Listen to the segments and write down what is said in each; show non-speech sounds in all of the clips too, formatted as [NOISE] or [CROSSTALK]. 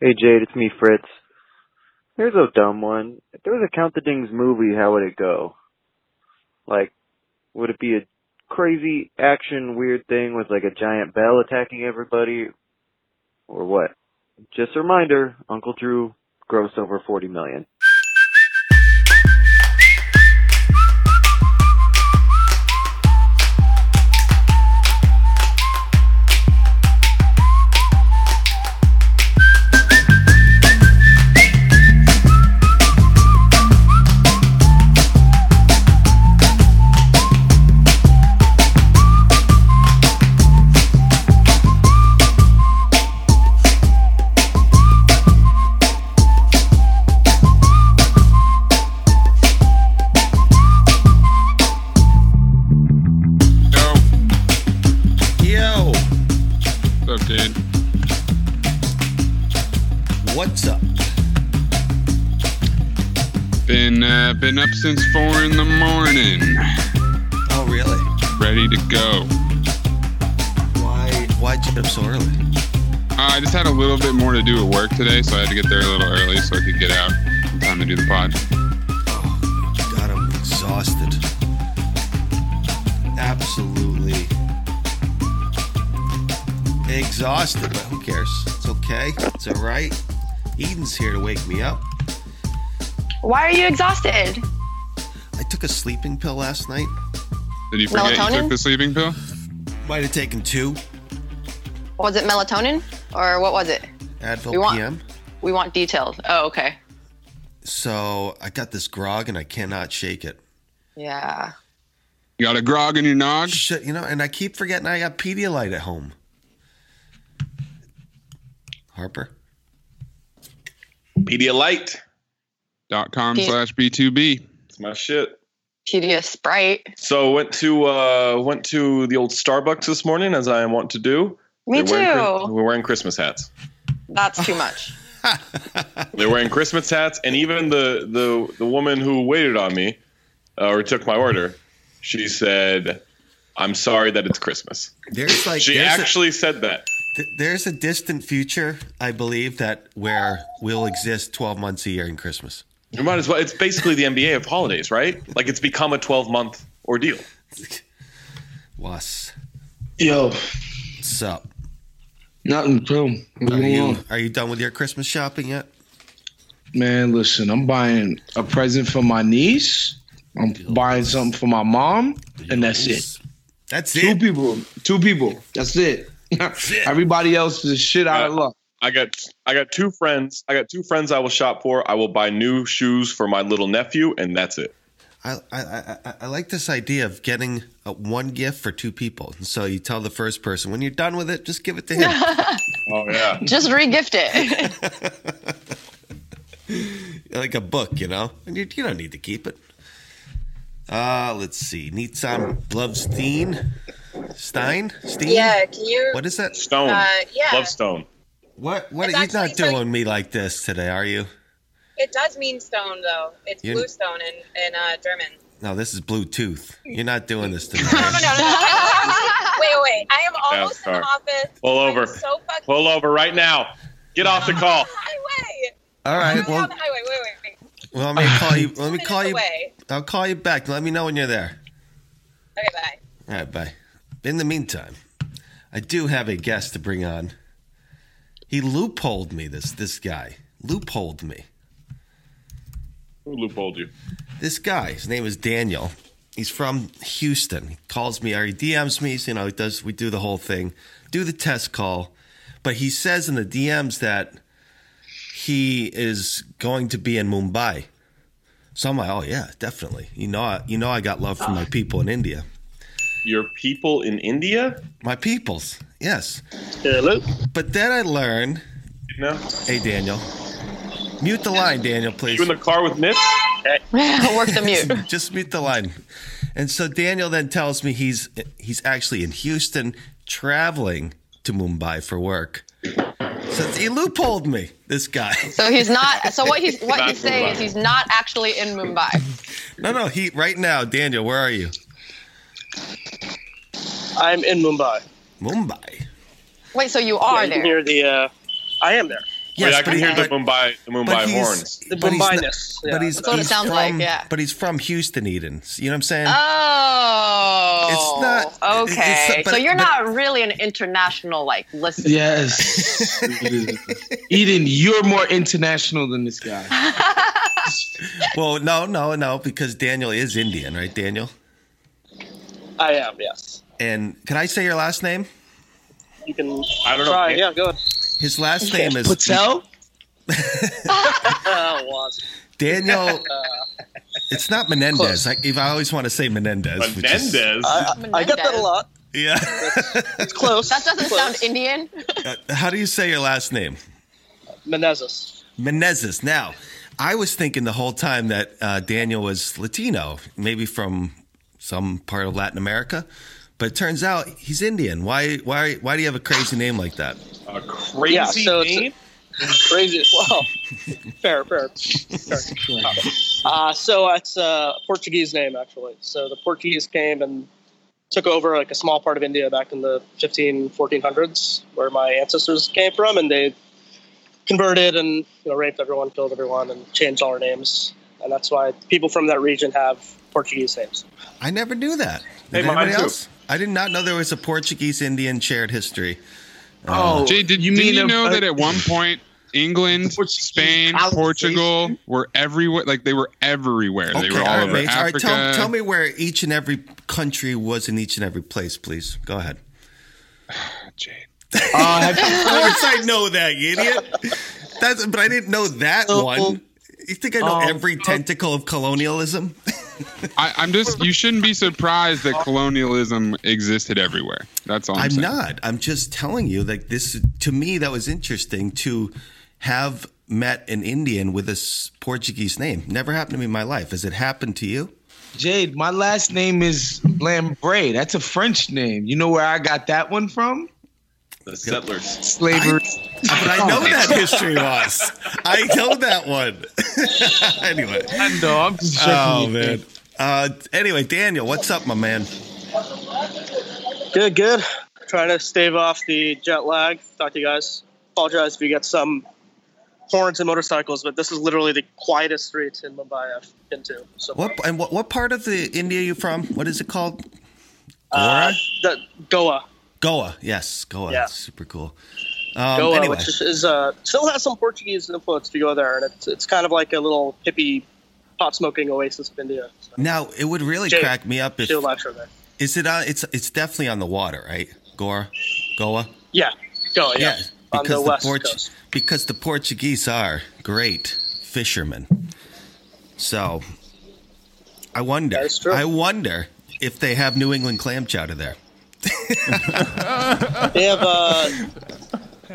Hey Jade, it's me, Fritz. Here's a dumb one. If there was a Count the Dings movie, how would it go? Like, would it be a crazy action weird thing with like a giant bell attacking everybody? Or what? Just a reminder, Uncle Drew grossed over 40 million. Since four in the morning, Oh, really? ready to go. Why? Why'd you get up so early? Uh, I just had a little bit more to do at work today, so I had to get there a little early so I could get out in time to do the pod. Oh, God, I'm exhausted. Absolutely exhausted, but who cares? It's okay. It's all right. Eden's here to wake me up. Why are you exhausted? I took a sleeping pill last night. Did you forget you Melatonin? took the sleeping pill? Might have taken two. Was it melatonin or what was it? Advil We want- PM. We want details. Oh, okay. So I got this grog and I cannot shake it. Yeah. You got a grog in your nog? Shit, you know, and I keep forgetting I got Pedialyte at home. Harper. Pedialyte. Dot com slash B2B. It's my shit. Pedia Sprite. So went to uh went to the old Starbucks this morning as I want to do. Me They're wearing too. we're wearing Christmas hats. That's too much. [LAUGHS] They're wearing Christmas hats, and even the the the woman who waited on me uh, or took my order, she said, "I'm sorry that it's Christmas." There's like She there's a- actually said that. Th- There's a distant future, I believe, that where we'll exist 12 months a year in Christmas. You might as well. It's basically the NBA of holidays, right? Like it's become a 12 month ordeal. Was. Yo, What's up? nothing, bro. What's Are going you, on? are you done with your Christmas shopping yet? Man, listen, I'm buying a present for my niece. I'm buying something for my mom, and that's it. That's Two it. people. Two people. That's it. [LAUGHS] Everybody else is shit out of luck. I got I got two friends. I got two friends I will shop for. I will buy new shoes for my little nephew, and that's it. I, I, I, I- I like this idea of getting a, one gift for two people. And so you tell the first person, when you're done with it, just give it to him. [LAUGHS] Oh yeah. Just re-gift it. [LAUGHS] like a book, you know? And you, you don't need to keep it. Uh, let's see. Nitzan Bluvstein? Stein? Stein? Yeah, can you? What is that? Stone. Uh, yeah. Love Stone. What? What? It's You're not so- doing me like this today, are you? It does mean stone, though. It's You- blue stone in in uh, German. No, this is Bluetooth. You're not doing this [LAUGHS] to me. No, no, no, no. wait, wait. I am almost in the office. Pull over. so fucking Pull over right now. Get off the [LAUGHS] call. highway. All I'm right. really Well, on the highway. Wait, wait, wait. well, let me call you. Let me call you. Away. I'll call you back. Let me know when you're there. Okay, bye. All right, bye. In the meantime, I do have a guest to bring on. He loopholed me. This this guy loopholed me. Who loopholed you? This guy, his name is Daniel. He's from Houston. He calls me or he DMs me. You know, he does. We do the whole thing, do the test call, but he says in the DMs that he is going to be in Mumbai. So I'm like, oh yeah, definitely. You know, I, you know, I got love from my ah. people in India. Your people in India? My peoples, yes. Hello. But then I learned, No. hey Daniel, mute the line, Daniel, please. You in the car with Mitch? [LAUGHS] Work the mute. Just mute the line. And so Daniel then tells me he's he's actually in Houston traveling to Mumbai for work. So he loopholed me, this guy. So he's not. So what he's [LAUGHS] what he's saying Mumbai. is he's not actually in Mumbai. [LAUGHS] No, no, he right now, Daniel, where are you? I'm in Mumbai. Mumbai. Wait, so you are Yeah, you can there? hear the. Uh, I am there. yeah, I but can he- hear the Mumbai the Mumbai he's- horns. The but he's Mumbai-ness, yeah. But he's, That's what it he's sounds like, from- yeah. But he's from Houston, Eden. You know what I'm saying? Oh. It's not- Okay. it's- but- so you're but- not really an international like listener. Yes. [LAUGHS] Eden, you're more international than this guy. [LAUGHS] well, no, no, no, because Daniel is Indian, right, Daniel? I am, yes. And can I say your last name? You can I don't know. Yeah, go ahead. His last name is Patel? [LAUGHS] [LAUGHS] Uh. Daniel. It's not Menendez. I, I always want to say Menendez. which is- Menendez. I, I, I get that a lot. yeah. It's [LAUGHS] close. That doesn't Close. sound Indian. Uh, How do you say your last name? Menezes. Menezes. Now, I was thinking the whole time that uh, Daniel was Latino, maybe from some part of Latin America, but it turns out he's Indian. Why? Why? Why do you have a crazy name like that? a crazy Yeah, so it's a- name. Crazy. Well, [LAUGHS] fair, fair. fair. Uh, so it's a Portuguese name, actually. So the Portuguese came and took over like a small part of India back in the 15, 1400s, where my ancestors came from, and they converted and you know, raped everyone, killed everyone, and changed all our names. And that's why people from that region have Portuguese names. I never knew that. Hey, Did mine anybody too. else? I did not know there was a Portuguese Indian shared history. Oh, Jay, did you you, did mean you a- know a- that at one [CLEARS THROAT] point England, Spain, colonization? Portugal were everywhere? Like they were everywhere. they were all, all right, over mates. All right, Africa. tell, tell me where each and every country was in each and every place, please. Go ahead. [SIGHS] Jay. Uh, Of course [LAUGHS] I know that, you idiot. That's, but I didn't know that one. You think I know um, every tentacle of colonialism? [LAUGHS] I, I'm just. You shouldn't be surprised that colonialism existed everywhere. That's all I'm, I'm saying. not. I'm just telling you, like this. To me, that was interesting to have met an Indian with a s- Portuguese name. Never happened to me in my life. Has it happened to you? Jade, my last name is Lambre. That's a French name. You know where I got that one from? The settlers. Slavery. But I know that [LAUGHS] history was. I know that one. [LAUGHS] anyway. I know. I'm just checking Oh you. man. Uh, anyway, Daniel, what's up, my man? Good, good. Trying to stave off the jet lag. Talk to you guys. Apologize if you get some horns and motorcycles, but this is literally the quietest street in Mumbai I've been to. So What and what, what part of the India are you from? What is it called? uh, the Goa, Goa. Yes, Goa. Yeah. Super cool. Um, Goa, anyway, which is, is uh, still has some Portuguese influence to go there, and it's it's kind of like a little hippie pot smoking oasis of India. So, now it would really Jay, crack me up if chill life there. is it on? It's it's definitely on the water, right? Goa, Goa. Yeah, Goa. Yeah, on because the the, west coast. because the Portuguese are great fishermen. So I wonder. That is true. I wonder if they have New England clam chowder there. [LAUGHS] They have uh,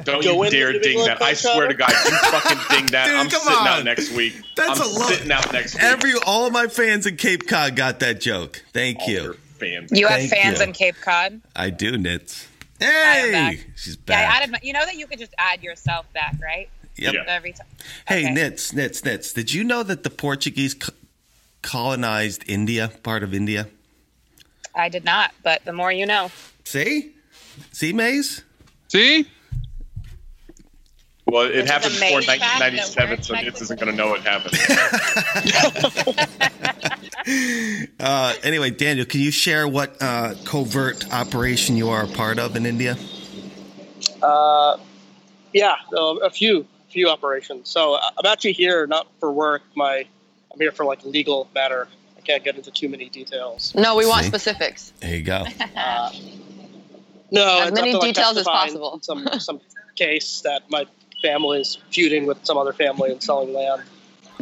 Don't Go you dare ding that. I swear to God, you fucking ding that. [LAUGHS] Dude, I'm come sitting on. out next week. That's I'm a lot. sitting out next week. Every all of my fans in Cape Cod got that joke. Thank All you. your fans. You have Thank fans you. in Cape Cod. I do, Nits. am Hey, back. she's Yeah, I added. My, you know that you could just add yourself back, right? Yep. Yeah. Every time. Hey, Okay. Nits, Nits, Nits. Did you know that the Portuguese co- colonized India, part of India? I did not, but the more you know. See? See, Mayes? See, Well, it This happened before main fact that 1997, so Nitz isn't going to know it happened. [LAUGHS] Uh, anyway, Daniel, can you share what uh, covert operation you are a part of in India? Uh, yeah, uh, a few few operations. So uh, I'm actually here not for work. My I'm here for like legal matter. I can't get into too many details. No, we want See? specifics. There you go. [LAUGHS] Uh, no, As it's many up to, like, details as testify possible. Some some case that my family is feuding with some other family and selling land.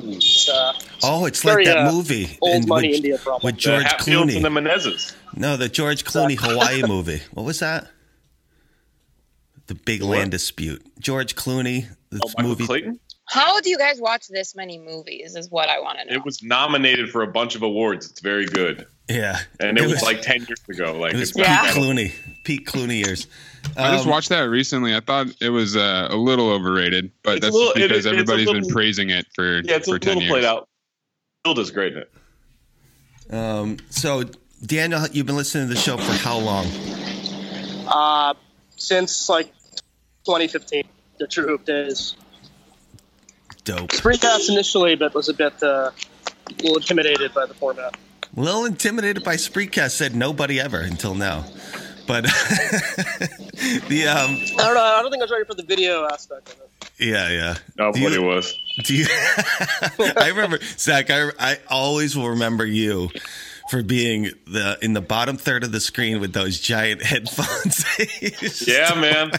It's, uh, Oh, it's Very, like that uh, movie old in- money with, India problem. with The George Hatfields and the Clooney. Menezes. No, the George Clooney Hawaii [LAUGHS] movie. What was that? The big What? land dispute. George Clooney. The Oh, Michael movie. Clayton? How do you guys watch this many movies? Is what I want to know. It was nominated for a bunch of awards. It's very good. Yeah, And it, was, like 10 years ago. Like it was it's Pete not- Clooney. Pete Clooney years. I just Um, watched that recently. I thought it was uh, a little overrated, but that's little- because it's a everybody's been praising it for Yeah, it's a for ten little years. played out. Tilda's great in it. Um, so, Daniel, you've been listening to the show for how long? uh, since like 2015, the True Hoop days. Dope. Spreecast initially, but was a bit uh, a little intimidated by the format. A little intimidated by Spreecast. Said nobody ever until now. But [LAUGHS] the um, I don't know. I don't think I was ready for the video aspect of it. yeah, yeah. No, Do what you- it was. Do you? [LAUGHS] I remember Zach. I, I always will remember you for being the in the bottom third of the screen with those giant headphones. [LAUGHS] Yeah, man.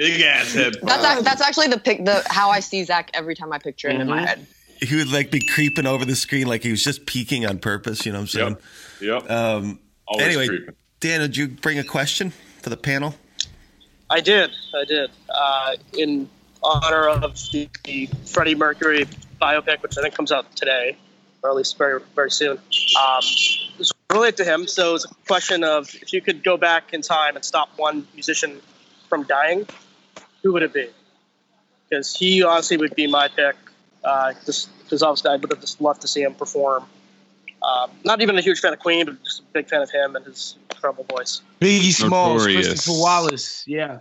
Big ass head. That's ac- that's actually the pic the how I see Zach every time I picture him in Mm-hmm. my head. he would like be creeping over the screen like he was just peeking on purpose. You know what I'm saying? Yep. Yep. Um, Always anyway, creeping. Dan, did you bring a question for the panel? I did. I did. Uh, in honor of the, the Freddie Mercury biopic, which I think comes out today, or at least very very soon. Um, it's related to him. So it's a question of if you could go back in time and stop one musician from dying, who would it be? Because he honestly would be my pick. Uh, just because obviously I would have just loved to see him perform. Um, not even a huge fan of Queen, but just a big fan of him and his incredible voice. Biggie Smalls, Notorious. Christopher Wallace. Yeah.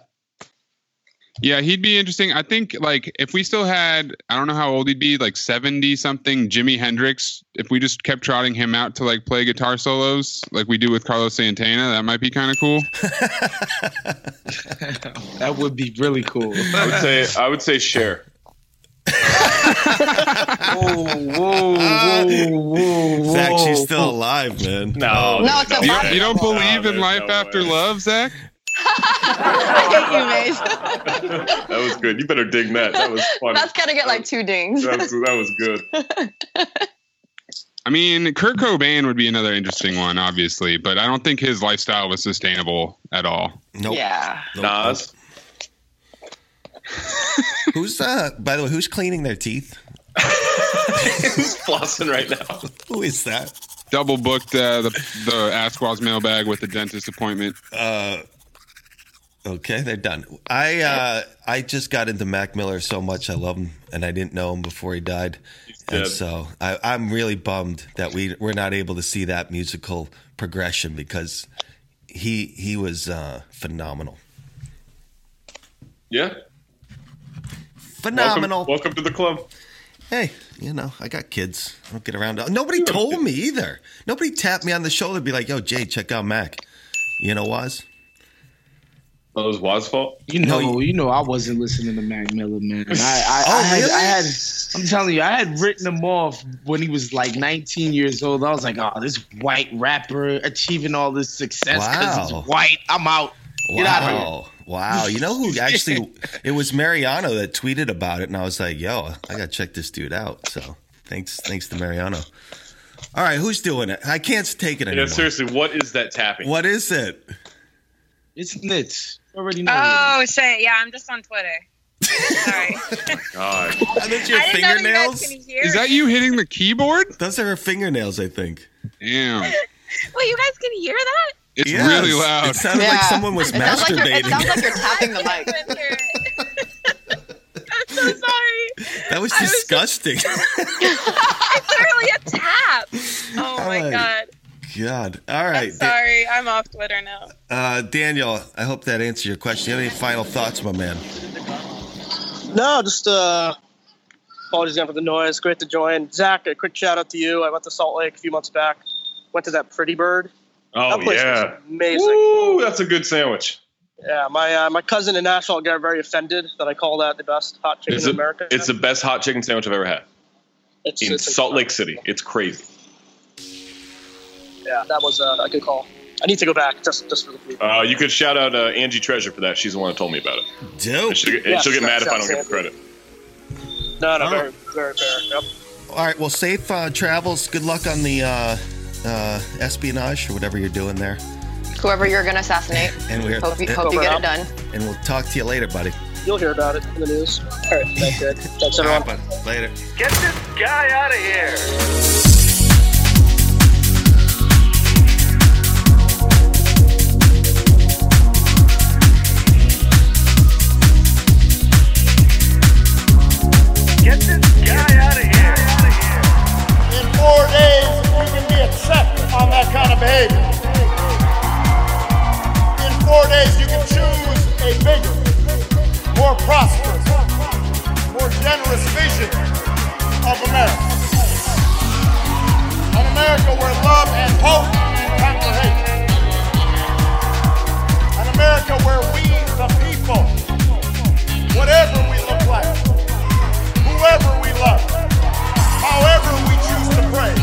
Yeah, he'd be interesting. I think like if we still had, I don't know how old he'd be, like seventy something, Jimi Hendrix. If we just kept trotting him out to like play guitar solos, like we do with Carlos Santana, that might be kind of cool. [LAUGHS] That would be really cool. I would say I would say Cher. whoa, whoa, whoa, whoa, Zach, she's still alive, man. No, No, it's a You, you don't believe No, in life no after way. love, Zach? I hate you, Mayes. [LAUGHS] that was good. You better dig that. That was funny. That's gonna get like two dings. That's, that was good. I mean, Kurt Cobain would be another interesting one, obviously, but I don't think his lifestyle was sustainable at all. Nope. Yeah. Nope. Nas. [LAUGHS] Who's uh? By the way, who's cleaning their teeth? [LAUGHS] Who's flossing right now? Who is that? Double booked uh, the the Ask Squaw's mailbag with the dentist appointment. Uh, okay, they're done. I uh, I just got into Mac Miller so much. I love him, and I didn't know him before he died, and so I, I'm really bummed that we we're not able to see that musical progression because he he was uh, phenomenal, Yeah. phenomenal. Welcome, welcome to the club. Hey, you know, I got kids. I don't get around. To, nobody told me either. Nobody tapped me on the shoulder, and be like, "Yo, Jay, check out Mac." You know, was Oh, it was Wos's fault. You know, No, you know, I wasn't listening to Mac Miller, man. I, I, Oh, I, had, really? I had, I'm telling you, I had written him off when he was like 19 years old. I was like, oh, this white rapper achieving all this success because Wow. he's white. I'm out. Get out of here. Wow. Wow. You know who [LAUGHS] actually, it was Mariano that tweeted about it. And I was like, yo, I got to check this dude out. So thanks, thanks to Mariano. All right. Who's doing it? I can't take it Yeah, anymore. seriously, what is that tapping? What is it? It's Nitz. You already know. Oh shit! Yeah, I'm just on Twitter. Sorry. [LAUGHS] Oh, [LAUGHS] god. I think your I didn't you fingernails. Is that you hitting the keyboard? [LAUGHS] Those are her fingernails, I think. Damn, Wait, you guys can hear that? it's Yes. really loud. It sounded like someone was It sounds like, it sounds like you're tapping the mic. couldn't hear it. I'm so sorry. that was I was- disgusting. It's literally a tap. Oh my Alright. god. God. All right. I'm right. Da- sorry. I'm off Twitter now. uh, Daniel, I hope that answers your question. Do you have any final thoughts, my man? No, just uh, apologies again for the noise. Great to join. Zach, a quick shout out to you. I went to Salt Lake a few months back. Went to that Pretty Bird. Oh that place yeah. was amazing. Woo, that's a good sandwich. Yeah, my uh, my cousin in Nashville got very offended that I call that the best hot chicken It's, in a, America. it's the best hot chicken sandwich I've ever had It's- in it's Salt incredible. Lake City. It's crazy. Yeah, that was uh, a good call. I need to go back just just for the food. Uh, you could shout out uh, Angie Treasure for that. She's the one that told me about it. Dope. And she'll, get- and Yeah, she'll get mad if I don't give her credit. No, no, All very very fair. Yep. All right. Well, safe uh, travels. Good luck on the uh, uh, espionage or whatever you're doing there. Whoever you're gonna assassinate. [LAUGHS] And we're Hope you, hope you get it done. and we'll talk to you later, buddy. You'll hear about it in the news. All right, thanks, good. Thanks, All everyone. right. Later. Get this guy out of here. Get this guy out of here. In four days, you can be accepted on that kind of behavior. In four days, you can choose a bigger, more prosperous, more generous vision of America. An America where love and hope conquer hate. An America where we, the people, whatever we look like, whoever we love, however we choose to pray,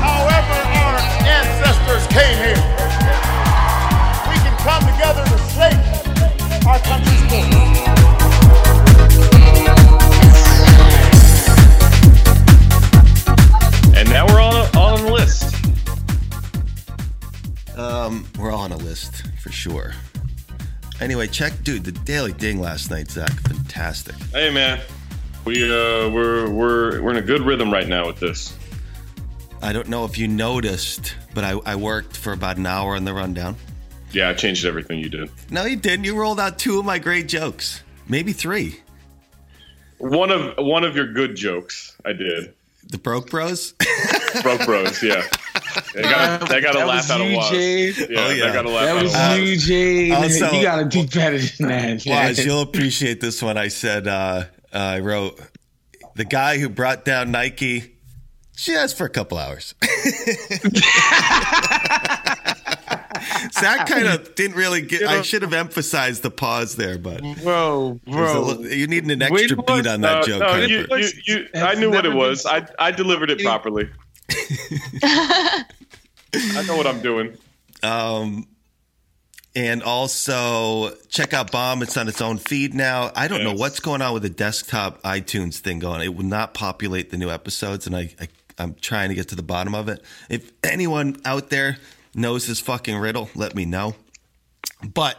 however our ancestors came here. We can come together to shape our country's future. And now we're on a, on the list. Um, we're on a list for sure. Anyway, check, dude, the Daily Ding last night, Zach. Fantastic. Hey, man we uh we're we're we're in a good rhythm right now with this. I don't know if you noticed, but I, I worked for about an hour on the rundown. Yeah, I changed everything you did. No, you didn't. You rolled out two of my great jokes, maybe three. One of one of your good jokes I did. The broke bros. [LAUGHS] Broke bros, yeah. They got they got to That laugh was out of you, Wos. Yeah, Oh, yeah. they got to laugh That out was of Wos. you, Jade. Also- you gotta do better than that. man. Wos, you'll appreciate this one. I said, uh, I wrote, the guy who brought down Nike just for a couple hours. [LAUGHS] That kind of didn't really get. I should have emphasized the pause there, but bro, there's bro. li- you need an extra what? beat on that No, joke. no, you, you, you, I knew what it was. I I delivered it properly. [LAUGHS] I know what I'm doing. Um, and also check out Bomb. It's on its own feed now. I don't know what's going on with the desktop iTunes thing going. It will not populate the new episodes, and I, I I'm trying to get to the bottom of it. If anyone out there knows this fucking riddle, let me know. But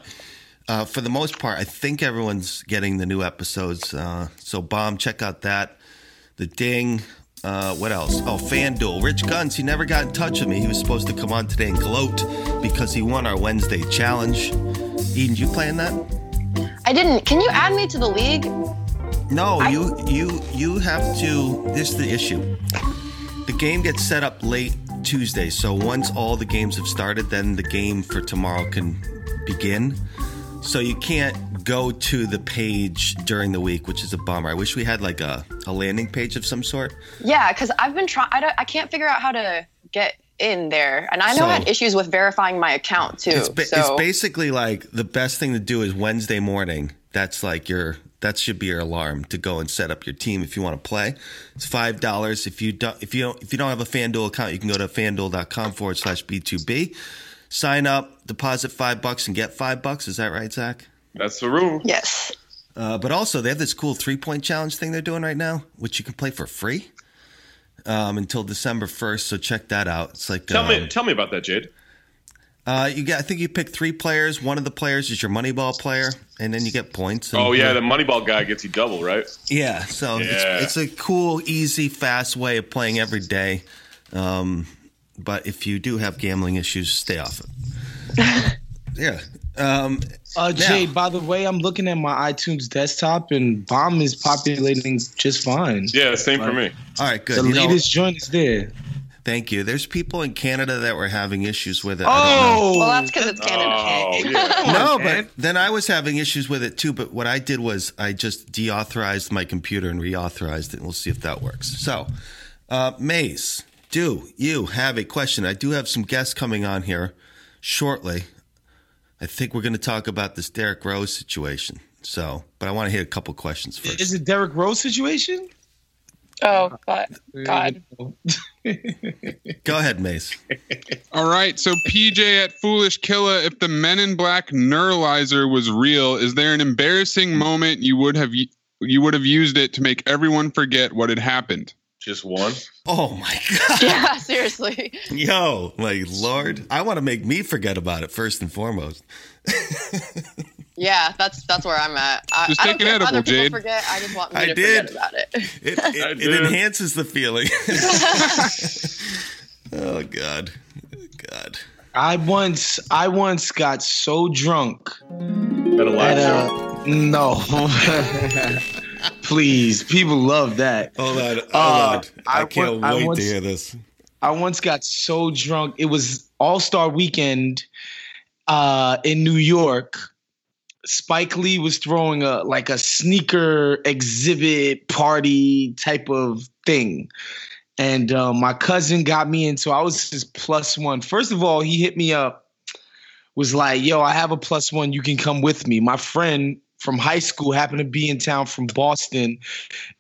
uh, for the most part, I think everyone's getting the new episodes. Uh, so Bomb, check out that. The Ding. Uh, what else? Oh, FanDuel. Rich Guns, he never got in touch with me. He was supposed to come on today and gloat because he won our Wednesday challenge. Eden, you playing that? I didn't. Can you add me to the league? No, you you you have to. This is the issue. The game gets set up late Tuesday, so once all the games have started, then the game for tomorrow can begin. So you can't go to the page during the week, which is a bummer. I wish we had like a, a landing page of some sort. Yeah, because I've been trying. I, don't- I can't figure out how to get in there, and I know So- I had issues with verifying my account too. It's, ba- so it's basically like the best thing to do is Wednesday morning. That's like your that should be your alarm to go and set up your team if you want to play. It's five dollars. If you don't if you don't if you don't have a FanDuel account, you can go to fanduel.com forward slash B2B. Sign up, deposit five bucks and get five bucks. Is that right, Zach? That's the rule. yes, Uh, but also they have this cool three point challenge thing they're doing right now, which you can play for free. Um, until December first, so check that out. It's like Tell um, me tell me about that, Jade. Uh, you get. I think you pick three players. One of the players is your Moneyball player, and then you get points. And Oh yeah, the Moneyball guy gets you double, right? yeah. So Yeah. It's, it's a cool, easy, fast way of playing every day. Um, but if you do have gambling issues, stay off it. [LAUGHS] yeah. Um, Uh, Now- Jay, by the way, I'm looking at my iTunes desktop and Bomb is populating just fine. Yeah, same for me. all right. Good. The You know, latest joint is there. thank you. There's people in Canada that were having issues with it. I don't know. Oh, well that's because it's Canada. Oh yeah. [LAUGHS] No, but then I was having issues with it too. But what I did was I just deauthorized my computer and reauthorized it. And we'll see if that works. So, uh, Mayes, do you have a question? I do have some guests coming on here shortly. I think we're going to talk about this Derrick Rose situation. So, but I want to hit a couple questions first. is it Derrick Rose situation? Oh, uh, God. God. [LAUGHS] Go ahead, Mace. All right, so PJ at Foolish Killa, if the Men in Black neuralizer was real, is there an embarrassing moment you would have you would have used it to make everyone forget what had happened? Just one. Oh my God. [LAUGHS] Yeah, seriously. Yo, like Lord. I want to make me forget about it first and foremost. [LAUGHS] Yeah, that's that's where I'm at. I, Just I take don't an care if edible, other people Jade. forget. I just want me I to did. forget about it. [LAUGHS] It, it, it enhances the feeling. oh God, God. I once I once got so drunk At a live at show. no. Please, people love that. Hold on, hold Uh, on. I, I can't wa- I wait once- to hear this. I once got so drunk. It was All Star Weekend uh, in New York. Spike Lee was throwing a like a sneaker exhibit party type of thing, and uh, my cousin got me into. I was his plus one. First of all, he hit me up, was like, "Yo, I have a plus one. You can come with me." My friend from high school happened to be in town from Boston,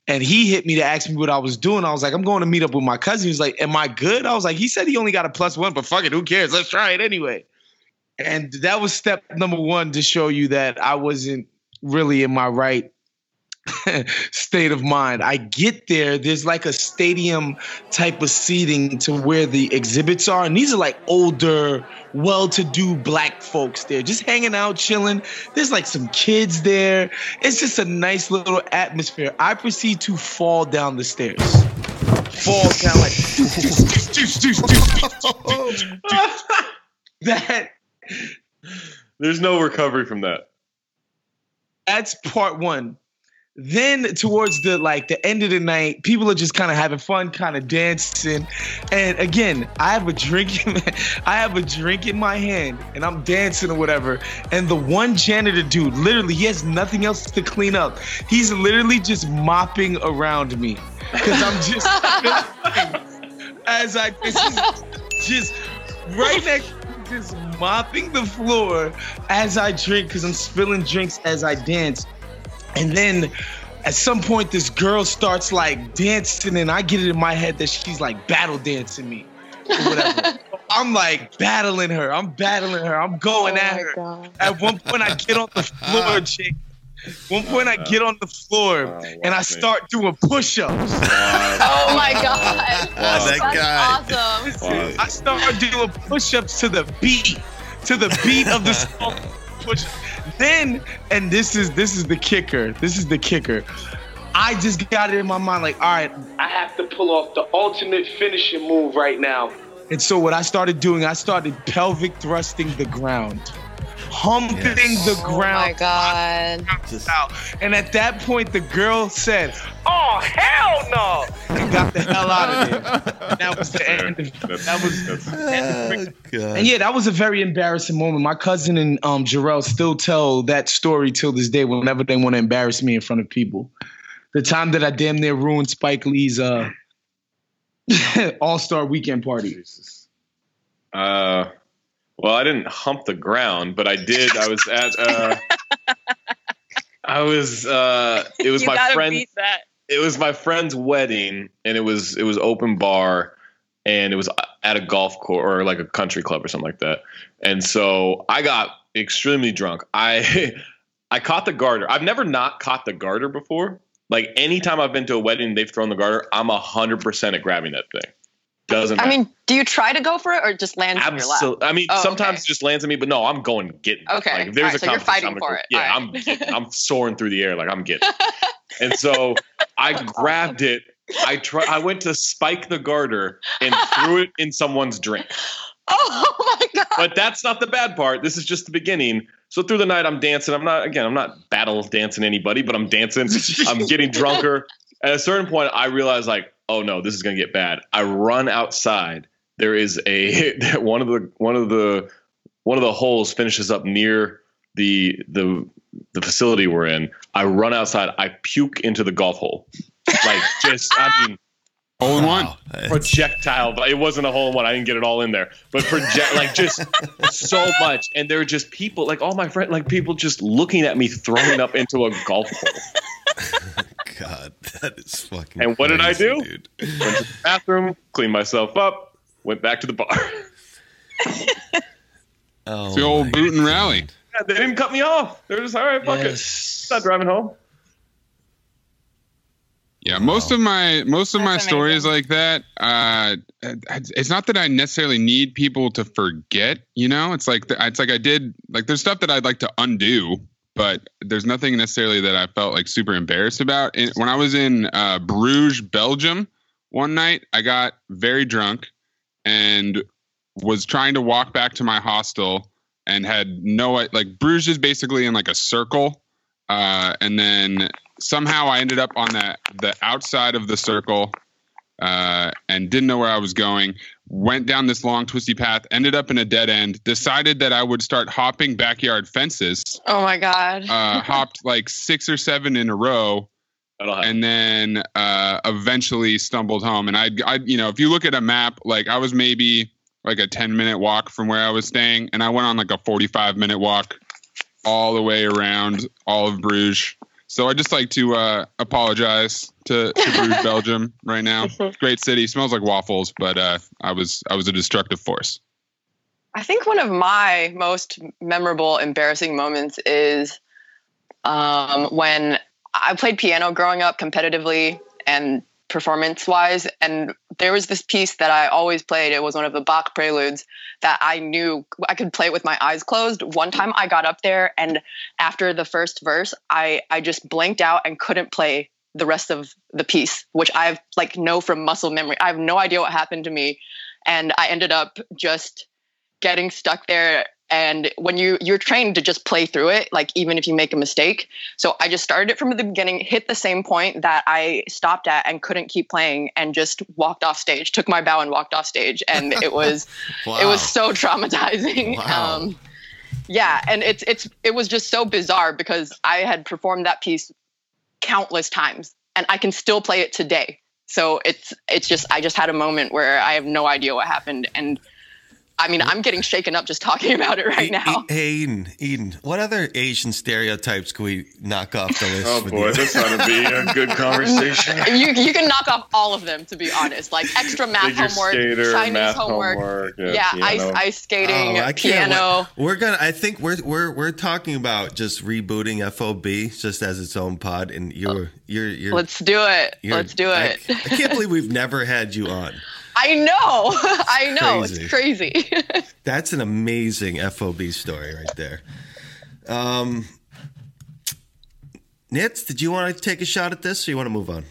and he hit me to ask me what I was doing. I was like, I'm going to meet up with my cousin. He's like, Am I good? I was like, He said he only got a plus one, but fuck it, who cares? Let's try it anyway. And that was step number one to show you that I wasn't really in my right [LAUGHS] state of mind. I get there, there's like a stadium type of seating to where the exhibits are. And these are like older, well to do black folks there, just hanging out, chilling. There's like some kids there. It's just a nice little atmosphere. I proceed to fall down the stairs. Fall down like [LAUGHS] that. There's no recovery from that. That's part one. Then towards the like the end of the night, people are just kind of having fun, kind of dancing. And again, I have a drink in [LAUGHS] I have a drink in my hand and I'm dancing or whatever. And the one janitor dude, literally, he has nothing else to clean up. He's literally just mopping around me. Cause I'm just [LAUGHS] as I just right next just mopping the floor as I drink because I'm spilling drinks as I dance. And then at some point, this girl starts like dancing, and I get it in my head that she's like battle dancing me or whatever. [LAUGHS] I'm like battling her. I'm battling her. I'm going Oh at her. God. At one point, I get on the floor, [LAUGHS] Jake. One point, I get on the floor oh, and I start doing push-ups. [LAUGHS] Oh my god. Oh, that That's guy. awesome. I start doing push-ups to the beat, to the beat of the song. Push. Then, and this is this is the kicker. This is the kicker. I just got it in my mind, like, all right, I have to pull off the ultimate finishing move right now. And so what I started doing, I started pelvic thrusting the ground, humping Yes. the Oh ground. my god. Just- out. And at that point, the girl said, "Oh hell no!" and got the hell out of there. That was the end. Of, That's- that was that's- Oh, God. and yeah, that was a very embarrassing moment. My cousin and um, Jarrell still tell that story till this day whenever they want to embarrass me in front of people. The time that I damn near ruined Spike Lee's uh, [LAUGHS] All Star Weekend party. Uh, well, I didn't hump the ground, but I did. I was at. Uh, I was. Uh, it was my friend. It was my friend's wedding, and it was it was open bar, and it was at a golf course or like a country club or something like that. And so I got extremely drunk. I [LAUGHS] I caught the garter. I've never not caught the garter before. Like anytime I've been to a wedding, they've thrown the garter. I'm a hundred percent at grabbing that thing. Doesn't I matter. mean, do you try to go for it or just land in your lap? I mean, Oh, sometimes okay. it just lands on me, but no, I'm going getting. it. Okay. Like, if there's Alright, a so you're fighting I'm for it. Yeah, Alright. I'm getting, I'm soaring through the air like I'm getting. [LAUGHS] and so I grabbed it. I try. I went to spike the garter and threw it in someone's drink. [LAUGHS] Oh my god! But that's not the bad part. This is just the beginning. So through the night, I'm dancing. I'm not again. I'm not battle dancing anybody, but I'm dancing. [LAUGHS] I'm getting drunker. At a certain point, I realize like, oh no, this is gonna get bad. I run outside. There is a [LAUGHS] one of the one of the one of the holes finishes up near the the the facility we're in. I run outside. I puke into the golf hole. Like just, I mean, Hole in one. Wow. projectile, but it wasn't a hole in one. I didn't get it all in there, but project like just [LAUGHS] so much. And there were just people, like all my friends, like people just looking at me throwing up into a golf hole. [LAUGHS] God, that is fucking. And what did I do? Dude. Went to the bathroom, cleaned myself up, went back to the bar. [LAUGHS] Oh, It's the old boot and God. rally. Yeah, they didn't cut me off. They're just all right. Fuck it. Yes. Not driving home. Yeah, most of my most of my That's stories like that. Uh, it's not that I necessarily need people to forget. You know, it's like it's like I did like there's stuff that I'd like to undo, but there's nothing necessarily that I felt like super embarrassed about. And when I was in uh, Bruges, Belgium, one night I got very drunk and was trying to walk back to my hostel and had no like Bruges is basically in like a circle, uh, and then somehow I ended up on the the outside of the circle uh, and didn't know where I was going. Went down this long twisty path, ended up in a dead end. Decided that I would start hopping backyard fences. Oh my god! Uh, hopped like six or seven in a row, and then uh, eventually stumbled home. And I, I, you know, if you look at a map, like I was maybe like a ten minute walk from where I was staying, and I went on like a forty five minute walk all the way around all of Bruges. So I just like to uh, apologize to, to Bruges, [LAUGHS] Belgium, right now. [LAUGHS] Great city, smells like waffles, but uh, I was I was a destructive force. I think one of my most memorable, embarrassing moments is um, when I played piano growing up competitively and performance wise. And there was this piece that I always played. It was one of the Bach preludes that I knew I could play with my eyes closed. One time I got up there and after the first verse, I, I just blanked out and couldn't play the rest of the piece, which I've like know from muscle memory. I have no idea what happened to me. And I ended up just getting stuck there and when you you're trained to just play through it like even if you make a mistake. So i just started it from the beginning hit the same point that i stopped at and couldn't keep playing and just walked off stage took my bow and walked off stage. And it was [LAUGHS] it was so traumatizing. Wow. um yeah and it's it's it was just so bizarre because i had performed that piece countless times and i can still play it today. So it's it's just i just had a moment where i have no idea what happened. And i mean i'm getting shaken up just talking [LAUGHS] about it right now Hey, Eden, Eden, what other Asian stereotypes can we knock off the list? Oh boy, you? this ought to be a good [LAUGHS] conversation. [LAUGHS] you you can knock off all of them to be honest like extra math Figure homework skater, chinese math homework, homework, yeah, yeah, ice ice skating Oh, I can't piano. We're gonna. I think we're we're we're talking about just rebooting FOB just as its own pod, and you're you're you're. let's do it you're- let's do I, it I can't believe we've never had you on. I know [LAUGHS] i know Crazy. it's crazy [LAUGHS] That's an amazing FOB story right there. Um, Nitz, did you want to take a shot at this, or you want to move on?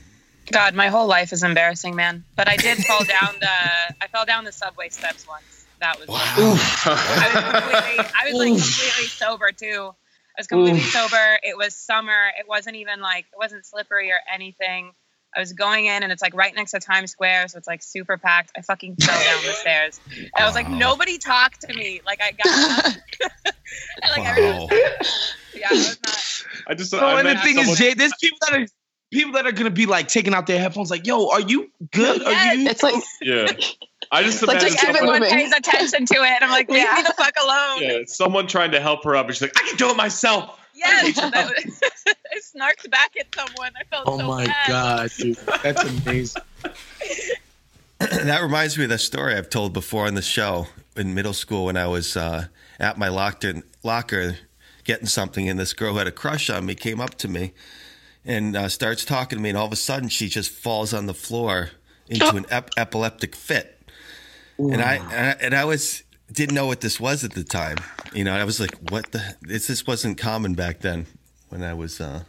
God, my whole life is embarrassing, man. But I did fall down the I fell down the subway steps once. That was I was completely I was like completely sober too. I was completely Oof. sober. It was summer. It wasn't even like it wasn't slippery or anything. I was going in and it's like right next to Times Square, so it's like super packed. I fucking fell down the stairs. And I was like, nobody talk to me. Like I got up. and [LAUGHS] [LAUGHS] like everyone was yeah, it was not [LAUGHS] I just. So, I and the met thing someone- is, Jay, there's people that are people that are gonna be like taking out their headphones, like, "Yo, are you good? Are you?" it's like Yeah, I just Like, imagine just keep it someone, everyone pays attention to it. I'm like, leave me the fuck alone. yeah, someone trying to help her up, and she's like, "I can do it myself." Yes, [LAUGHS] was, [LAUGHS] I snarked back at someone. I felt Oh so my bad. god, dude, that's amazing. [LAUGHS] [CLEARS THROAT] that reminds me of that story I've told before on the show in middle school when I was uh, at my locker, locker getting something, and this girl who had a crush on me came up to me and uh, starts talking to me, and all of a sudden she just falls on the floor into [GASPS] an ep- epileptic fit. And I, and I and I was didn't know what this was at the time. You know, I was like, "What the? This this wasn't common back then when I was uh,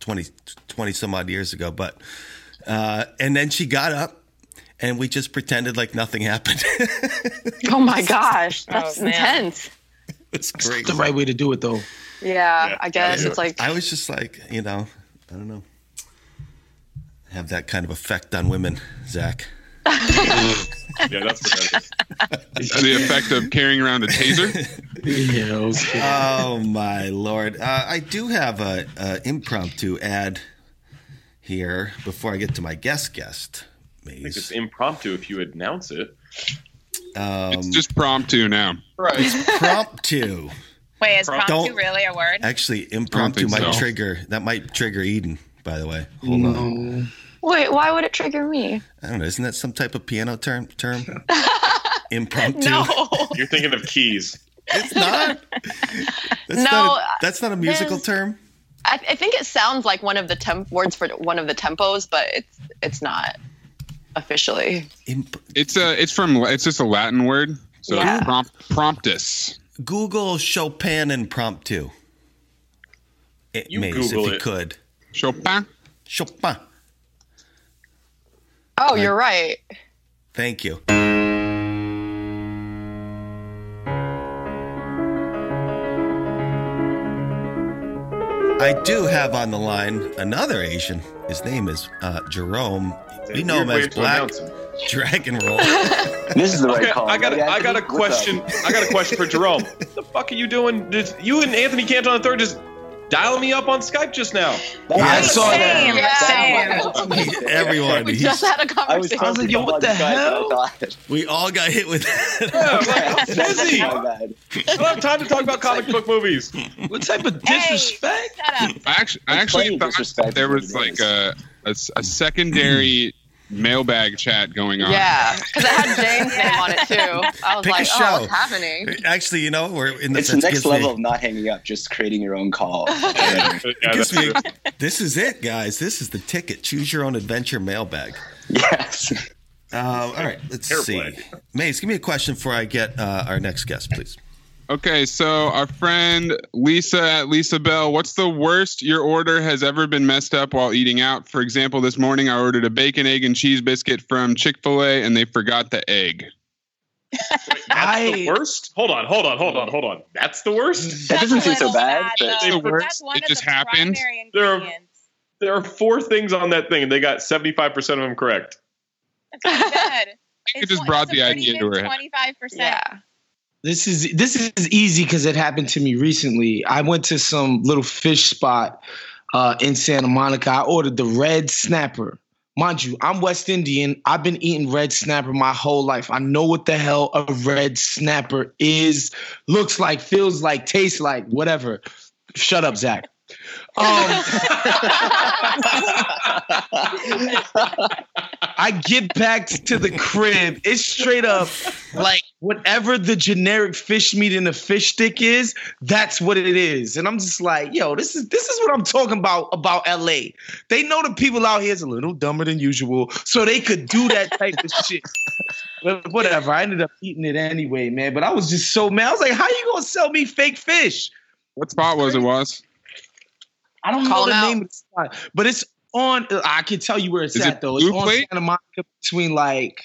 20, 20 some odd years ago." But uh, and then she got up, and we just pretended like nothing happened. [LAUGHS] oh my gosh that's Oh, intense it's great. the right way to do it, though. yeah, i guess it's like I was just like, you know, I don't know, have that kind of effect on women, Zach. [LAUGHS] Yeah, that's what that is. the effect of carrying around a taser. [LAUGHS] Yeah, okay. oh my lord! Uh, I do have a, a impromptu ad here before I get to my guest guest. I think it's impromptu if you announce it. Um, It's just promptu now. Right. It's promptu. Wait, is Don't- promptu really a word? Actually, impromptu think might so. trigger. That might trigger Eden. By the way, hold on. No. wait why would it trigger me I don't know. Isn't that some type of piano term? Term? [LAUGHS] impromptu. no [LAUGHS] You're thinking of keys. It's not. That's No, not a, that's not a musical term. I, I think it sounds like one of the temp words for one of the tempos, but it's it's not officially. Imp- It's a. It's from. It's just a Latin word. So Yeah. prompt, promptus. Google Chopin impromptu. It, You Mayes, Google if you it. could. Chopin. Chopin. Oh, you're right. Thank you. I do have on the line another Asian. His name is uh, Jerome. We know him as Black. Dragon Roll. [LAUGHS] This is the right Okay, call. I got right, a, I got a Anthony? What's up? question. I got a question for Jerome. What [LAUGHS] the fuck are you doing? Did you and Anthony Canton on the third just dial me up on Skype just now? That's I right. saw that. Same, same. [LAUGHS] Everyone. We just had a I was I was like, yo, what the talking oh hell? Skype, I thought- we all got hit with that. I'm like, I'm busy. I don't have time to talk about comic book movies. What type of disrespect? Shut up. I actually, I actually thought disrespect there is what was it like is. a, a s- a secondary mailbag chat going on. Yeah, because it had Jane's name on it too. I was Pick like, show. oh, what's happening? Actually, you know, we're in the It's the next gives me- level of not hanging up, just creating your own call. [LAUGHS] it gives me- this is it, guys. This is the ticket. Choose your own adventure mailbag. Yes. Uh, all right, let's see. Mace, give me a question before I get uh, our next guest, please. Okay, so our friend Lisa at Lisa Bell, what's the worst your order has ever been messed up while eating out? For example, this morning I ordered a bacon, egg, and cheese biscuit from Chick fil A and they forgot the egg. That's the worst. Hold on, hold on, hold on, hold on. That's the worst. That doesn't seem so bad. They- though. That's one it of just the happened. There are, there are four things on that thing, and they got seventy-five percent of them correct. That's not bad. It just brought the idea to her head. Twenty-five percent. This is this is easy because it happened to me recently. I went to some little fish spot uh, in Santa Monica. I ordered the red snapper. Mind you, I'm West Indian. I've been eating red snapper my whole life. I know what the hell a red snapper is, looks like, feels like, tastes like, whatever. Shut up, Zach. Um, I get back to the crib. It's straight up like whatever the generic fish meat in a fish stick is, that's what it is. And I'm just like, yo, this is this is what I'm talking about about LA. They know the people out here is a little dumber than usual, so they could do that type of shit. But whatever. I ended up eating it anyway, man. But I was just so mad. I Wos like, how you gonna sell me fake fish? What spot was it, was? I don't Call know the him name of the spot, but it's on. I can tell you where it's Is at it though. It's on Plate? Santa Monica between like,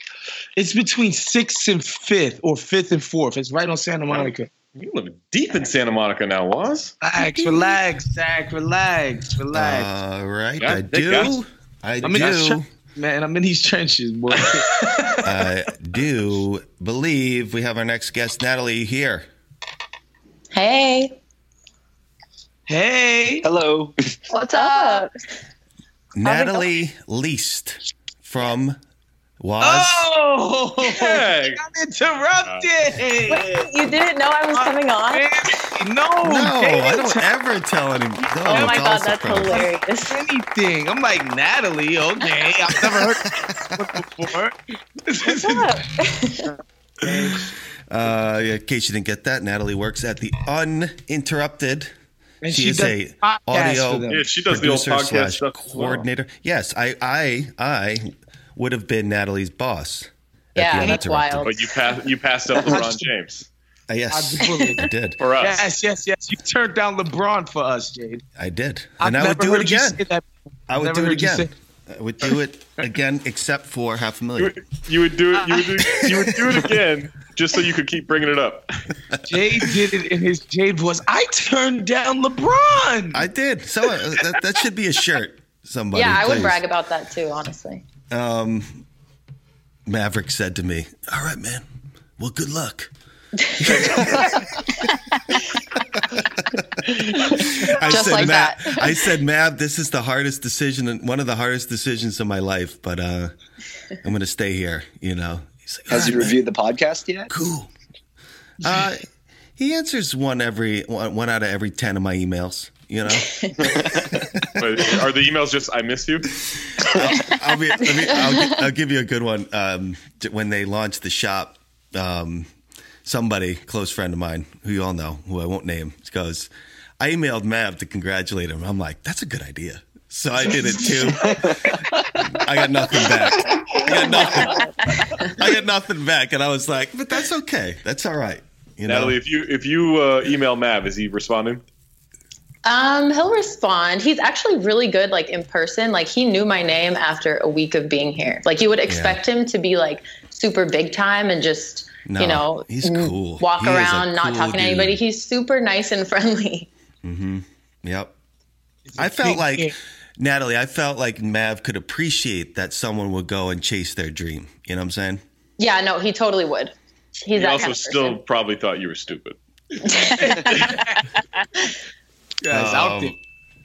it's between sixth and fifth, or fifth and fourth. It's right on Santa Monica. You live deep in Santa Monica now, Wos? Relax, relax, Zach, relax, relax. All right, Yeah, I they do. I I'm in these do. trenches, man. I'm in these trenches, boy. [LAUGHS] I do believe we have our next guest, Natalie, here. Hey, hey, Hello. What's up? Natalie Leist from Was. oh, Hey. I'm interrupted. Wait, you didn't know I was coming on? No, no, Jay I don't ever tell any. No, oh my god, that's surprise. hilarious. anything. I'm like Natalie. Okay, I've never heard that before. [LAUGHS] What's up? Uh, yeah, in case you didn't get that, Natalie works at the Uninterrupted. And she, she is does a audio. Yeah, she does the old producer podcast slash stuff as well. coordinator. Yes, I, I, I would have been Natalie's boss. Yeah, the that's wild. But you passed you passed up LeBron [LAUGHS] James Uh, yes, I'd be willing. I did. for us. Yes, yes, yes. You turned down LeBron for us, Jade. I did, I've and I would do it again. I would do it again. I would do it again, except for half a You million. would, you would do it. You would do, you would do it again [LAUGHS] just so you could keep bringing it up. Jade did it in his Jade voice. I turned down LeBron. I did. So uh, that, that should be a shirt. Somebody, yeah, I would brag about that too, honestly. Um, Maverick said to me, "All right, man. Well, good luck." [LAUGHS] I Just said, like Matt, that. I said, Mav, this is the hardest decision, and one of the hardest decisions of my life. But uh, I'm going to stay here. You know. He's like, Has "All he right, man, reviewed the podcast yet? Cool. [LAUGHS] Uh, he answers one every one, one out of every ten of my emails. You know. [LAUGHS] [LAUGHS] But are the emails just "I miss you"? I'll, be, let me, I'll, gi- I'll give you a good one. Um, t- when they launched the shop, um, somebody, close friend of mine, who you all know, who I won't name, goes, I emailed Mav to congratulate him. I'm like, that's a good idea. So I did it too. I got nothing back. I got nothing. I got nothing back, and I was like, but that's okay. That's all right. You know? Natalie, if you if you uh, email Mav, is he responding? Um, he'll respond. He's actually really good, like in person. Like he knew my name after a week of being here. Like you would expect him to be like super big time and just No, you know he's cool. walk He around not cool talking to anybody. He's super nice and friendly. Mm-hmm. Yep. I felt like Natalie. I felt like Mav could appreciate that someone would go and chase their dream. You know what I'm saying? Yeah, no, he totally would. He's he that also kind of still probably thought you were stupid. [LAUGHS] Guys, out. Um,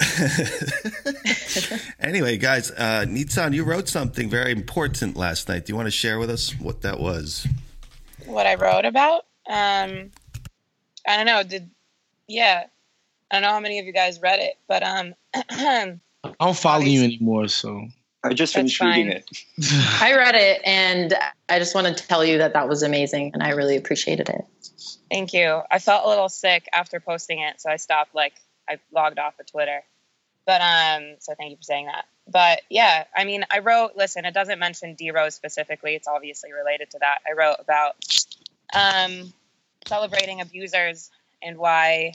[LAUGHS] anyway, guys, uh, Nitzan, you wrote something very important last night. Do you want to share with us what that was? What I wrote about? Um, I don't know. Did yeah? I don't know how many of you guys read it, but um, [CLEARS THROAT] I don't follow you anymore, so I just That's finished reading it. [LAUGHS] I read it and I just want to tell you that that was amazing and I really appreciated it. Thank you. I felt a little sick after posting it, so I stopped. Like I logged off of Twitter. But um, so thank you for saying that. But yeah, I mean, I wrote. Listen, it doesn't mention D Rose specifically. It's obviously related to that. I wrote about um, celebrating abusers and why.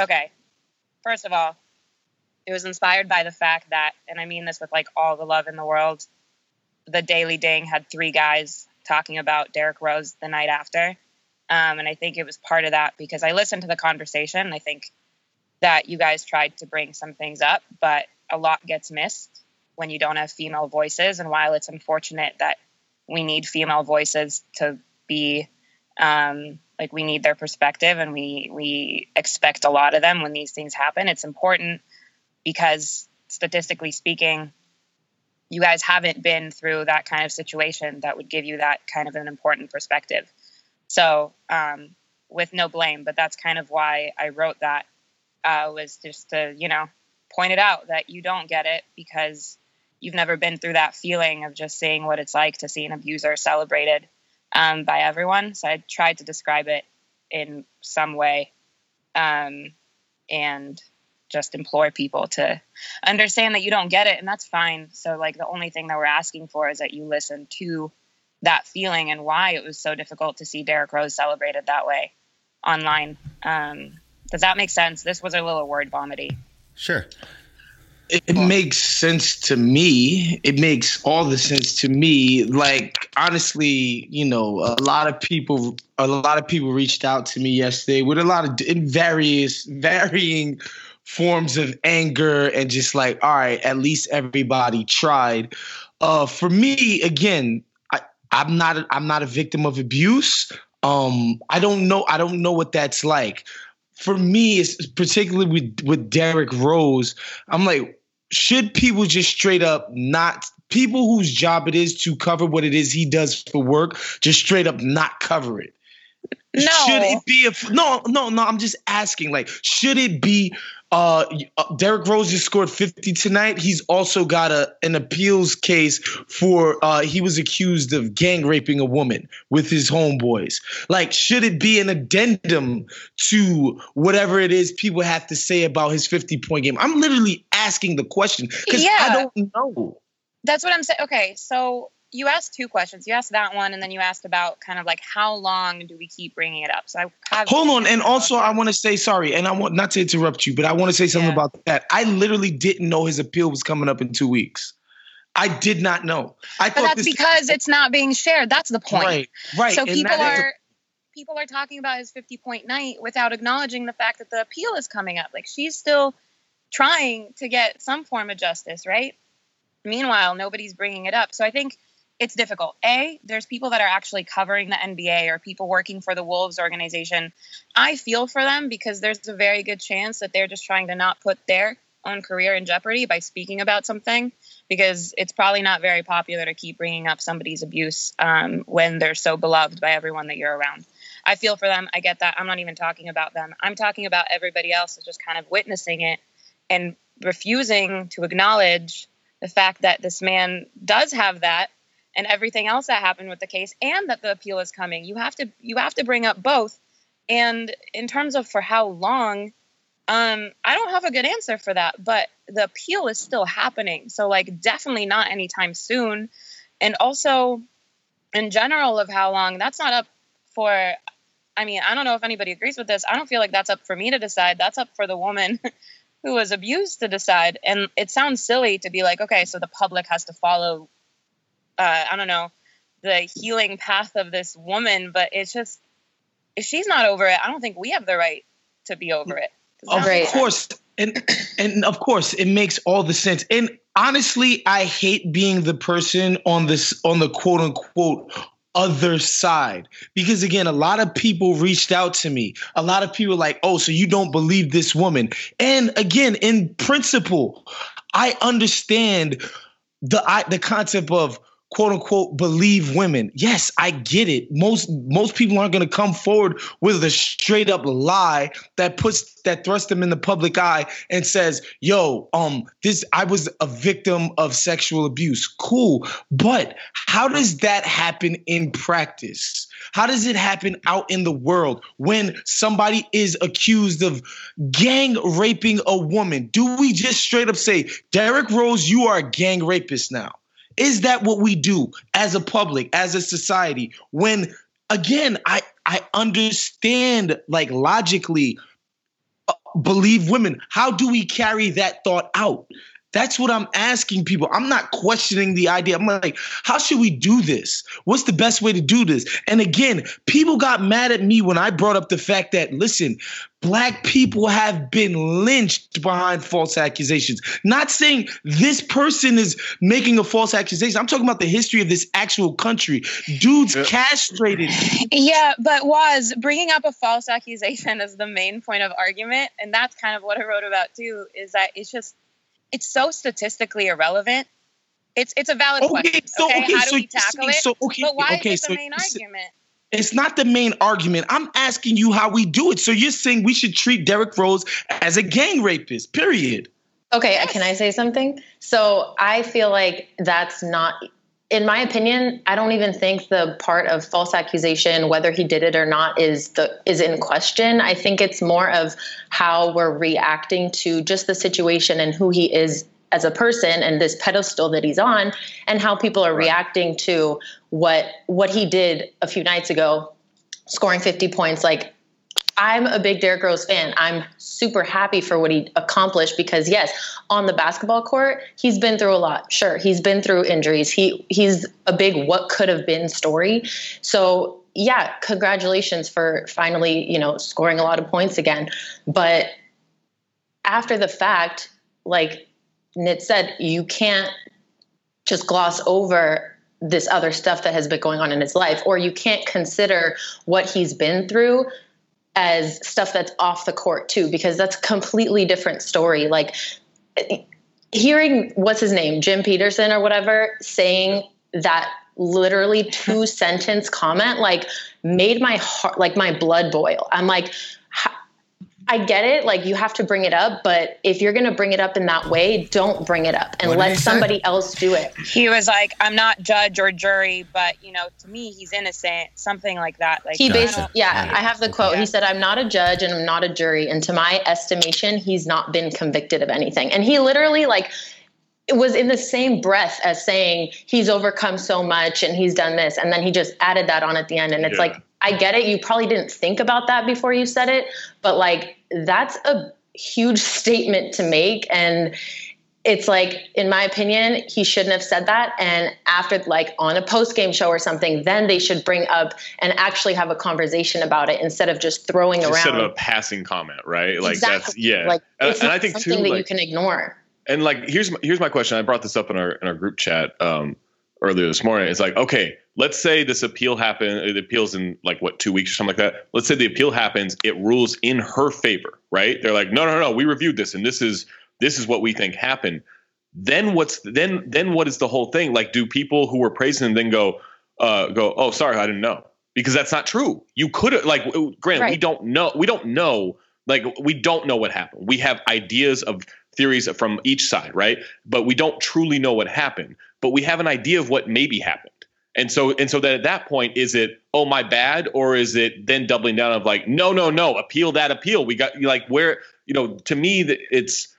Okay, first of all, it was inspired by the fact that, and I mean this with like all the love in the world. The Daily Ding had three guys talking about Derrick Rose the night after. Um, and I think it was part of that because I listened to the conversation. I think that you guys tried to bring some things up, but a lot gets missed when you don't have female voices. And while it's unfortunate that we need female voices to be um, like we need their perspective and we we expect a lot of them when these things happen, it's important because statistically speaking, you guys haven't been through that kind of situation that would give you that kind of an important perspective. So, um, with no blame, but that's kind of why I wrote that uh, was just to, you know, point it out that you don't get it because you've never been through that feeling of just seeing what it's like to see an abuser celebrated um, by everyone. So I tried to describe it in some way um, and just implore people to understand that you don't get it and that's fine. So, like, the only thing that we're asking for is that you listen to that feeling and why it was so difficult to see Derrick Rose celebrated that way online. Um, does that make sense? This was a little word vomity. Sure. It, it makes sense to me. It makes all the sense to me. Like honestly, you know, a lot of people, a lot of people reached out to me yesterday with a lot of in various, [LAUGHS] varying forms of anger and just like, all right, at least everybody tried. Uh, for me, again, I, I'm not, a, I'm not a victim of abuse. Um, I don't know, I don't know what that's like for me, it's particularly with with Derrick Rose. I'm like, should people just straight up not people whose job it is to cover what it is he does for work, just straight up not cover it? No. Should it be a no, no, no? I'm just asking. Like, should it be? Uh, uh, Derrick Rose just scored 50 tonight. He's also got a an appeals case for uh, he was accused of gang raping a woman with his homeboys. Like, should it be an addendum to whatever it is people have to say about his 50 point game? I'm literally asking the question because Yeah. I don't know. That's what I'm saying. Okay, so you asked two questions. You asked that one, and then you asked about kind of like how long do we keep bringing it up. So I Hold on, and also I want to say sorry, and I want not to interrupt you, but I want to say something about that. I literally didn't know his appeal was coming up in two weeks. I did not know. I but thought that's this because it's not being shared. That's the point. Right, right, So and people that is a- are people are talking about his 50 point night without acknowledging the fact that the appeal is coming up. Like she's still trying to get some form of justice, right? Meanwhile, nobody's bringing it up. So I think it's difficult. A, there's people that are actually covering the NBA or people working for the Wolves organization. I feel for them because there's a very good chance that they're just trying to not put their own career in jeopardy by speaking about something because it's probably not very popular to keep bringing up somebody's abuse um, when they're so beloved by everyone that you're around. I feel for them. I get that. I'm not even talking about them. I'm talking about everybody else is just kind of witnessing it and refusing to acknowledge the fact that this man does have that and everything else that happened with the case and that the appeal is coming. You have to you have to bring up both. And in terms of for how long, um, I don't have a good answer for that, but the appeal is still happening. So like definitely not anytime soon. And also in general of how long, that's not up for I mean, I don't know if anybody agrees with this. I don't feel like that's up for me to decide. That's up for the woman [LAUGHS] who was abused to decide. And it sounds silly to be like, okay, so the public has to follow uh, I don't know, the healing path of this woman, but it's just if she's not over it, I don't think we have the right to be over it. Of sense? course, and and of course, it makes all the sense. And honestly, I hate being the person on this on the quote unquote other side because again a lot of people reached out to me a lot of people like oh so you don't believe this woman and again in principle i understand the I, the concept of quote unquote believe women. Yes, I get it. Most most people aren't going to come forward with a straight up lie that puts that thrusts them in the public eye and says, "Yo, um this I was a victim of sexual abuse." Cool. But how does that happen in practice? How does it happen out in the world when somebody is accused of gang raping a woman? Do we just straight up say, Derrick Rose, you are a gang rapist now? Is that what we do as a public, as a society? When again, I I understand like logically uh, believe women. How do we carry that thought out? That's what I'm asking people. I'm not questioning the idea. I'm like, how should we do this? What's the best way to do this? And again, people got mad at me when I brought up the fact that, listen, black people have been lynched behind false accusations. Not saying this person is making a false accusation. I'm talking about the history of this actual country. Dudes castrated. Yeah, but was bringing up a false accusation as the main point of argument, and that's kind of what I wrote about too. Is that it's just it's so statistically irrelevant. It's it's a valid Okay, question. so- okay, okay, how do so we tackle see- it? so, okay, but why okay, is it so main you argument? It's not the main argument. I'm asking you how we do it. So you're saying we should treat Derrick Rose as a gang rapist, period. Okay, can I say something? So I feel like that's not, in my opinion, I don't even think the part of false accusation, whether he did it or not, is the is in question. I think it's more of how we're reacting to just the situation and who he is as a person and this pedestal that he's on, and how people are reacting to what what he did a few nights ago, scoring 50 points. Like I'm a big Derrick Rose fan. I'm super happy for what he accomplished because yes, on the basketball court, he's been through a lot. Sure, he's been through injuries. He he's a big what could have been story. So, yeah, congratulations for finally, you know, scoring a lot of points again. But after the fact, like Nit said, you can't just gloss over this other stuff that has been going on in his life or you can't consider what he's been through as stuff that's off the court too because that's a completely different story. Like hearing what's his name Jim Petersen or whatever saying that literally two [LAUGHS] sentence comment like made my heart like my blood boil. I'm like I get it. Like you have to bring it up, but if you're going to bring it up in that way, don't bring it up and What let he say? somebody else do it. He was like, "I'm not judge or jury, but you know, to me, he's innocent." Something like that. Like he basically, don't- yeah, I have the quote. He said, I'm not a judge and I'm not a jury. And to my estimation, he's not been convicted of anything. And he literally, like, it was in the same breath as saying he's overcome so much and he's done this. And then he just added that on at the end. And it's Yeah. like, I get it. You probably didn't think about that before you said it, but like, that's a huge [LAUGHS] statement to make. And it's like, in my opinion, he shouldn't have said that. And after, like, on a post game show or something, then they should bring up and actually have a conversation about it instead of just throwing Instead around. Instead of a passing comment, right? Like Exactly. that's yeah. Like, and, and I think something too, that you can ignore. and like here's my, here's my question. I brought this up in our in our group chat um, earlier this morning. It's like okay, let's say this appeal happen. It appeals in like what two weeks or something like that. Let's say the appeal happens. It rules in her favor, right? They're like, no, no, no. We reviewed this, and this is this is what we think happened. Then what's then then what is the whole thing? Like, do people who were praising him then go uh, go? Oh, sorry, I didn't know because that's not true. You could have like, Grant, we don't know. We don't know. Like, we don't know what happened. We have ideas of theories from each side, right? But we don't truly know what happened. But we have an idea of what maybe happened. And so and so that at that point, is it oh my bad, or is it then doubling down of like no no no appeal that appeal? We got like where you know to me that it's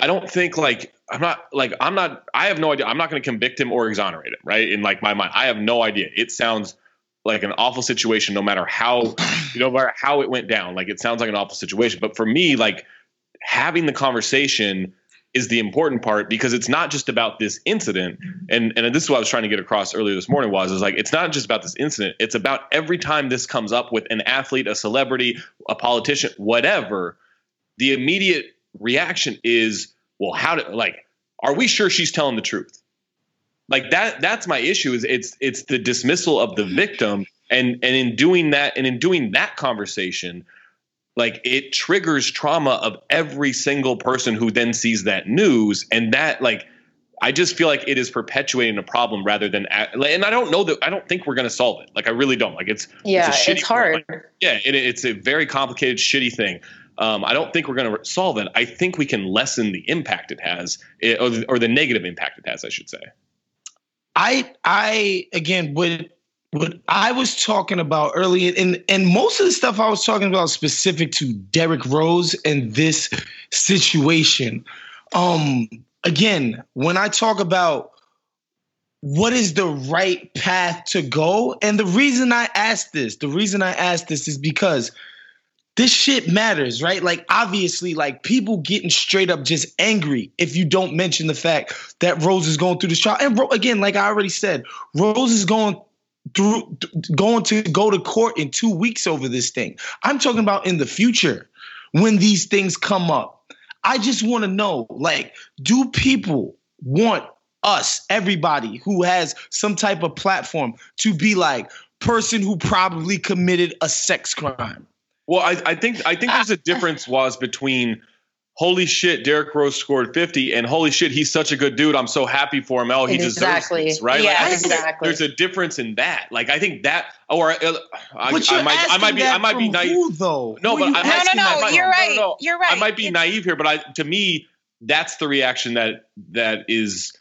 I don't think like I'm not like I'm not I have no idea. I'm not going to convict him or exonerate him, right? In like my mind, I have no idea. It sounds like an awful situation, no matter how you know, how it went down. Like it sounds like an awful situation. But for me, like having the conversation is the important part because it's not just about this incident. And and this is what I was trying to get across earlier this morning was is like it's not just about this incident. It's about every time this comes up with an athlete, a celebrity, a politician, whatever. The immediate reaction is, well, how did like, are we sure she's telling the truth? Like that. That's my issue. Is it's it's the dismissal of the victim, and and in doing that, and in doing that conversation, like it triggers trauma of every single person who then sees that news and that like I just feel like it is perpetuating a problem rather than, and I don't know that I don't think we're going to solve it. Like I really don't. Like it's Yeah, it's, a it's shitty hard. yeah, it, it's a very complicated, shitty thing. Um, I don't think we're going to solve it. I think we can lessen the impact it has, eh, or the, or the negative impact it has, I should say. I I again what what I was talking about earlier, and and most of the stuff I was talking about specific to Derrick Rose and this situation. Um, again, when I talk about what is the right path to go, and the reason I asked this, the reason I asked this is because this shit matters, right? Like obviously, like people getting straight up just angry if you don't mention the fact that Rose is going through this trial. And Ro- again, like I already said, Rose is going through going to go to court in two weeks over this thing. I'm talking about in the future when these things come up. I just want to know, like, do people want us, everybody who has some type of platform, to be like person who probably committed a sex crime? Well, I, I think I think there's a ah, ah. difference was between holy shit, Derrick Rose scored 50, and holy shit, he's such a good dude. I'm so happy for him. Oh, he Exactly. deserves this, right? like, I Yes. think that Exactly. there's a difference in that. Like, I think that, or uh, I, I might, I might be, I might be naive. who, though? No, Who but are you I, No, no, asking no, that from? you're right. You're right. I might be It- naive here, but I, to me, that's the reaction that that is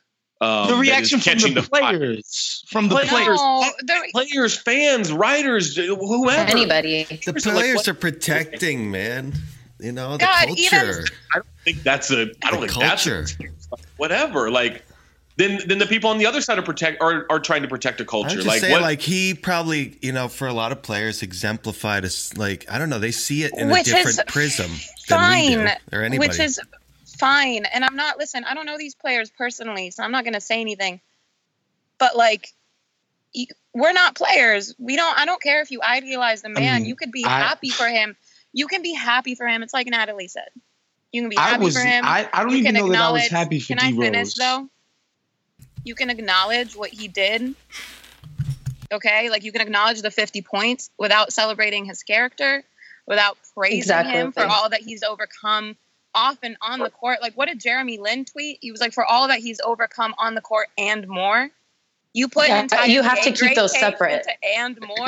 um, the reaction from catching the fire. players, from the Players. players. No, the, players, fans, writers, whoever. Anybody. The players what- are protecting, man. You know, the God, even- culture. I don't think that's a. I don't The think that's a, culture. whatever. Like then then the people on the other side are protect are, are trying to protect a I'm culture. just Like saying, what? like he probably, you know, for a lot of players, exemplified as like I don't know, they see it in Which a is different prism than do, fine, or anybody. which is fine. And I'm not listen. I don't know these players personally, so I'm not going to say anything. But like, you, we're not players. We don't. I don't care if you idealize the man. mean, you could be I- happy for him. You can be happy for him. It's like Natalie said. You can be I happy was, for him. I, I don't you even can know that I was acknowledge- happy for Can I D finish though? You can acknowledge what he did. Okay, like you can acknowledge the 50 points without celebrating his character, without praising Exactly. him for all that he's overcome off and on the court. Like, what did Jeremy Lin tweet? He was like, for all that he's overcome on the court and more. You put Yeah, entire you have to keep those separate. and more.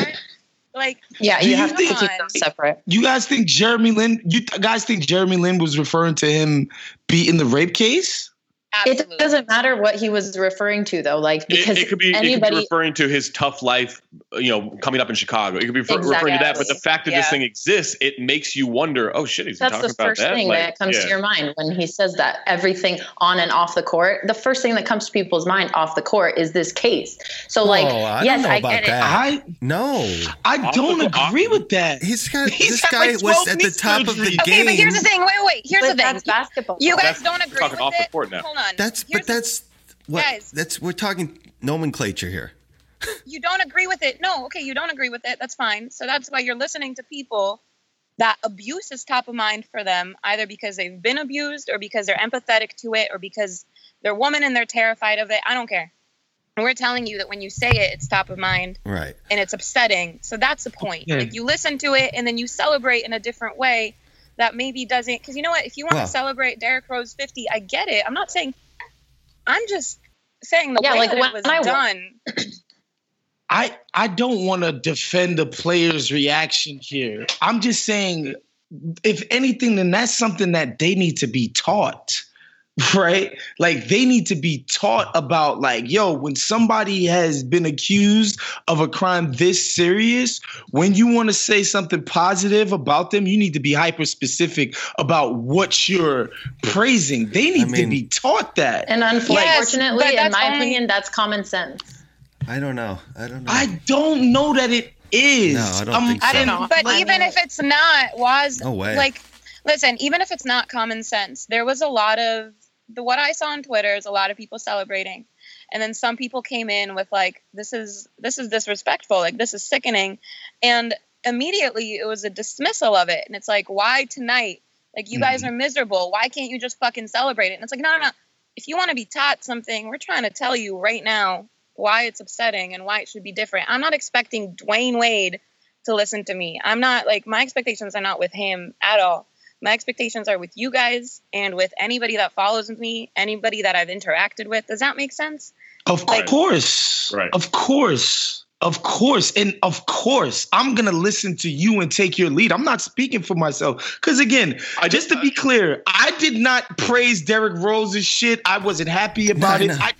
Like, Yeah, you you have to keep them separate. You guys think Jeremy Lin? You th- guys think Jeremy Lin was referring to him beating the rape case? Absolutely. It doesn't matter what he was referring to though, like it, because it could be it could anybody be referring to his tough life, you know, coming up in Chicago. It could be refer- referring to that, but the fact that this thing exists, it makes you wonder. Oh shit, he's talking about that. that's talking the about first that. thing Like, that comes yeah. to your mind when he says that everything on and off the court the first thing that comes to people's mind off the court is this case so like Oh, I don't yes know i about get that. I no, I Off don't the- off- agree with that. he's got He's this had, guy like, was at the knee top of the surgery. Okay, but here's the thing. Wait, wait, wait. Here's but the thing. that's basketball You guys don't agree talking with off the court now. Hold on. That's Here's but the- that's what Guys. that's we're talking nomenclature here. [LAUGHS] you don't agree with it. No, okay, you don't agree with it. That's fine. So that's why you're listening to people that abuse is top of mind for them, either because they've been abused or because they're empathetic to it or because they're woman and they're terrified of it. I don't care. And we're telling you that when you say it, it's top of mind Right. and it's upsetting. So that's the point. Okay. Like you listen to it and then you celebrate in a different way that maybe doesn't because you know what? If you want Well- to celebrate Derrick Rose 50, I get it. I'm not saying I'm just saying the Yeah, way like that when it was I done. I I don't want to defend the player's reaction here. I'm just saying, if anything, then that's something that they need to be taught, [LAUGHS] right? Like they need to be taught about, like, yo, when somebody has been accused of a crime this serious, when you want to say something positive about them, you need to be hyper specific about what you're praising. They need to mean- be taught that. and unfortunately but in my only- opinion that's common sense I don't know. I don't know. I don't know that it is. No, I don't Um, think I so. don't know. But I even if it's not, was No way. like, listen, even if it's not common sense, there was a lot of the what I saw on Twitter is a lot of people celebrating, and then some people came in with like, this is this is disrespectful, like this is sickening, and immediately it was a dismissal of it, and it's like, why tonight? Like you guys mm-hmm. are miserable. Why can't you just fucking celebrate it? And it's like, no, no, no. If you want to be taught something, we're trying to tell you right now why it's upsetting and why it should be different. I'm not expecting Dwyane Wade to listen to me. I'm not like my expectations are not with him at all. My expectations are with you guys and with anybody that follows me, anybody that I've interacted with. Does that make sense? Of course. Right. Of course. Of course. And of course, I'm going to listen to you and take your lead. I'm not speaking for myself. Because again, just to be clear, I did not praise Derrick Rose's shit. I wasn't happy about it. I,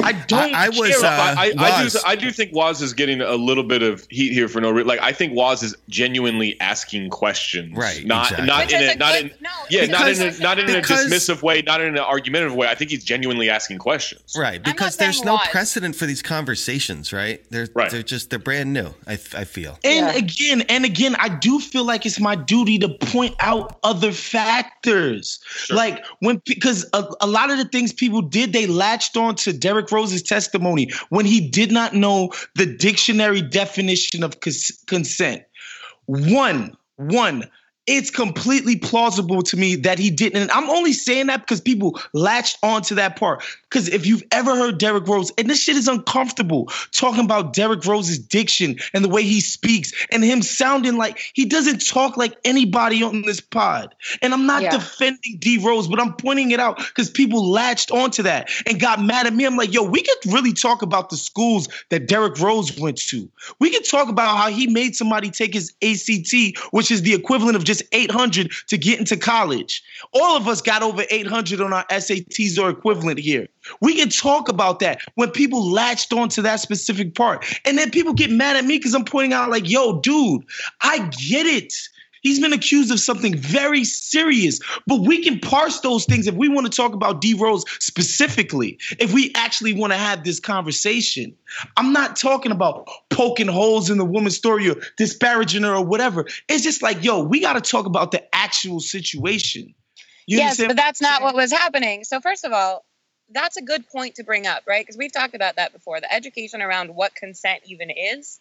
I don't I- I was, care. uh, I, I, do, Wos. I do think Wos is getting a little bit of heat here for no reason. Like I think Wos is genuinely asking questions, Right, Not exactly. not Which in is a a not good- in no, yeah not in a not in a dismissive way, not in an argumentative way. I think he's genuinely asking questions. Right, because there's no why. precedent for these conversations, right? They're Right. they're just they're brand new. I I feel. And Yeah. again, and again, I do feel like it's my duty to point out other factors. Like when because a, a lot of the things people did, they latched on to Derrick Rose's testimony when he did not know the dictionary definition of cons- consent. One, one. It's completely plausible to me that he didn't. And I'm only saying that because people latched onto that part. Because if you've ever heard Derrick Rose, and this shit is uncomfortable, talking about Derrick Rose's diction and the way he speaks, and him sounding like he doesn't talk like anybody on this pod. And I'm not Yeah. defending D Rose, but I'm pointing it out because people latched onto that and got mad at me. I'm like, yo, we could really talk about the schools that Derrick Rose went to. We could talk about how he made somebody take his ACT, which is the equivalent of just 800 to get into college. All of us got over 800 on our SATs or equivalent here. We can talk about that when people latched onto that specific part. And then people get mad at me because I'm pointing out, like, yo, dude, I get it. He's been accused of something very serious, but we can parse those things if we want to talk about D Rose specifically, if we actually want to have this conversation. I'm not talking about poking holes in the woman's story or disparaging her or whatever. It's just like, yo, we got to talk about the actual situation. You yes, but that's not what was happening. So first of all, that's a good point to bring up, right? Because we've talked about that before. The education around what consent even is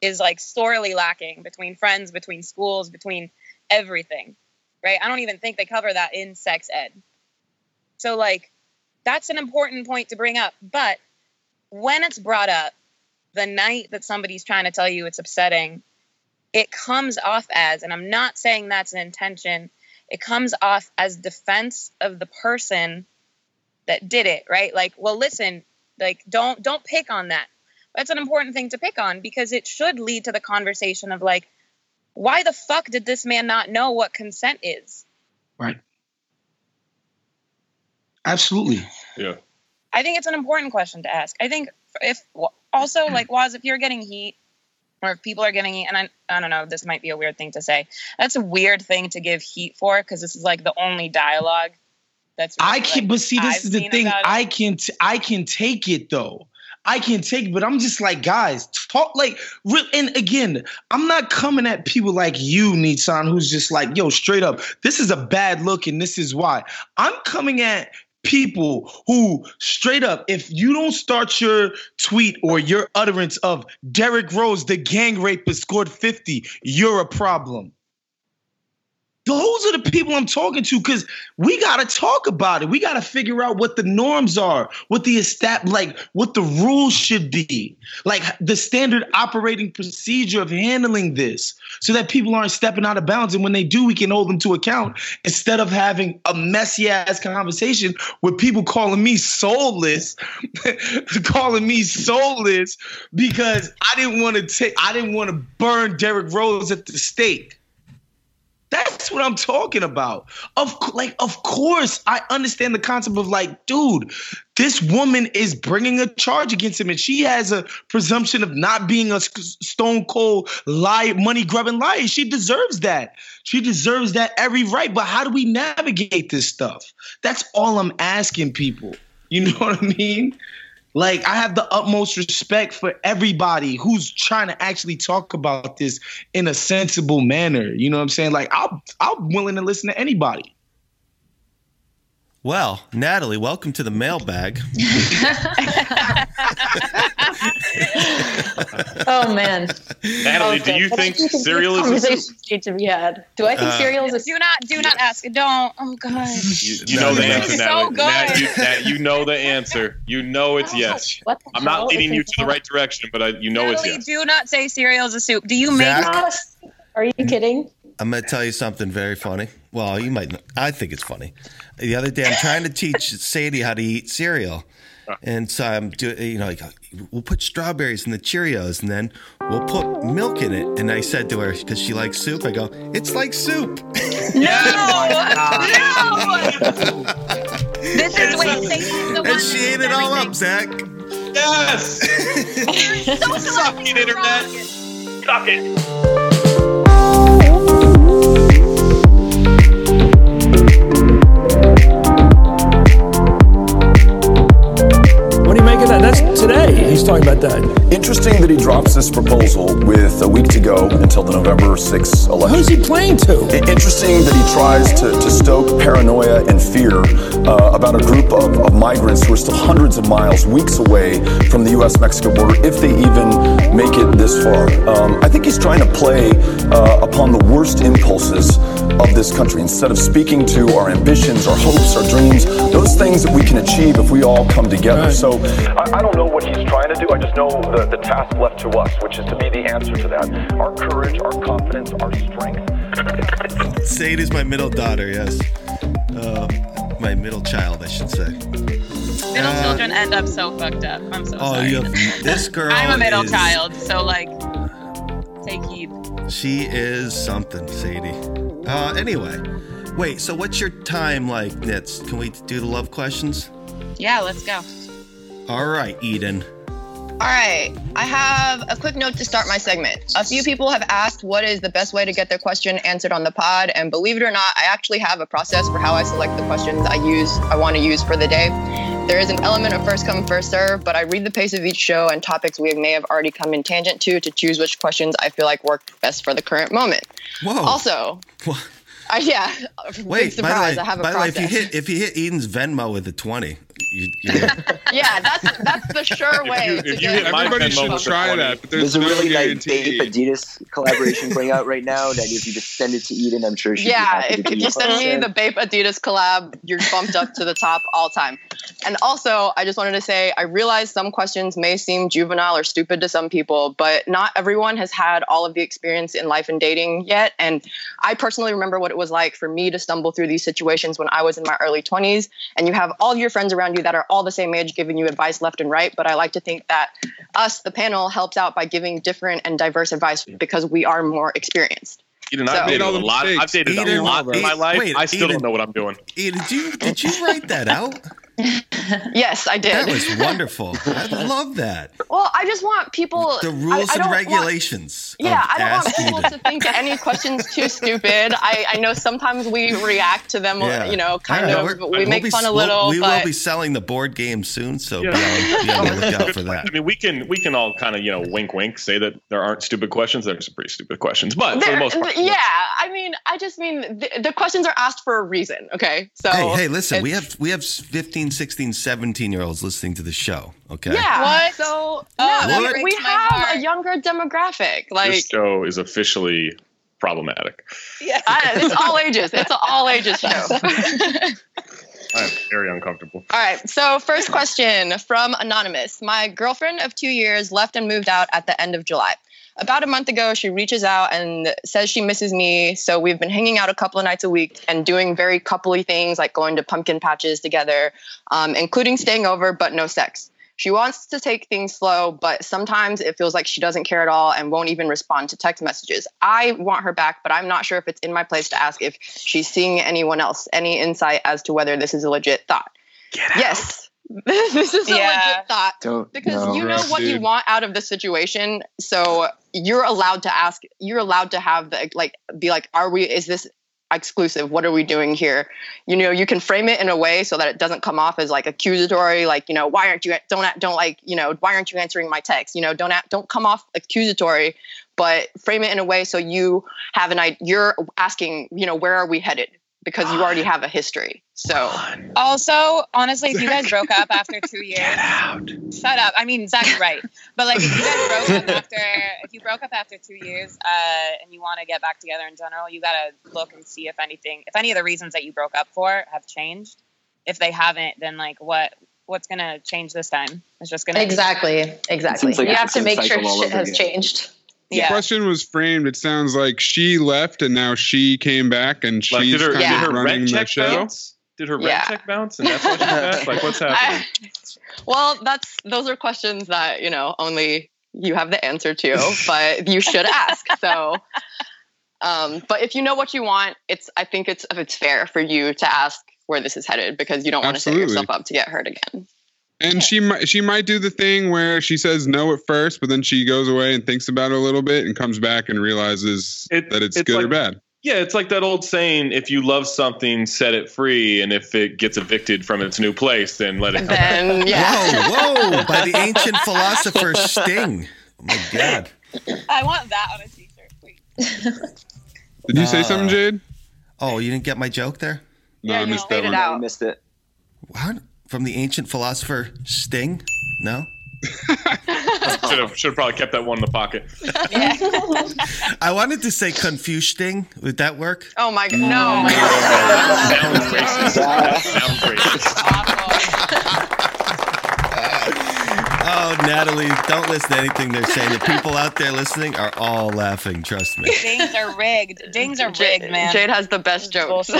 is like sorely lacking between friends, between schools, between everything, right? I don't even think they cover that in sex ed. So like that's an important point to bring up. But when it's brought up the night that somebody's trying to tell you it's upsetting, it comes off as, and I'm not saying that's an intention, it comes off as defense of the person that did it, right? Like, well, listen, like don't don't pick on that. That's an important thing to pick on because it should lead to the conversation of like, why the fuck did this man not know what consent is? Right. Absolutely. Yeah. I think it's an important question to ask. I think if also like Wos if you're getting heat or if people are getting heat, and I, I don't know, this might be a weird thing to say. That's a weird thing to give heat for because this is like the only dialogue that's. I really, can, like, but see, this I've is the thing. I can, t- I can take it though. I can take, but I'm just like, guys, talk like, real. And again, I'm not coming at people like you, Nitzan, who's just like, yo, straight up, this is a bad look, and this is why. I'm coming at people who straight up if you don't start your tweet or your utterance of Derrick Rose the gang rapist scored 50 you're a problem those are the people I'm talking to because we got to talk about it. We got to figure out what the norms are, what the estab- like what the rules should be, like the standard operating procedure of handling this, so that people aren't stepping out of bounds. And when they do, we can hold them to account instead of having a messy ass conversation with people calling me soulless, [LAUGHS] calling me soulless because I didn't want to take, I didn't want to burn Derrick Rose at the stake. That's what I'm talking about. Of like, of course, I understand the concept of like, dude, this woman is bringing a charge against him, and she has a presumption of not being a stone cold lie, money grubbing liar. She deserves that. She deserves that every right. But how do we navigate this stuff? That's all I'm asking people. You [LAUGHS] know what I mean? Like I have the utmost respect for everybody who's trying to actually talk about this in a sensible manner. You know what I'm saying? Like I'll I'm willing to listen to anybody. Well, Natalie, welcome to the mailbag. [LAUGHS] Oh man. Natalie, do you But I think that cereal is a soup? need to be had. Do I think Uh, cereal is a soup? Do not, do not ask. Don't. Oh god. You, you know the No, no, answer, no. Natalie. So good. Nat, you, Nat, you know the answer. You know it's yes. What the I'm not leading you to the right direction, but I, you know it's yes. do not say cereal is a soup. Do you make Zach? Are you kidding? I'm going to tell you something very funny. Well, you might. Not, I think it's funny. The other day, I'm trying to teach Sadie how to eat cereal, uh. and so I'm doing. You know, like we'll put strawberries in the Cheerios, and then we'll put milk in it. And I said to her because she likes soup, I go, "It's like soup." [LAUGHS] No, [LAUGHS] no. Oh this is wait, Sadie's the one and she ate it all up, Zach. Yes. [LAUGHS] Suck it, internet. Suck it. Today. He's talking about that. Interesting that he drops this proposal with a week to go until the November 6th election. Who's he playing to? Interesting that he tries to, to stoke paranoia and fear uh, about a group of, of migrants who are still hundreds of miles, weeks away from the U.S. Mexico border, if they even make it this far. Um, I think he's trying to play uh, upon the worst impulses of this country instead of speaking to our ambitions, our hopes, our dreams, those things that we can achieve if we all come together. So I, I don't know what he's trying to do. I just know the, the task left to us, which is to be the answer to that. Our courage, our confidence, our strength. Sadie's my middle daughter. Yes, uh, my middle child, I should say. Middle Uh, children end up so fucked up. I'm so Oh, sorry. you have, [LAUGHS] this girl. I'm a middle is- child, so like, take heed. She is something, Sadie. Uh, anyway, wait. So, what's your time like, Nits? Can we do the love questions? Yeah, let's go. All right, Eden. All right, I have a quick note to start my segment. A few people have asked what is the best way to get their question answered on the pod, and believe it or not, I actually have a process for how I select the questions I use I want to use for the day. There is an element of first come first serve, but I read the pace of each show and topics we may have already come in tangent to to choose which questions I feel like work best for the current moment. Whoa. Also, I, yeah, Wait, by the way, I have a by the way, if you hit if you hit Eden's Venmo with a twenty, you, you [LAUGHS] yeah, that's that's the sure way to get Everybody should try that, but there's, There's a no really nice guarantee. Bape Adidas collaboration going out right now. That if you just send it to Eden, I'm sure she'd be Yeah, happy if, to if you a send me the Bape Adidas collab, you're bumped up to the top all time. And also, I just wanted to say I realize some questions may seem juvenile or stupid to some people, but not everyone has had all of the experience in life and dating yet. And I personally remember what it was like for me to stumble through these situations when I was in my early 20s. And you have all your friends around you that are all the same age giving you advice left and right. But I like to think that us, the panel, helps out by giving different and diverse advice because we are more experienced. Eden, So- I've dated Made a all the lot. I've mistakes. dated a Eden, lot in my life. wait, I still Eden. don't know what I'm doing. Eden, did you did you [LAUGHS] write that out? [LAUGHS] Yes, I did. That was wonderful. [LAUGHS] I love that. Well, I just want people The rules I and don't want- regulations. yeah, I don't want people Eden. to think any questions too [LAUGHS] stupid. I, I know sometimes we react to them, Yeah. you know, kind All right, of. we're- We we'll make be- fun a we'll- little, We but will be selling the board game soon, so Yeah. be, on, be on the lookout for that. I mean, we can we can all kind of you know wink wink say that there aren't stupid questions. There's some pretty stupid questions, but for the most part, yeah, I mean, I just mean the, the questions are asked for a reason. Okay, so hey, hey, listen, we have we have 15, 16, 17 year olds listening to the show. Okay. Yeah. What? So Oh, no, uh, that we, we breaks my have heart. a younger demographic. Like this show is officially problematic. I- [LAUGHS] it's all ages. It's an all ages show. [LAUGHS] I am very uncomfortable. All right. So, first question from Anonymous. My girlfriend of two years left and moved out at the end of July. About a month ago, she reaches out and says she misses me. So, we've been hanging out a couple of nights a week and doing very coupley things like going to pumpkin patches together, um, including staying over, but no sex. She wants to take things slow, but sometimes it feels like she doesn't care at all and won't even respond to text messages. I want her back, but I'm not sure if it's in my place to ask if she's seeing anyone else. Any insight as to whether this is a legit thought? yes. [LAUGHS] this is a Yeah. legit thought Don't because no. you know Rough, what you want out of the situation. So you're allowed to ask, you're allowed to have the like be like, are we is this exclusive? What are we doing here? You know, you can frame it in a way so that it doesn't come off as like accusatory, like, you know, why aren't you don't don't like, you know, why aren't you answering my text? You know, don't don't come off accusatory, but frame it in a way so you have an idea you're asking, you know, where are we headed? Because you already have a history. So Also, honestly, if you guys broke up [LAUGHS] after two years, Get out. shut up. I mean, Zach's right, but like, if you guys broke up [LAUGHS] after, if you broke up after two years, uh, and you want to get back together in general, you gotta look and see if anything, if any of the reasons that you broke up for have changed. If they haven't, then like, what, what's gonna change this time? It's just gonna Exactly. Exactly. like you have to make sure shit has again. changed. The Yeah. question was framed, it sounds like she left and now she came back and Like, she's did her, kind did of her running rent the check show. bounce? Did her rent check bounce? And that's why she's back? Like, what's happening? [LAUGHS] Well, that's those are questions that you know only you have the answer to, but you should ask. So, um, but if you know what you want, it's I think it's it's fair for you to ask where this is headed because you don't want to set yourself up to get hurt again. And she might she might do the thing where she says no at first, but then she goes away and thinks about it a little bit and comes back and realizes It- that it's, it's good or bad. Yeah, it's like that old saying: if you love something, set it free, and if it gets evicted from its new place, then let it come. back. Then yeah, Whoa, whoa! By the ancient [LAUGHS] philosopher Sting. Oh my God. I want that on a t-shirt, please. [LAUGHS] Did you say Uh, something, Jade? Oh, you didn't get my joke there? No, Yeah, I you missed that it one. out. I missed it. What? From the ancient philosopher Sting? No. [LAUGHS] Should have should have probably kept that one in the pocket. [LAUGHS] I wanted to say confusing. Would that work? oh my god, no, [LAUGHS] Sounds racist. Sounds racist. Oh, Natalie, don't listen to anything they're saying. The people out there listening are all laughing. Trust me. Dings are rigged. Dings are Jade, rigged, man. Jade has the best jokes.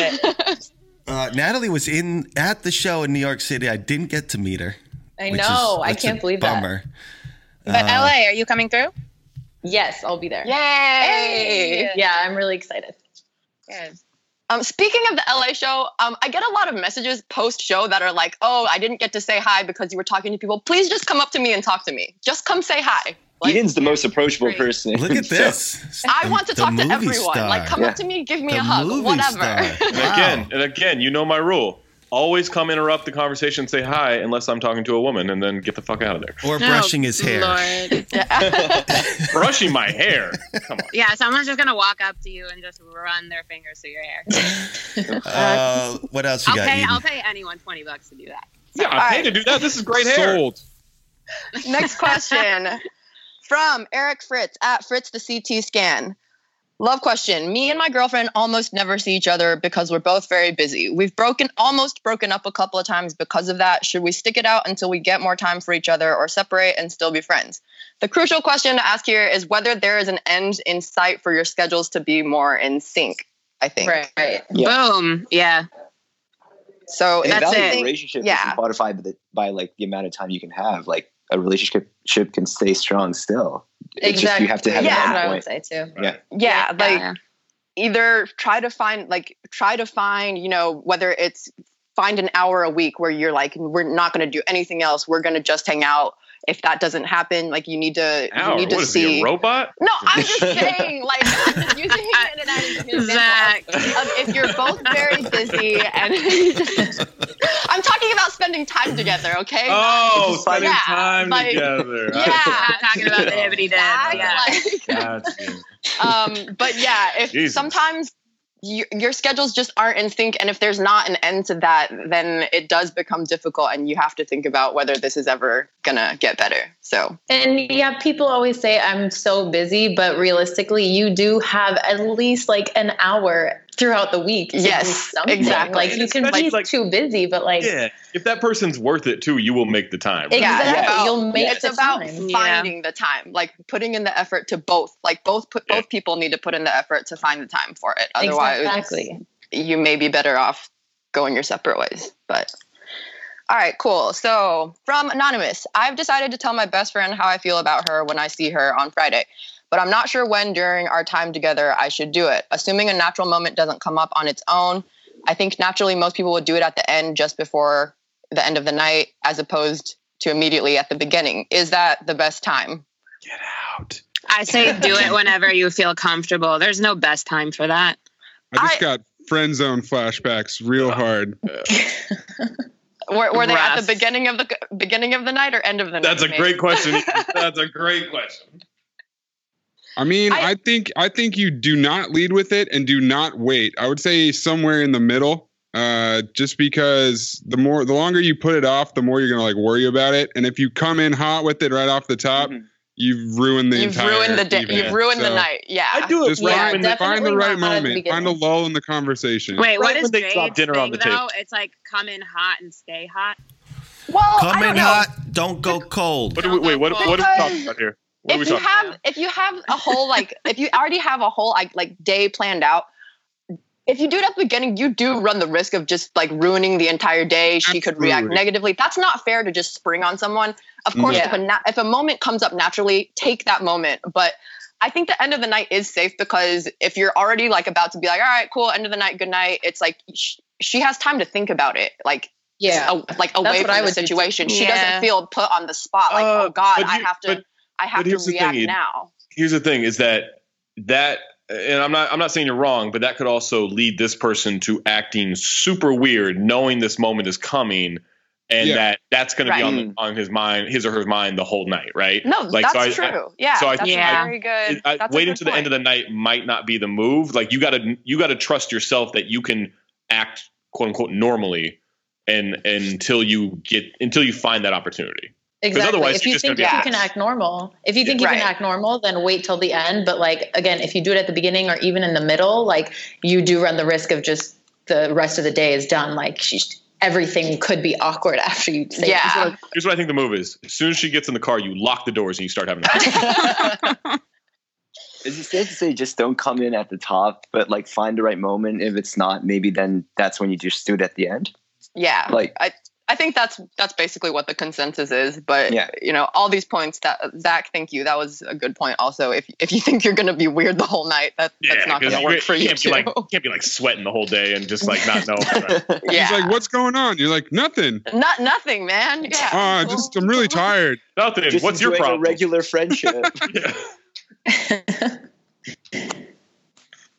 Bullshit. Uh, Natalie was in at the show in New York City. I didn't get to meet her. I know. is- I can't believe that. bummer. But Uh, LA, are you coming through? Yes, I'll be there. Yay! Yeah, I'm really excited. Good. Um, speaking of the LA show, um, I get a lot of messages post show that are like, "Oh, I didn't get to say hi because you were talking to people. Please just come up to me and talk to me. Just come say hi. Like, Eden's the most approachable Great. person. Look at [LAUGHS] So- this. I want to talk to movie everyone. Like, come Yeah. up to me, give me The a hug, whatever. star. [LAUGHS] And again, and again, you know my rule. Always come interrupt the conversation, say hi, unless I'm talking to a woman, and then get the fuck out of there. Or brushing his hair. [LAUGHS] Brushing my hair. Come on. Yeah, someone's just gonna walk up to you and just run their fingers through your hair. Uh, what else you I'll got? pay. Eden? I'll pay anyone twenty bucks to do that. Yeah, I paid to do that. This is great hair. Sold. Next question from Eric Fritz at Fritz the CT scan. Love question. Me and my girlfriend almost never see each other because we're both very busy. We've broken almost broken up a couple of times because of that. Should we stick it out until we get more time for each other or separate and still be friends? The crucial question to ask here is whether there is an end in sight for your schedules to be more in sync, I think. Right. right. Yeah. Boom. Yeah. So A if That's valued it. relationship Yeah. isn't modified by the, by like the amount of time you can have. Like a relationship ship can stay strong still. It's just you have to have Yeah. That's an what I would point. say too. Yeah. yeah, like Yeah. either try to find like try to find you know whether it's find an hour a week where you're like we're not going to do anything else we're going to just hang out if that doesn't happen like you need to Hour. you need to What is he, see a robot? no i'm just [LAUGHS] saying like i'm just using it as an [LAUGHS] example Zach. of, of if you're both very busy and i'm [LAUGHS] talking about spending time together okay Oh, Just spending yeah, time like- together. [LAUGHS] yeah. Not [LAUGHS] talking about the hibbity dip. Yeah. like, um, but yeah, if [LAUGHS] Jesus. sometimes your, your schedules just aren't in sync, and if there's not an end to that, then it does become difficult, and you have to think about whether this is ever gonna get better. So And yeah, people always say I'm so busy, but realistically, you do have at least like an hour throughout the week. To Yes, do exactly. Like you can be like- too busy, but like Yeah. If that person's worth it too, you will make the time. yeah, Exactly. it's about, You'll make it's the about time. Yeah. finding the time, like putting in the effort to both. Like both put, Yeah. both people need to put in the effort to find the time for it. Otherwise, exactly. you may be better off going your separate ways. But all right, cool. So from Anonymous, I've decided to tell my best friend how I feel about her when I see her on Friday. But I'm not sure when during our time together I should do it. Assuming a natural moment doesn't come up on its own, I think naturally most people would do it at the end just before the end of the night as opposed to immediately at the beginning. Is that the best time? Get out. I say [LAUGHS] do it whenever you feel comfortable. There's no best time for that. I just I- got friend zone flashbacks real oh. hard. [LAUGHS] Were, were they at the beginning of the beginning of the night or end of the night? That's a maybe? great question. [LAUGHS] That's a great question. I mean, I- I, think I think you do not lead with it and do not wait. I would say somewhere in the middle. Uh, just because the more the longer you put it off, the more you're gonna like worry about it. And if you come in hot with it right off the top, Mhm. you've ruined the You've entire ruined the day. evening. You've ruined the night. Yeah. I do it Just right Yeah, find, find the right not at the moment. Find a lull in the conversation. Wait, what Right is when they drop Jade's dinner on the table. though? It's like come in hot and stay hot. well, I Come don't in know. hot, don't go cold. what do we, wait, what, what are we talking about here? What are we if you talking have if you have a whole like if you already have a whole like like day planned out if you do it at the beginning you do run the risk of just like ruining the entire day she could react negatively that's not fair to just spring on someone of course Yeah. if a na- if a moment comes up naturally take that moment but I think the end of the night is safe because if you're already like about to be like all right cool end of the night good night it's like sh- she has time to think about it like Yeah. a- like away what from I the would do too. situation she Yeah. doesn't feel put on the spot like Uh, oh god but I have to but- I have but to here's the thing, now here's the thing is that that and I'm not I'm not saying you're wrong, but that could also lead this person to acting super weird, knowing this moment is coming, and Yeah. that that's going to be on the, on his mind, his or her mind, the whole night, right? No, Like, that's so I- true. I- yeah, so I that's think- Yeah. very good. It- I, that's a waiting to the end of the night might not be the move. Like you got to you got to trust yourself that you can act quote unquote normally, and, and until you get until you find that opportunity. Exactly. otherwise if you're you just gonna think be you a can act normal, if you think you Right. can act normal, then wait till the end. But like again, if you do it at the beginning or even in the middle, like you do run the risk of just the rest of the day is done. Like she's, everything could be awkward [LAUGHS] after you say Yeah. that. Here's what I think the move is: as soon as she gets in the car, you lock the doors and you start having. A [LAUGHS] Is it safe to say just don't come in at the top, but like find the right moment? If it's not, maybe then that's when you just do it at the end. Yeah, Like- I I think that's that's basically what the consensus is. But Yeah. you know, all these points that Zach, thank you. That was a good point. Also, if if you think you're gonna be weird the whole night, that that's not gonna work for you can't too. be like can't be like sweating the whole day and just like not know. [LAUGHS] yeah, He's like, "What's going on?" You're like, "Nothing." not nothing, man. Yeah. Ah, I just I'm really tired. Nothing. Just What's your problem? A regular friendship. yeah. [LAUGHS] [LAUGHS]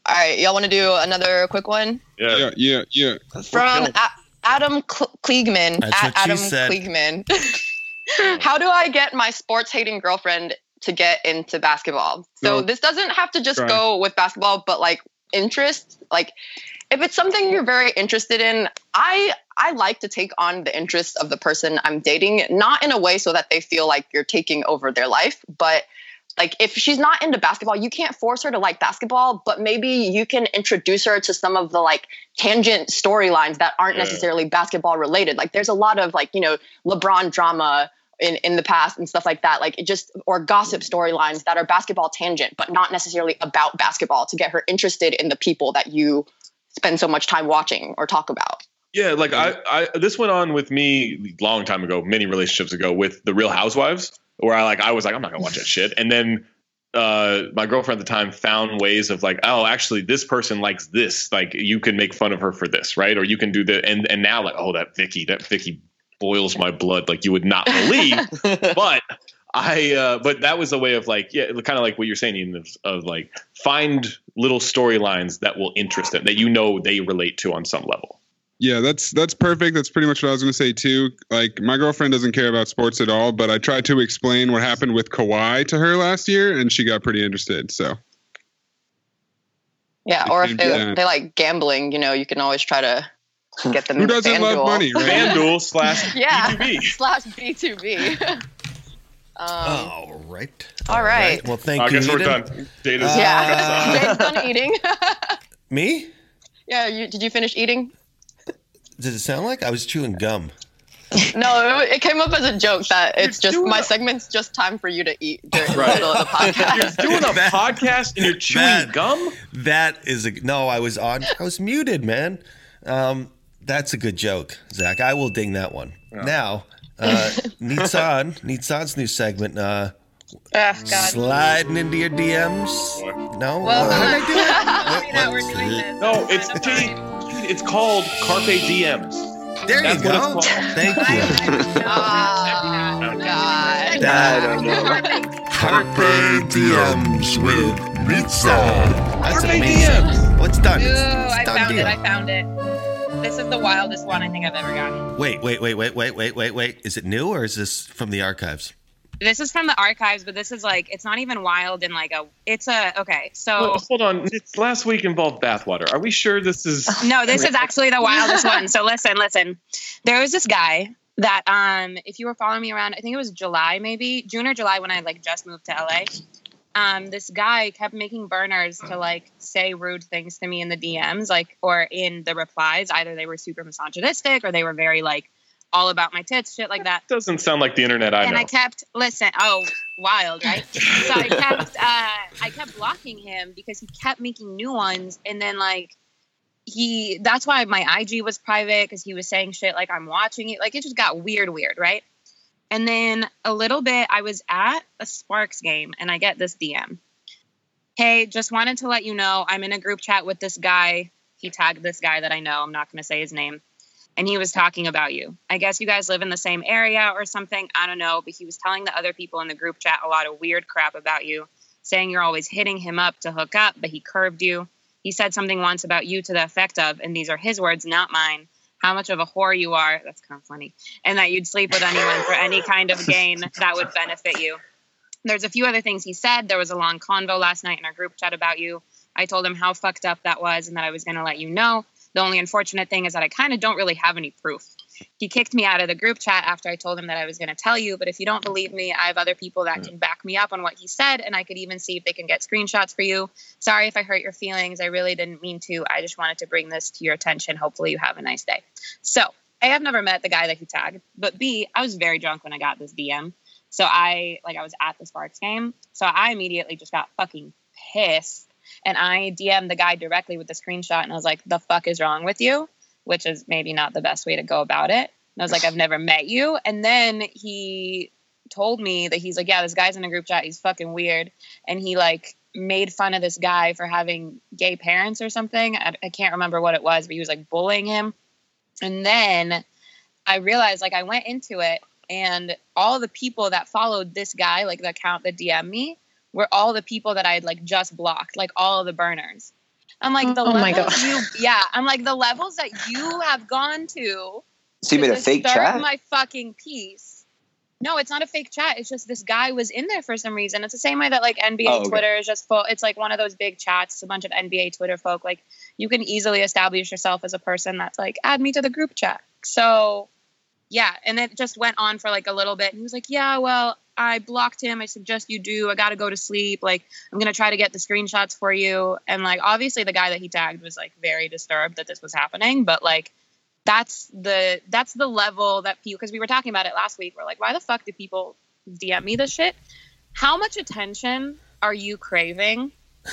all right, y'all want to do another quick one yeah. Yeah, yeah, yeah. from A- Adam Kl- Kliegman That's at what she Adam said. Kliegman. [LAUGHS] How do I get my sports hating girlfriend to get into basketball? So No. this doesn't have to just Try. go with basketball, but like interest, like if it's something you're very interested in, I I like to take on the interest of the person I'm dating, not in a way so that they feel like you're taking over their life, but like if she's not into basketball, you can't force her to like basketball, but maybe you can introduce her to some of the like tangent storylines that aren't Yeah. necessarily basketball related. Like there's a lot of like, you know, LeBron drama in, in the past and stuff like that. Like it just or gossip storylines that are basketball tangent, but not necessarily about basketball to get her interested in the people that you spend so much time watching or talk about. Yeah, like mm-hmm. I, I this went on with me long time ago, many relationships ago with the Real Housewives, where I like I was like I'm not gonna watch that shit, and then uh, my girlfriend at the time found ways of like, oh, actually this person likes this, like you can make fun of her for this, right? Or you can do the and and now like, oh, that Vicky, that Vicky boils my blood like you would not believe, [LAUGHS] but. I uh but that was a way of like yeah kind of like what you're saying Ian, of, of like find little storylines that will interest them that you know they relate to on some level. Yeah, that's that's perfect. That's pretty much what I was going to say too. Like my girlfriend doesn't care about sports at all, but I tried to explain what happened with Kawhi to her last year, and she got pretty interested. So Yeah, or if they, Yeah. they like gambling, you know, you can always try to get them who into doesn't love FanDuel. money, right? FanDuel slash [LAUGHS] Yeah. B2B. slash B2B. [LAUGHS] um, All right. All right. Well, thank I you. I guess we're done. Data's yeah, [LAUGHS] Jade's done eating. Me? yeah, you, did you finish eating? Does it sound like I was chewing gum? No, it, it came up as a joke that it's just my a- segment's just time for you to eat [LAUGHS] during Right. the middle of the [LAUGHS] podcast. You're doing a [LAUGHS] That- podcast and you're chewing that- gum? That is a no. I was on. I was muted, man. Um, that's a good joke, Zach. I will ding that one. Now, uh, Nitzan, Nitzan's new segment. Uh, Oh, God. sliding into your DMs. No, Well, What hold did I on. do? What- we're doing this. No, it's Jade, it's called Carpe DMs. There That's you go. [LAUGHS] Thank you. [LAUGHS] Oh, God. That- I don't know. Carpe DMs with Nitzan. That's Carpe amazing. DMs. What's done? Ooh, It's I done found deal. it. I found it. This is the wildest one I think I've ever gotten. Wait, wait, wait, wait, wait, wait, wait, wait. Is it new or is this from the archives? This is from the archives, but this is like it's not even wild in like a. It's a okay. So Well, hold on. It's last week involved bathwater. Are we sure this is? [LAUGHS] no, this is actually the wildest one. So listen, listen. There was this guy that um if you were following me around, I think it was July maybe, June or July when I like just moved to LA. Um, this guy kept making burners to like say rude things to me in the DMs, like or in the replies. Either they were super misogynistic or they were very like all about my tits, shit like that. Doesn't sound like the internet I and know. I kept listen. Oh, wild, right? so I kept [LAUGHS] uh, I kept blocking him because he kept making new ones, and then like he that's why my IG was private because he was saying shit like I'm watching it. Like it just got weird, weird, right? And then a little bit, I was at a Sparks game, and I get this DM. Hey, just wanted to let you know I'm in a group chat with this guy. He tagged this guy that I know. I'm not going to say his name and he was talking about you. I guess you guys live in the same area or something. I don't know, but he was telling the other people in the group chat a lot of weird crap about you, saying you're always hitting him up to hook up, but he curved you. He said something once about you to the effect of, and these are his words, not mine, how much of a whore you are. That's kind of funny. And that you'd sleep with anyone for any kind of gain [LAUGHS] that would benefit you. There's a few other things he said. There was a long convo last night in our group chat about you. I told him how fucked up that was and that I was going to let you know. The only unfortunate thing is that I kind of don't really have any proof. He kicked me out of the group chat after I told him that I was going to tell you, but if you don't believe me, I have other people that can back me up on what he said, and I could even see if they can get screenshots for you. Sorry if I hurt your feelings. I really didn't mean to. I just wanted to bring this to your attention. Hopefully, you have a nice day. So, A, I've never met the guy that he tagged, but B, I was very drunk when I got this DM. So I like I was at the Sparks game. So I immediately just got fucking pissed and I DM'd the guy directly with the screenshot and I was like, the fuck is wrong with you? Which is maybe not the best way to go about it. And I was like, I've never met you. And then he told me that he's like, yeah, this guy's in a group chat. He's fucking weird. And he like made fun of this guy for having gay parents or something. I, I can't remember what it was, but he was like bullying him. And then I realized like I went into it and all the people that followed this guy, like the account that DM me, were all the people that I had like just blocked, like all of the burners. I'm like the Oh my levels God. you, yeah. I'm like the levels that you have gone to. So you to made a fake chat? My fucking piece. No, it's not a fake chat. It's just this guy was in there for some reason. It's the same way that like NBA Oh, okay. Twitter is just full. It's like one of those big chats. It's a bunch of NBA Twitter folk. Like you can easily establish yourself as a person that's like, add me to the group chat. So yeah, and it just went on for like a little bit. And he was like, yeah, well, I blocked him. I suggest you do. I got to go to sleep. Like, I'm going to try to get the screenshots for you. And like, obviously, the guy that he tagged was like very disturbed that this was happening. But like, that's the that's the level that people because we were talking about it last week. We're like, why the fuck do people DM me this shit? How much attention are you craving? [LAUGHS]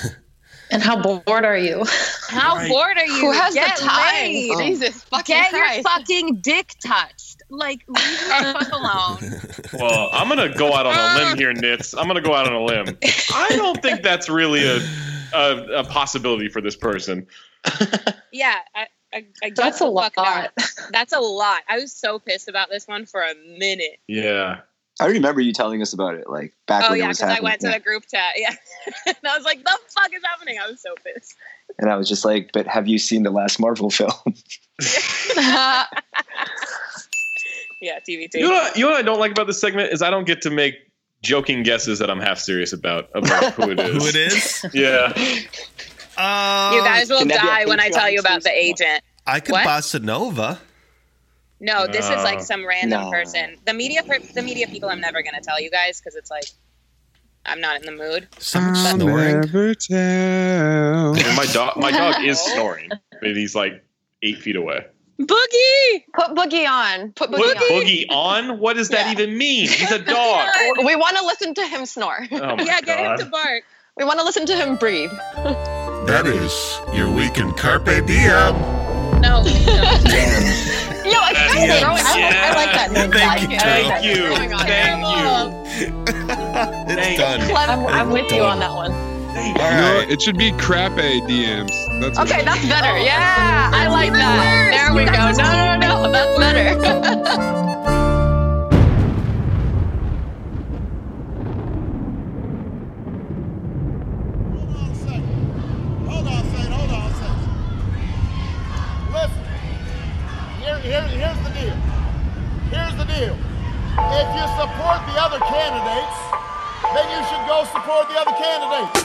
And how bored are you? How Right. bored are you? Who has the Get time? laid. Jesus fucking Get your fucking dick touched. Like, leave me the [LAUGHS] fuck alone. Well, I'm gonna go out on a limb um. here, Nitz. I'm gonna go out on a limb. I don't think that's really a a, a possibility for this person. [LAUGHS] Yeah, I, I, I That's a lot. not. [LAUGHS] That's a lot. I was so pissed about this one for a minute. Yeah. I remember you telling us about it, like back oh when yeah, it was because I went to Yeah. the group chat. Yeah, and I was like, "The fuck is happening?" I was so pissed. And I was just like, "But have you seen the last Marvel film?" Yeah, TVT. You know, what, you know what I don't like about this segment is I don't get to make joking guesses that I'm half serious about about who it [LAUGHS] is. Who it is? Yeah. Uh, you guys will can that be a die when I tell you about the agent. I could What? bossa nova. No, this is like some random No. person. The media, per- the media people, I'm never gonna tell you guys because it's like I'm not in the mood. Someone snoring. never tell. And my dog, my dog is [LAUGHS] snoring, but he's like eight feet away. Boogie. Put Boogie on. Put Boogie Put on. Boogie on? What does that Yeah. even mean? He's a [LAUGHS] dog. We want to listen to him snore. Oh my yeah, get him to bark. We want to listen to him breathe. That is your week in Carpe Diem. No, [LAUGHS] please don't. Yo, it's kind of growing. I, like, I like that name. Thank you, I like Thank you. Thank [LAUGHS] you. It's Thank done. I'm, I'm with you on that one. All No, it should be crap a DMs. That's Okay, that's is. better. Yeah, I like that. worse. There we You go. guys No, no, no, that's better. Hold on a second. Hold on a. Listen. Here, here, here's the deal. Here's the deal. If you support the other candidates, then you should go support the other candidates.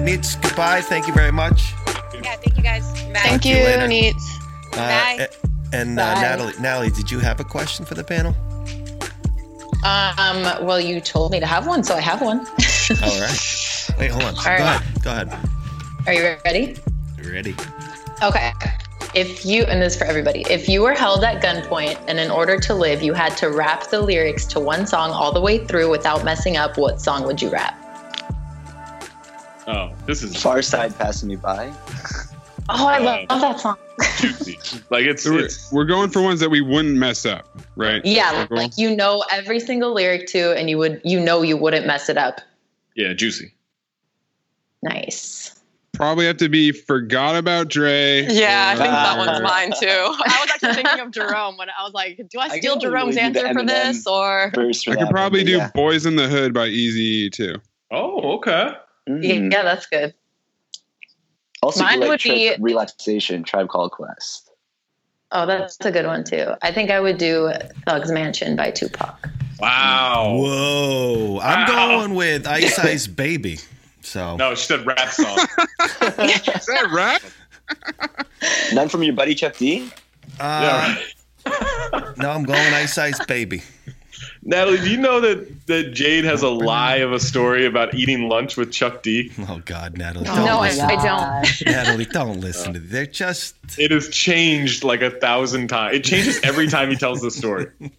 right, Neats, goodbye. Thank you very much. Yeah, thank you guys. Bye. Thank to you you, later. Neats. Uh, Bye. a- And uh, Bye. Natalie, Natalie, did you have a question for the panel? Um, well, you told me to have one, so I have one. All right. [LAUGHS] Wait, hold on. All Go right. ahead. Go ahead. Are you ready? Ready? Okay. If you, and this is for everybody, if you were held at gunpoint and in order to live, you had to rap the lyrics to one song all the way through without messing up, what song would you rap? Oh, this is Pharcyde passing me by. [LAUGHS] Oh, I love, love that song. Like it's, So we're, it's we're going for ones that we wouldn't mess up, right? Yeah, Cool. like you know every single lyric to, and you would, you know, you wouldn't mess it up. yeah, juicy. Nice. Probably have to be forgot about Dre. Yeah, I think that one's mine too. [LAUGHS] I was actually thinking of Jerome when I was like, do I I steal can only Jerome's really answer for this or? For I could probably but do yeah. "Boys in the Hood" by Easy too. Oh, okay. Mhm. Yeah, that's good. Also, Mine like, would trip, be- relaxation. Tribe Called Quest. Oh, that's a good one too. I think I would do Thug's Mansion by Tupac. Wow. Whoa. I'm Wow. going with [LAUGHS] Ice Ice Baby. So No, she said rap song. [LAUGHS] Is that rap? None from your buddy Chuck D. uh, yeah. no, I'm going Ice Ice Baby. Natalie, do you know that that Jade has a lie of a story about eating lunch with Chuck D? Oh God, Natalie. Oh, no, Don't I, listen. I don't. Natalie, don't listen to They're just It has changed like a thousand times. It changes every time he tells the story. [LAUGHS]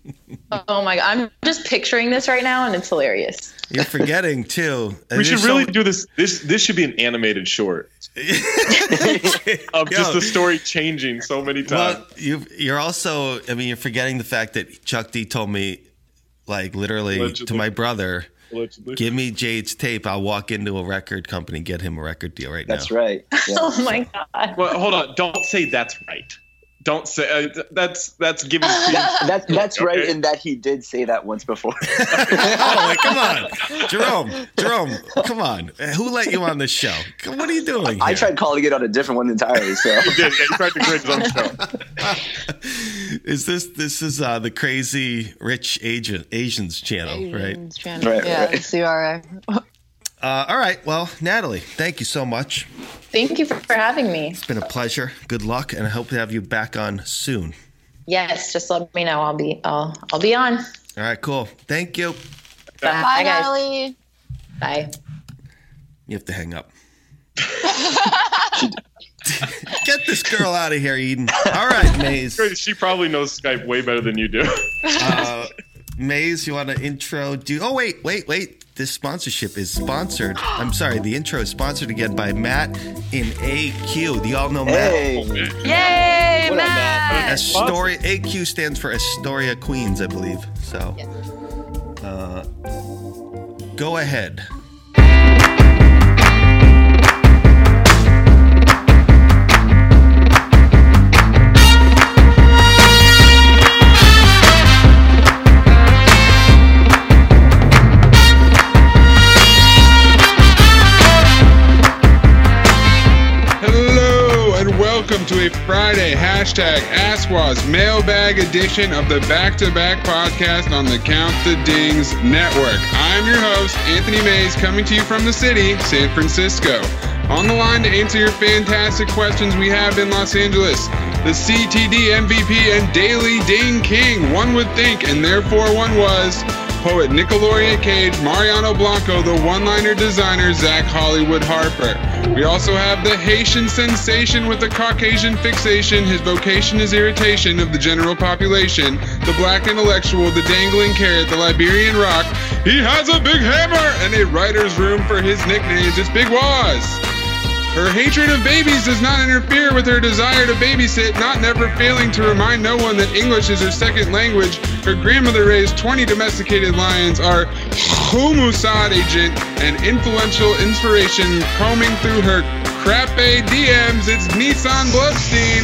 Oh my god, I'm just picturing this right now, and it's hilarious. you're forgetting too. We should really so- do this. This this should be an animated short [LAUGHS] of just the story changing so many times. Well, you you're also I mean you're forgetting the fact that Chuck D told me like literally to my brother, Allegedly. give me Jade's tape, I'll walk into a record company, get him a record deal right That's now. That's right. [LAUGHS] Yeah. Oh my god. Well, hold on. Don't say that's right. Don't say uh, that's that's giving. [LAUGHS] That's that's right in that he did say that once before. [LAUGHS] oh, like, come on, Jerome, Jerome, come on. Who let you on the show? What are you doing? I tried calling it on a different one entirely. So He did. Yeah, he tried to create his own show. [LAUGHS] Is this this is uh, the crazy rich Asian Asians channel, right? Right, yeah, right. CRA. Uh, all right. Well, Natalie, thank you so much. Thank you for, for having me. It's been a pleasure. Good luck, and I hope to have you back on soon. Yes, just let me know. I'll be I'll I'll be on. All right, cool. Thank you. Bye, Bye, guys. Natalie. Bye. You have to hang up. [LAUGHS] Get this girl out of here, Eden. All right, Mayes. She probably knows Skype way better than you do. Uh, Mayes, you want to intro? Do oh wait, wait, wait. This sponsorship is sponsored. I'm sorry, the intro is sponsored again by Matt in AQ. Do y'all know Matt? hey, Yay, What up, Matt. Astoria AQ stands for Astoria Queens, I believe. So, uh, go ahead. Friday hashtag AskWos mailbag edition of the Back to Back podcast on the Count the Dings network. I'm your host, Anthony Mayes, coming to you from the city, San Francisco. On the line to answer your fantastic questions we have in Los Angeles, the CTD MVP and Daily Ding King, one would think, and therefore one was. Poet Nickeloria Cage, Mariano Blanco, the one-liner designer Zach Hollywood Harper. We also have the Haitian sensation with the Caucasian fixation. His vocation is irritation of the general population. The black intellectual, the dangling carrot, the Liberian rock. He has a big hammer and a writer's room for his nicknames. It's Big Wos. Her hatred of babies does not interfere with her desire to babysit, not never failing to remind no one that English is her second language. Her grandmother raised 20 domesticated lions, our Humusad agent, and influential inspiration combing through her crappe DMs. It's Nitzan Bluvstein.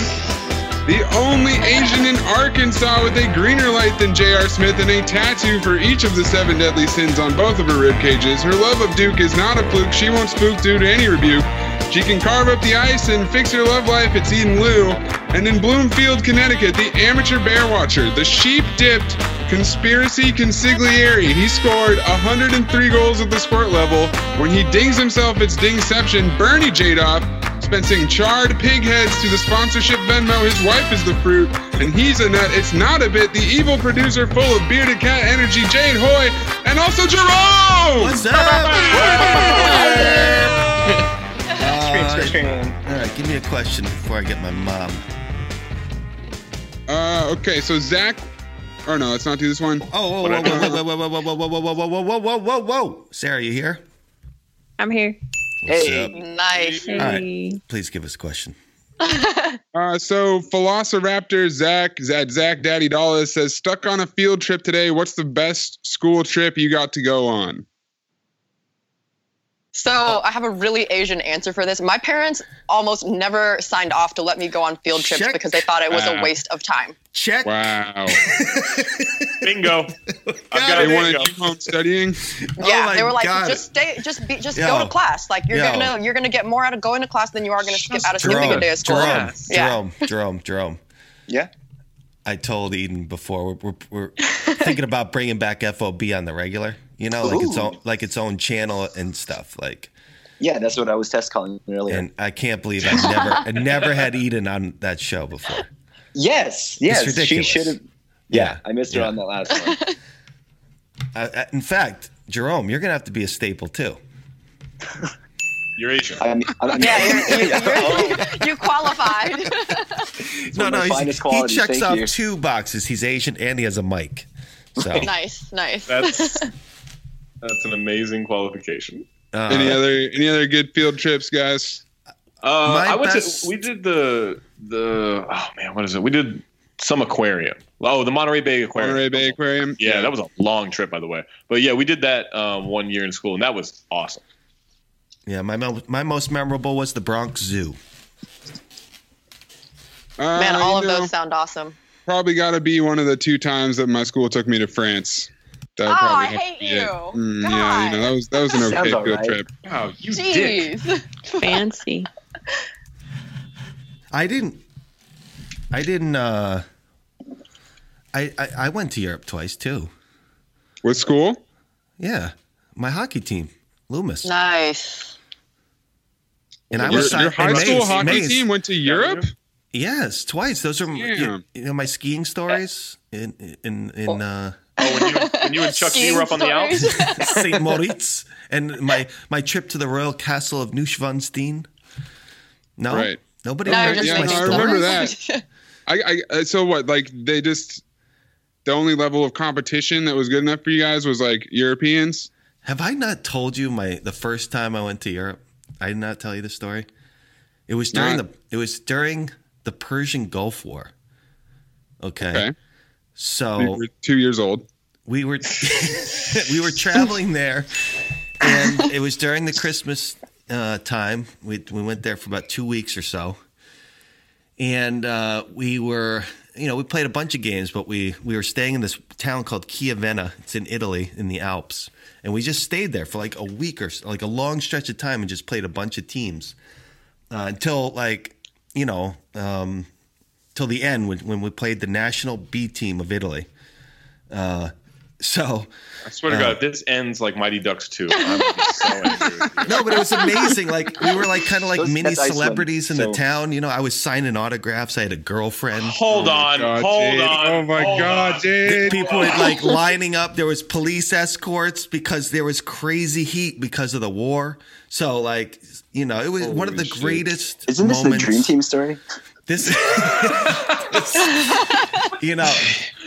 The only Asian in Arkansas with a greener light than J.R. Smith and a tattoo for each of the seven deadly sins on both of her rib cages. Her love of Duke is not a fluke. She won't spook due to any rebuke. She can carve up the ice and fix her love life. It's Eden Liu. And in Bloomfield, Connecticut, the amateur bear watcher, the sheep dipped Conspiracy Consigliere. He scored 103 goals at the sport level. When he dings himself, it's dingception. Bernie Jadoff spensing charred pig heads to the sponsorship Venmo. His wife is the fruit, and he's a nut. It's not a bit. The evil producer full of bearded cat energy, Jade Hoye, and also Jerome. What's up? Scream, scream, scream. All right, give me a question before I get my mom. Uh, okay, so Zach, or no, let's not do this one. Oh, whoa, whoa, whoa, whoa, whoa, whoa, whoa, whoa, whoa, whoa, whoa, whoa, whoa, whoa, whoa, whoa. Sarah, you here? I'm here. What's Hey, up? nice. All right, please give us a question. Uh, so Velociraptor Zach, Zach, Zach Daddy Dallas says, stuck on a field trip today. What's the best school trip you got to go on? So oh. I have a really Asian answer for this. My parents almost never signed off to let me go on field trips Check. because they thought it was Wow. a waste of time. Check. Wow. [LAUGHS] Bingo. I've got they a wanted you home studying? Yeah, Oh they were like, God. just stay, just be, just Yo. go to class. Like you're Yo. gonna you're gonna get more out of going to class than you are gonna get out of skipping Jerome, a day of school. Jerome, Yeah. Jerome, Jerome, Jerome. Yeah. I told Eden before we're, we're, we're thinking about bringing back FOB on the regular. You know, like its own like its own channel and stuff. Like, Yeah, that's what I was test calling earlier. and I can't believe I never [LAUGHS] I never had Eden on that show before. yes, yes, she should have. Yeah, I missed her Yeah. on that last one. [LAUGHS] Uh, in fact, Jerome, you're gonna have to be a staple too. You're Asian. I mean, I mean, Yeah, you're, you're, you're, [LAUGHS] you qualified. No, no, my he's, finest he checks thank off you. two boxes. He's Asian and he has a mic. So, nice, nice. That's that's an amazing qualification. uh, any other any other good field trips, guys? Uh, I went best- to. We did the the. Oh man, what is it? We did some aquarium. Oh, the Monterey Bay Aquarium. Monterey Bay Aquarium. Yeah, that was a long trip, by the way. But yeah, we did that um, one year in school, and that was awesome. yeah, my my most memorable was the Bronx Zoo. Uh, Man, all of know, those sound awesome. probably got to be one of the two times that my school took me to France. That would Oh, probably I have to hate be it. you. Mm, yeah, you know that was that was an okay all field right. trip. Wow, you dick. [LAUGHS] Fancy. I didn't. I didn't. uh I, I I went to Europe twice too. With school? Yeah, my hockey team, Loomis, Nice. and I Your, was your high school Mayes- hockey Mayes. team went to Europe? Yes, twice. Those are you, you know my skiing stories in in in uh, Oh, when you when you and Chuck D Skiing were up on the Alps. [LAUGHS] Saint Moritz, and my my trip to the royal castle of Neuschwanstein. No, Right. nobody No, you're remembers yeah, my no, I remember that. I, I so what? Like they just the only level of competition that was good enough for you guys was like Europeans. Have I not told you my the first time I went to Europe? I did not tell you the story. It was during Not- the it was during the Persian Gulf War. Okay. Okay, So you were two years old. we were [LAUGHS] [LAUGHS] we were traveling there and it was during the Christmas uh, time. We we went there for about two weeks or so, and uh, we were you know we played a bunch of games, but we we were staying in this town called Chiavenna. It's in Italy in the Alps, and we just stayed there for like a week or so, like a long stretch of time and just played a bunch of teams uh, until like you know um, till the end when when we played the national B team of Italy. Uh, so I swear to Uh, God, this ends like Mighty Ducks 2, I'm so [LAUGHS] angry. no, but it was amazing. Like we were like kind of like Those- mini that's Iceland, celebrities in so- the town. You know, I was signing autographs. I had a girlfriend. Hold Oh on, God, hold Jade. on. Oh my God, on. Jade. People were like lining up. There was police escorts because there was crazy heat because of the war. So like you know, it was one of the shit. greatest. Isn't this moments. the Dream Team story? This, [LAUGHS] you know,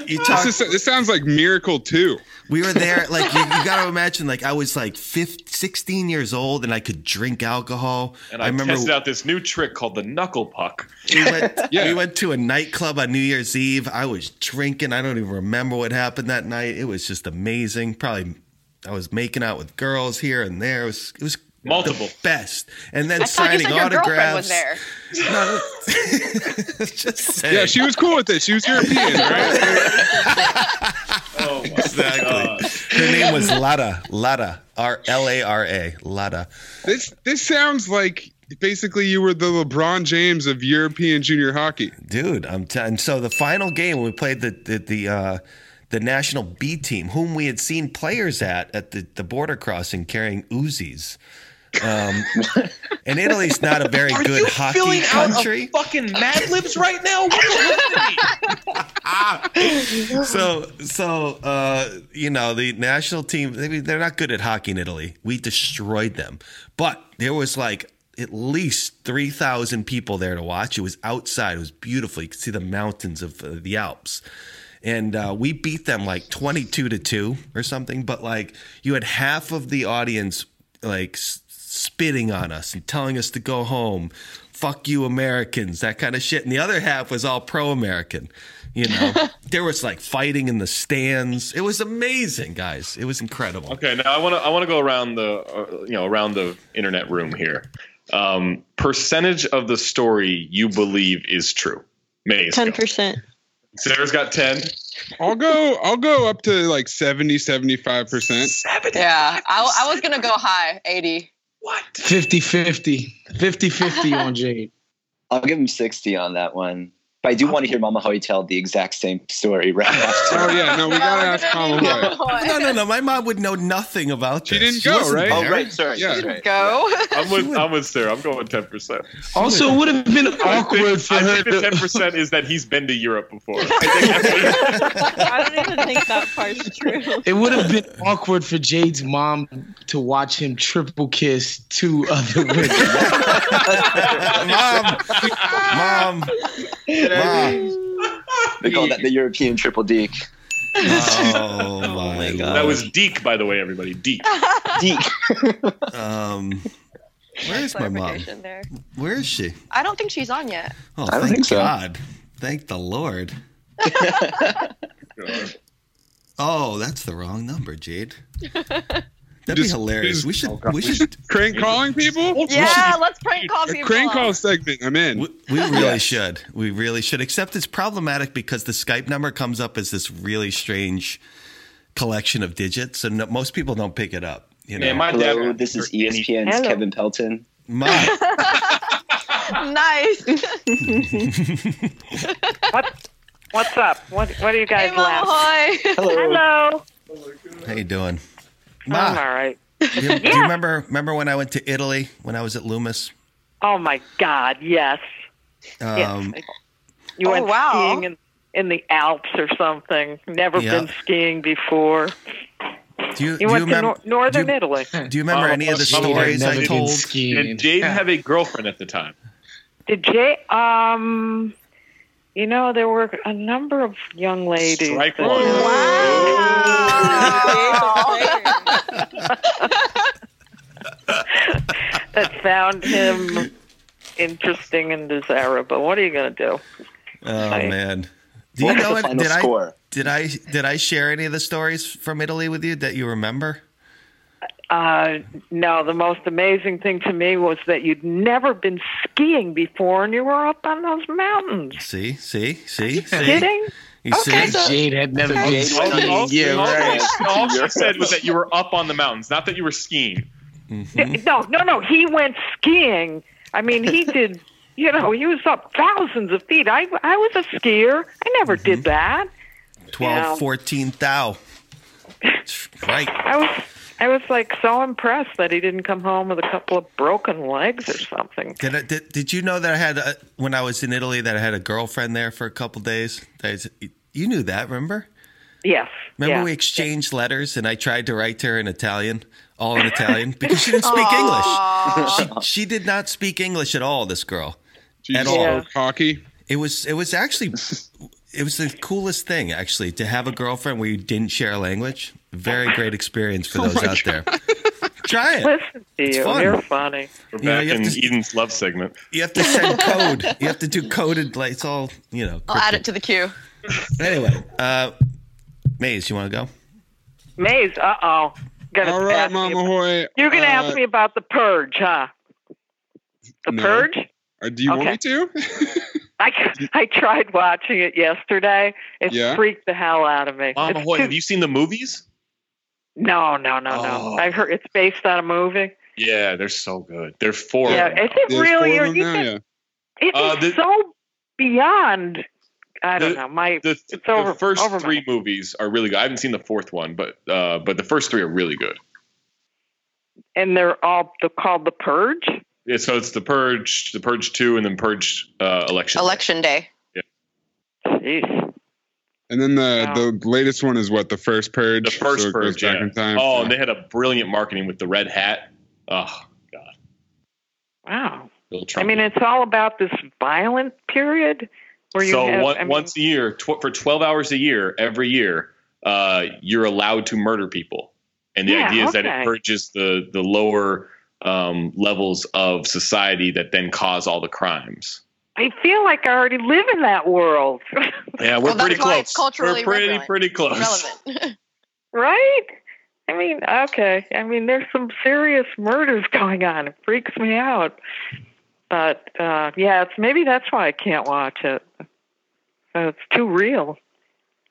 you talk. This, is, this sounds like Miracle too. We were there, like you, you got to imagine, like I was like 15, 16 years old, and I could drink alcohol. And I, remember tested out this new trick called the knuckle puck. we went, [LAUGHS] Yeah. we went to a nightclub on New Year's Eve. I was drinking. I don't even remember what happened that night. It was just amazing. Probably, I was making out with girls here and there. It was, it was Multiple. the best. And then I thought you signing said your was autographs. there. No, [LAUGHS] just saying. Yeah, she was cool with it. She was European, right? [LAUGHS] Oh my Exactly. God. Her name was Lada. Lada. R L A R A. Lada. this this sounds like basically you were the LeBron James of European junior hockey. dude i'm t- and so the final game we played the the the, uh the national B team, whom we had seen players at at the, the border crossing carrying Uzis. Um, [LAUGHS] and Italy's not a very Are good you hockey filling country. out a fucking Mad Libs right now? [LAUGHS] So so uh you know the national team they, they're not good at hockey in italy. We destroyed them. But there was like at least 3000 people there to watch. It was outside. It was beautiful. You could see the mountains of uh, the alps. And uh, we beat them like 22 to 2 or something. But like you had half of the audience like spitting on us and telling us to go home fuck you americans that kind of shit and the other half was all pro-american you know [LAUGHS] there was like fighting in the stands it was amazing guys it was incredible Okay, now I want to I want to go around the uh, you know around the internet room here. Um, percentage of the story you believe is true. Mayes. Ten percent. Sarah's got ten. I'll go. I'll go up to like 70, 75 percent. Yeah, I, I was gonna go high, eighty. 50 50. 50 50 on [LAUGHS] Jade. I'll give him 60 on that one. But I do want to hear Mama Hoye tell the exact same story right after. [LAUGHS] Oh yeah, no, we gotta ask [LAUGHS] Mama Hoye. no no no my mom would know nothing about this. She this. didn't go, wasn't right? Oh, there. right. Sorry. Yeah. that's right. Go. [LAUGHS] I'm with I'm with Sarah. I'm going ten percent. Also, it would have been awkward for I her think the ten percent is that he's been to Europe before. I think I don't even think that part's true. It would have been awkward for Jade's mom to watch him triple kiss two other women. mom mom mom They call that the European triple deek. [LAUGHS] oh my god that was Deek, by the way, everybody. Deek. [LAUGHS] Deek. um where's my mom there. where is she I don't think she's on yet. oh I thank think so. god thank the lord [LAUGHS] oh that's the wrong number jade that'd Just- be hilarious just- we should oh, we should [LAUGHS] Crank calling people. Yeah, let's prank call A people. crank call segment. I'm in. We, we really should. We really should. Except it's problematic because the Skype number comes up as this really strange collection of digits, and no, most people don't pick it up. You know, Yeah, my dad. This is ESPN's Hello. Kevin Pelton. My- [LAUGHS] [LAUGHS] nice. What? What's up? What? What are you guys Hey, Mama laughing? Hello. Hello. how you doing, I'm all Ma? right. Do you, do you [LAUGHS] remember remember when I went to Italy when I was at Loomis? Oh my God! Yes. Um, yes. You Oh, went wow. skiing in in the Alps or something. Never Yeah. been skiing before. Do you, You do you went to remember? nor- northern do you- Italy. Do you remember Oh, any of the Mama Hoye, stories never I been told? skiing. Did Jade have a girlfriend at the time? Did Jay? Um, you know, there were a number of young ladies. Strike that- one. [LAUGHS] that found him interesting and desirable. What are you going to do? Oh Right. man, do you know the it? final Did I score? did I did I share any of the stories from Italy with you that you remember? Uh, no, the most amazing thing to me was that you'd never been skiing before and you were up on those mountains. See, see, see, see. Kidding? You Okay, see? so- Jade had never been Jade went on skiing. the- Yeah, all, right. all [LAUGHS] she said was that you were up on the mountains, not that you were skiing. Mhm. No, no, no. He went skiing. I mean, he [LAUGHS] did. You know, he was up thousands of feet. I, I was a skier. I never Mm-hmm. did that. 12, Yeah. 14 thou. [LAUGHS] Right. I was, I was like so impressed that he didn't come home with a couple of broken legs or something. Did, I, did Did you know that I had a, when I was in Italy that I had a girlfriend there for a couple days? That is- you knew that, remember? Yes. Remember yeah. we exchanged letters and I tried to write to her in Italian, all in Italian, because she didn't speak English. She, she did not speak English at all. This girl, She at all. spoke hockey. It was it was actually it was the coolest thing actually to have a girlfriend where you didn't share a language. Very great experience for [LAUGHS] Oh those my out there. Try it. Listen to It's you. fun. You're funny. We're You know, back you in to- Eden's love segment. You have to send [LAUGHS] code. You have to do coded. Like it's all you know. I'll add it to the queue. Anyway, uh, Mayes, you want to go? Mayes, uh oh. All right, Mama Hoye. You're going to uh, ask me about the purge, huh? The No. purge? uh, do you want me to? [LAUGHS] I, I tried watching it yesterday. It Yeah? freaked the hell out of me. Mama It's Hoye, too- have you seen the movies? No, no, no, Oh. no. I've heard it's based on a movie. Yeah, they're so good. They're four. Yeah, is it There's really? four Or you now, can- yeah. It Uh, is the- so beyond I don't The- know. My The, it's the over. first over my- three movies are really good. I haven't seen the fourth one, but uh, but the first three are really good. and they're all they're called the Purge. Yeah, so it's the Purge, the Purge Two, and then Purge uh, Election. Election day. Jeez. And then the the latest one is what the first purge. The first so it goes Purge. back Yeah. in time. Oh, and they had a brilliant marketing with the red hat. Oh God, Wow. I mean, it's all about this violent period where you so have. one, I mean, once a year, tw- for twelve hours a year, every year, uh, you're allowed to murder people, and the Yeah, idea is that it purges the the lower um, levels of society that then cause all the crimes. I feel like I already live in that world. [LAUGHS] Yeah, we're Well, pretty close. it's culturally we're pretty relevant. pretty close. Relevant. [LAUGHS] right? I mean, okay. I mean, there's some serious murders going on. It freaks me out. But uh, yeah, it's maybe that's why I can't watch it. Uh, it's too real.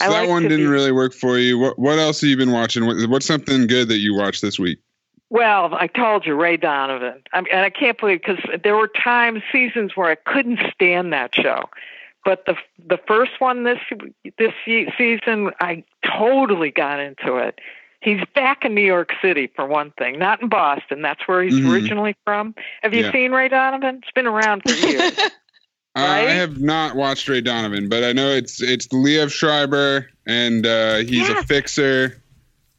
So I that like one didn't be- really work for you. What what else have you been watching? What, what's something good that you watched this week? Well, I told you, Ray Donovan. I mean, and I can't believe because there were times, seasons where I couldn't stand that show. But the the first one this this season, I totally got into it. He's back in New York City for one thing, not in Boston. That's where he's Mhm. originally from. Have you Yeah. seen Ray Donovan? It's been around for years. [LAUGHS] Uh, I have not watched Ray Donovan, but I know it's it's Liev Schreiber, and uh, he's a fixer,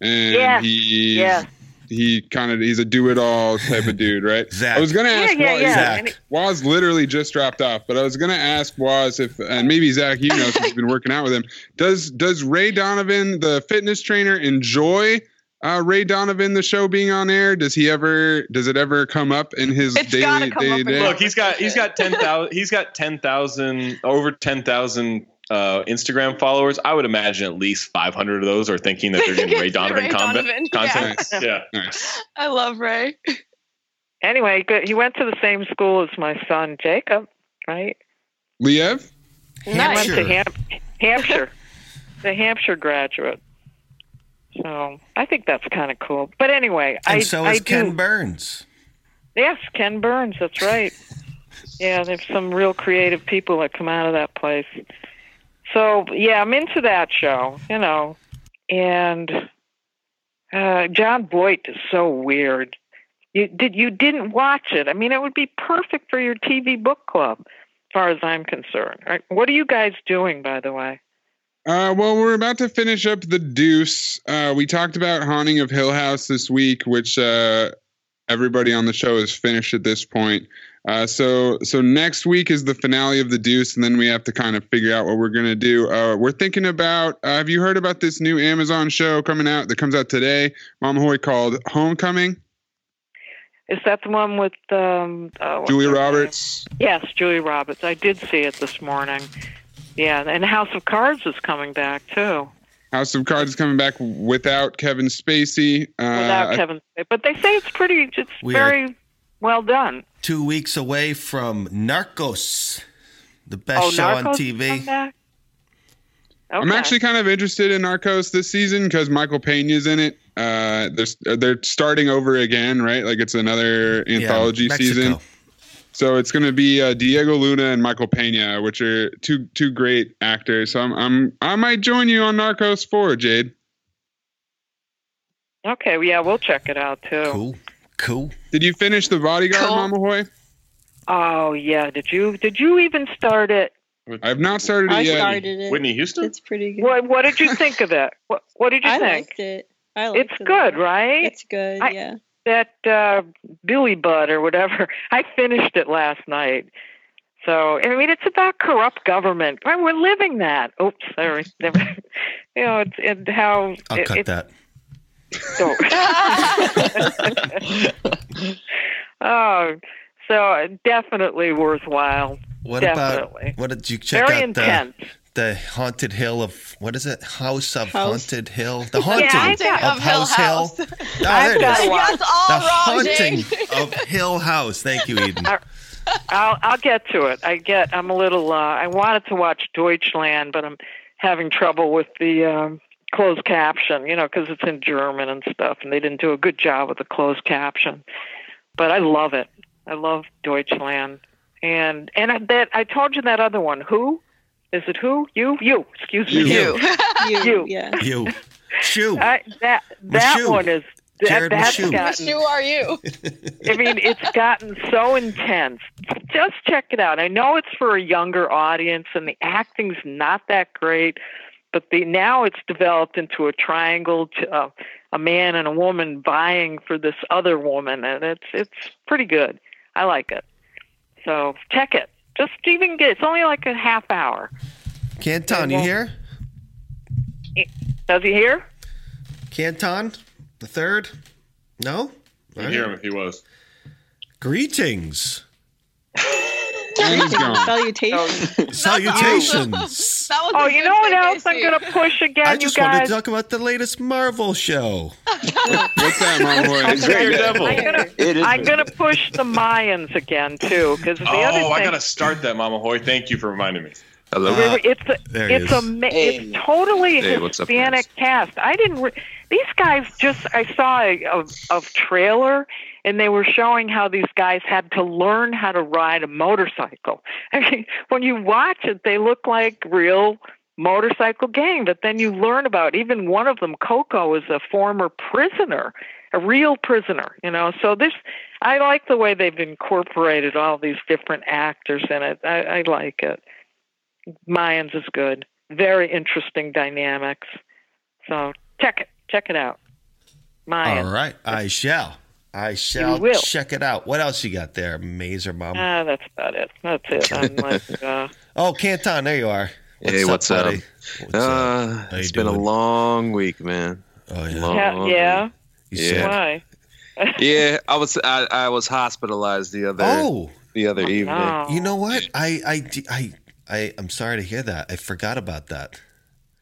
and Yes. he's Yes. He kind of he's a do it all type of dude, right? [LAUGHS] Zach. I was gonna ask Yeah, yeah, Wos, yeah. Zach. And Wos literally just dropped off, but I was gonna ask Wos if, and maybe Zach, you know, since you've been working out with him, does does Ray Donovan, the fitness trainer, enjoy? Uh, Ray Donovan, the show being on air, does he ever? Does it ever come up in his It's daily come day up to in day? Look, he's got he's got ten thousand he's got ten thousand over ten thousand uh, Instagram followers. I would imagine at least five hundred of those are thinking that they're getting Ray [LAUGHS] Donovan, Ray content. Donovan, content. yeah. Yeah. [LAUGHS] Nice. I love Ray. anyway, he he went to the same school as my son Jacob, right? Liev? He went to Hampshire. Ham- Hampshire, [LAUGHS] the Hampshire graduate. So I think that's kind of cool. But anyway, And I so I is do. Ken Burns. Yes, Ken Burns. That's right. yeah, there's some real creative people that come out of that place. So yeah, I'm into that show. You know, and uh, Jon Voight is so weird. You did you didn't watch it? I mean, it would be perfect for your TV book club, as far as I'm concerned. Right? What are you guys doing, by the way? Uh, well, we're about to finish up the Deuce. Uh, we talked about Haunting of Hill House this week, which uh, everybody on the show has finished at this point. Uh, so, so next week is the finale of the Deuce, and then we have to kind of figure out what we're gonna do. Uh, we're thinking about. Uh, have you heard about this new Amazon show coming out that comes out today, Mama Hoye, called Homecoming? Is that the one with um, uh, Julia? Roberts. Yes, Julia Roberts. I did see it this morning. Yeah, and House of Cards is coming back too, House of Cards is coming back without Kevin Spacey. Uh, without I- Kevin. But they say it's pretty. It's We are- very well done. Two weeks away from Narcos, the best oh, show Narcos on TV. coming back? I'm actually kind of interested in Narcos this season because Michael Pena's in it. Uh, they're they're starting over again, right? Like it's another anthology Mexico. season. So it's going to be uh, Diego Luna and Michael Pena, which are two two great actors. So I'm, I'm I might join you on Narcos four, Jade. Okay, well, yeah, we'll check it out too. Cool, cool. Did you finish The Bodyguard, Cool. Mama Hoye? Oh yeah, did you did you even start it? I've not started it I yet. started it. Whitney Houston. It's pretty good. What what did you [LAUGHS] think of it? What what did you I think? liked it. I liked It's it a good, lot. right? It's good. I- yeah. that uh, Billy Budd or whatever. [LAUGHS] I finished it last night. So I mean, it's about corrupt government. We're living that. Oops, sorry. [LAUGHS] You know, it's and how I'll it, cut it- that. So- [LAUGHS] oh, so definitely worthwhile. What definitely. about what did you check Very out intense. the the haunted hill of what is it? House of House. Haunted Hill. The haunting I of, got- of Hill House House. Hill. [LAUGHS] Oh, I've there it got is. to watch. That's all The wrong, haunting Jade. [LAUGHS] of Hill House. Thank you, Eden. I'll I'll get to it. I get. I'm a little. Uh, I wanted to watch Deutschland, but I'm having trouble with the um, closed caption. You know, because it's in German and stuff, and they didn't do a good job with the closed caption. But I love it. I love Deutschland, and and I, that I told you that other one. Who? Is it who? You? You. Excuse me. You. You. you. [LAUGHS] Yeah. You. Shoe. I, that that Mushu. one is that, Jared that's Mushu. gotten. Who are you? [LAUGHS] I mean, it's gotten so intense. Just check it out. I know it's for a younger audience, and the acting's not that great, but the now it's developed into a triangle, to, uh, a man and a woman vying for this other woman, and it's it's pretty good. I like it. So check it. Just even get. It's only like a half hour. Canton, you here? Does he hear? Canton, the third? No? I hear him if he was. Greetings. And he's gone. Salutations. Salutations. That was Oh, you know what else I'm gonna push again, I just you wanted guys? to talk about the latest Marvel show. What's that, my boy? It's Daredevil. I'm gonna, It is I'm gonna push the Mayans again too, because the other Oh, thing. I gotta start that, Mama Hoye. Thank you for reminding me. Hello. Uh, it's a, it's a Hey. it's totally a Hey, what's up, Hispanic cast. I didn't. Re- these guys just. I saw a, a, a trailer, and they were showing how these guys had to learn how to ride a motorcycle. [LAUGHS] I mean, when you watch it, they look like real motorcycle gang. But then you learn about even one of them, Coco, is a former prisoner, a real prisoner. You know, so this. I like the way they've incorporated all these different actors in it. I, I like it. Mayans is good. Very interesting dynamics. So check it. Check it out. Mayans. All right, I shall. I shall check it out. What else you got there, Mazer Mom? Ah, that's about it. That's it. I'm [LAUGHS] like, uh, oh, Canton, there you are. Hey, what's up? buddy? What's? Uh, How you it's been a long week, man. Oh yeah. Long yeah, week. yeah. You Yeah. Why? [LAUGHS] Yeah, I was I, I was hospitalized the other Oh, the other evening. Oh. you know what? I I I I'm sorry to hear that. I forgot about that.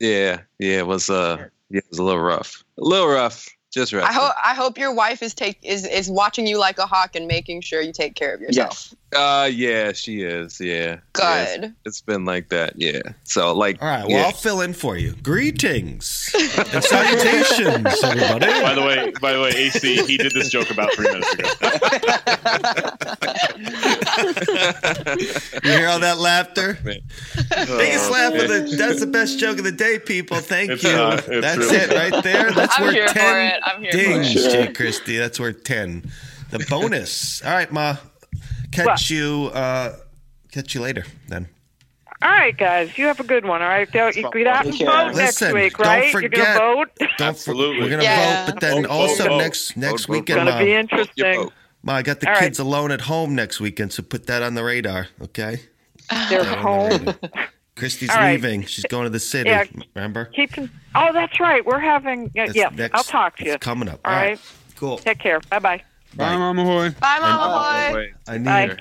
Yeah, yeah, it was uh yeah, it was a little rough. A little rough. Just right. I hope I hope your wife is take is is watching you like a hawk and making sure you take care of yourself. Yes. Uh yeah, she is. Yeah. Good. Yeah, it's- it's been like that. Yeah. So like All right. Well, yeah. I'll fill in for you. Greetings and salutations, everybody. By the way, by the way, AC, he did this joke about three minutes ago. You hear all that laughter? [LAUGHS] Biggest laugh of the. That's the best joke of the day, people. Thank It's you. not. That's really it right there. That's I'm worth here for ten it. I'm here for dings, it. Jay Christie. That's worth ten. The bonus. All right, Ma. Catch What? you. uh Catch you later then. All right, guys. You have a good one. All right. Don't, you get out and Take care. vote next Listen, week, don't right? You're gonna vote. Don't Absolutely. We're gonna Yeah. vote, but then Vote, also vote, vote. next next Vote, vote, weekend, It's gonna Ma. be Your interesting. vote. Ma, I got the All right. kids alone at home next weekend, so put that on the radar, okay? They're Put that the home. [LAUGHS] Christy's All right. leaving. She's going to the city. Yeah. Remember? Keep. Oh, that's right. We're having. Yeah, yeah. next- I'll talk to you. It's coming up. All right. Cool. Take care. Bye bye. Bye, Mama Hoye. Bye, Mama Boy. I need Bye.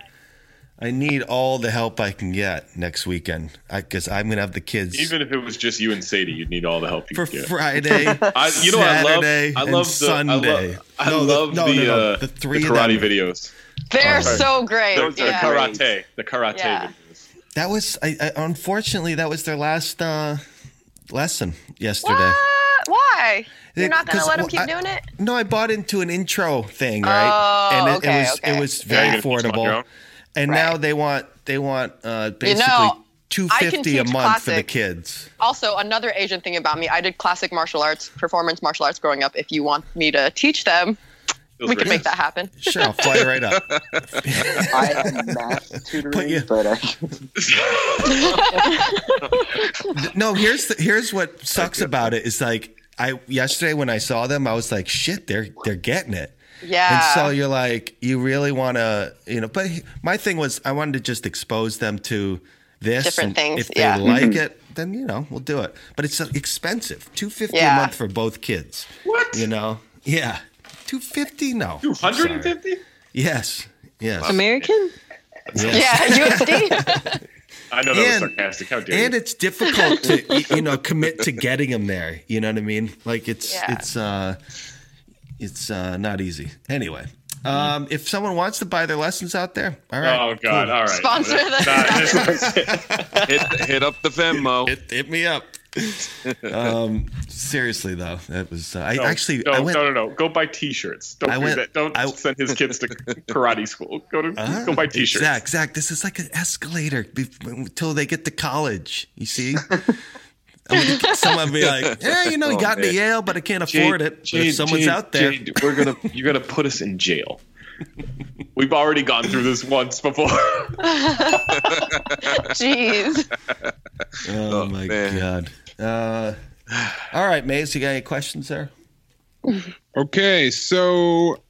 I need all the help I can get next weekend because I'm gonna have the kids Even if it was just you and Sadie, you'd need all the help you for could get. Friday, [LAUGHS] I, you know, what I love. Saturday, I and love the. Sunday. I love, I No, the- love no, the, no, no, uh, the the three of karate videos. They're Oh. so great. The, the yeah. karate, the karate Yeah. videos. That was I, I, unfortunately that was their last uh, lesson yesterday. What? Why? They- You're not going to let them keep I- doing it? No, I bought into an intro thing, right? Oh, and it, okay, it was okay. it was very you're gonna teach them on your affordable. own? And now they want they want uh, basically know, two I can fifty a teach month for the kids. Also, another Asian thing about me, I did classic martial arts, performance martial arts growing up. If you want me to teach them, we can make that happen. Sure, I'll fly right up. [LAUGHS] I had math tutoring, you- but I, [LAUGHS] [LAUGHS] no, here's the, here's what sucks about it is like I yesterday when I saw them, I was like, shit, they're they're getting it. Yeah. And so you're like, you really want to, you know. But my thing was, I wanted to just expose them to this. Different and things, If they yeah. like Mhm. it, then you know we'll do it. But it's expensive. Two fifty Yeah. a month for both kids. What? You know? Yeah. Two fifty? No. Two hundred and fifty? Yes. Yes. American? Yes. Yeah, USD. [LAUGHS] I know that was And- sarcastic. How dare and you? it's difficult to [LAUGHS] you know commit to getting them there you know what i mean like it's Yeah. it's uh it's uh not easy anyway um if someone wants to buy their lessons out there all right Oh God! cool. All right. Sponsor That's the- not- that's- [LAUGHS] [LAUGHS] hit hit up the Venmo. hit, hit me up [LAUGHS] um, seriously though, that was uh, I No, actually no, I went. no, no, no. Go buy T-shirts. Don't I do went- that. Don't I- send his kids to [LAUGHS] karate school. Go to Ah, go buy T-shirts. Zach, Zach, this is like an escalator until they get to college. You see? [LAUGHS] I'm Someone be like, "Yeah, you know, he Oh, got into man. Yale, but I can't Jade- afford it." But Jade, if someone's Jade, out there, Jade, we're gonna you're gonna put us in jail. We've already gone through this once before. Jeez. oh, my god. Uh, all right, Mayes, you got any questions there? [LAUGHS] Okay, so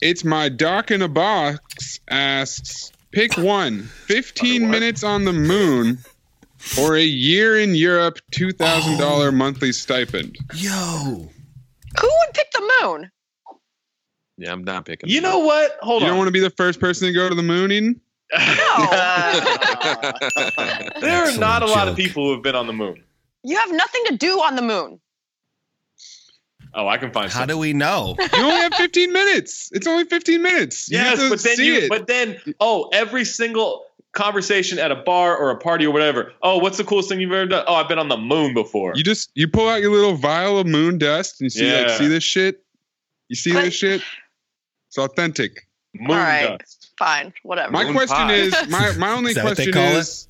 it's my doc in a box asks pick one 15 minutes on the moon or a year in Europe, $2,000 monthly stipend. Yo. Who would pick the moon? Yeah, I'm not picking. You know what? Hold you on. You don't want to be the first person to go to the moon, Eden? [LAUGHS] there are not a lot joke. of people who have been on the moon. You have nothing to do on the moon. Oh, I can find. How some. do we know? [LAUGHS] You only have 15 minutes. It's only 15 minutes. You Yes, but then you. it. But then, oh, every single conversation at a bar or a party or whatever. Oh, what's the coolest thing you've ever done? Oh, I've been on the moon before. You just you pull out your little vial of moon dust and you see like see this shit. You see But- this shit. It's authentic. moon All right. dust. Fine. Whatever. My Moon question pie. is my my [LAUGHS] only Is that what they question call is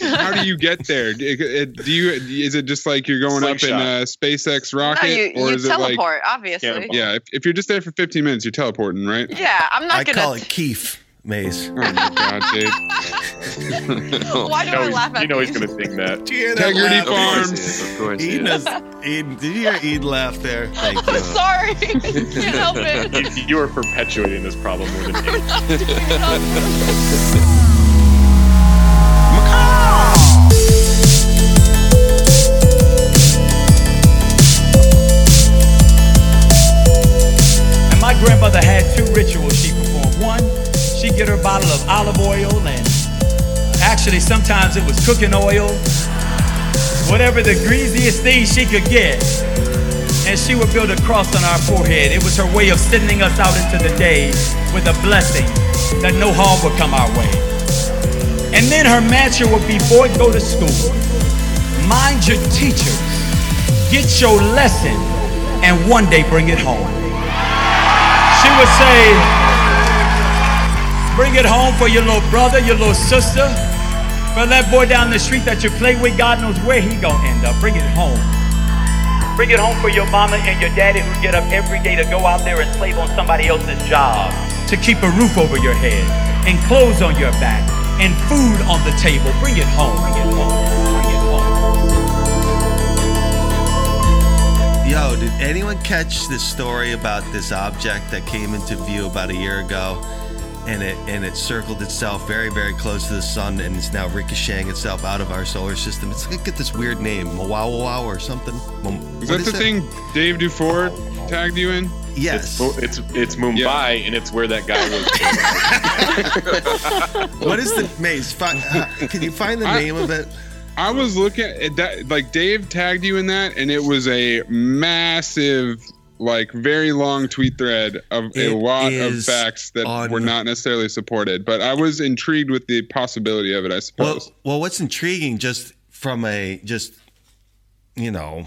how do you get [LAUGHS] there? Do it- you is it just like you're going up in a SpaceX rocket, no, you, or you is it teleport, like obviously. Cannonball. yeah? If, if you're just there for 15 minutes, you're teleporting, right? Yeah, I'm not I gonna. call it Keef Mayes. Oh my god, Jade! [LAUGHS] Why do You I laugh at you know he's gonna dig that. Did you hear that Integrity laugh? Farms. Of course, Eden, yeah. is, Eden, did you hear Eden laugh there? [LAUGHS] Thank I'm you. sorry. [LAUGHS] Can't help it. You, you are perpetuating this problem more than me. I'm not doing enough. Get her bottle of olive oil, and actually, sometimes it was cooking oil, whatever the greasiest thing she could get. And she would build a cross on our forehead. It was her way of sending us out into the day with a blessing that no harm would come our way. And then her mantra would be, boy, go to school. Mind your teachers. Get your lesson and one day bring it home. She would say, bring it home for your little brother, your little sister, for that boy down the street that you play with, God knows where he gonna end up. Bring it home. Bring it home for your mama and your daddy who get up every day to go out there and slave on somebody else's job. To keep a roof over your head and clothes on your back and food on the table. Bring it home. Bring it home. Bring it home. Yo, did anyone catch this story about this object that came into view about a year ago? And it and it circled itself very, very close to the sun and it's now ricocheting itself out of our solar system. It's gonna get this weird name, Mowawawa or something. Mo- Is what that the it? thing Dave Dufour tagged you in? Yes. It's it's it's Mumbai, and it's where that guy was. [LAUGHS] what is the maze? Fi- uh, can you find the I- name of it? I was looking at that, like Dave tagged you in that, and it was a massive, like very long tweet thread of It a lot of facts that on- were not necessarily supported. But I was intrigued with the possibility of it. I Well, suppose. well, what's intriguing, just from a just you know,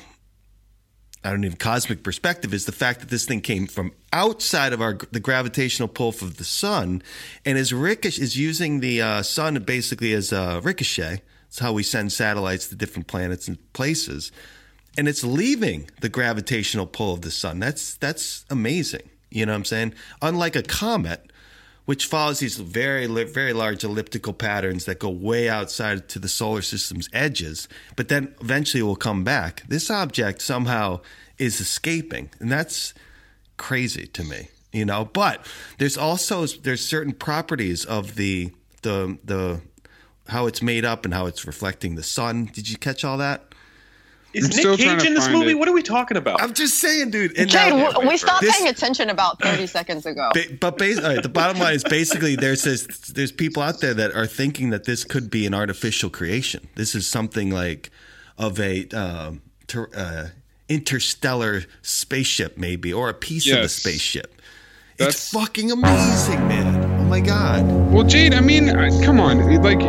I don't even cosmic perspective, is the fact that this thing came from outside of our the gravitational pull of the sun, and is ricochet is using the uh, sun basically as a ricochet. It's how we send satellites to different planets and places, and it's leaving the gravitational pull of the sun. That's that's amazing. You know what I'm saying? Unlike a comet, which follows these very very large elliptical patterns that go way outside to the solar system's edges, but then eventually will come back. This object somehow is escaping, and that's crazy to me. You know, but there's also there's certain properties of the the the how it's made up and how it's reflecting the sun. Did you catch all that? Is I'm Nick Cage in this movie? it. What are we talking about? I'm just saying, dude. And Jade, now- w- we stopped this- paying attention about 30 [LAUGHS] seconds ago. Ba- but bas- all right, the bottom line is basically there's this, there's people out there that are thinking that this could be an artificial creation. This is something like of a um, ter- uh, interstellar spaceship, maybe, or a piece of the spaceship. That's- It's fucking amazing, man. Oh my god. Well, Jade, I mean, uh, come on, like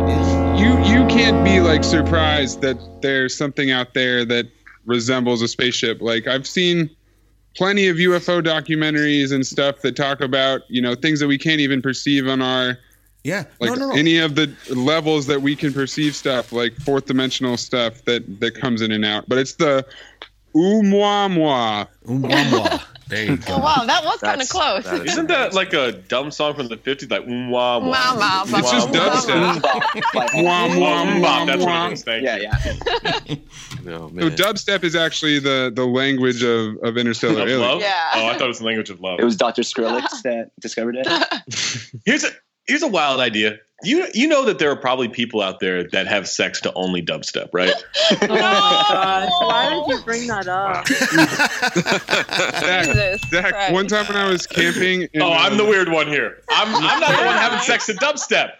you you can't be like surprised that there's something out there that resembles a spaceship. Like I've seen plenty of UFO documentaries and stuff that talk about you know things that we can't even perceive on our yeah like no, no, no. any of the levels that we can perceive stuff like fourth dimensional stuff that that comes in and out. But it's the Oumuamua. Oumuamua. [LAUGHS] There you Oh wow, that was kind of close. Isn't that like a dumb song from the 50s? Like, mm, wah, wah. Wah, wah, It's just wah, wah, dubstep. Wah, wah, wah. That's what it is. Thank yeah, yeah. [LAUGHS] No, So dubstep is actually the the language of of interstellar Of aliens. love? Oh, I thought it was the language of love. It was Dr. Skrillex [LAUGHS] that discovered it. Here's a here's a wild idea. You you know that there are probably people out there that have sex to only dubstep, right? [LAUGHS] Oh my gosh. Why did you bring that up? Zach, Zach, one time when I was camping, in, oh, I'm um, the weird one here. I'm I'm not the one having sex to dubstep.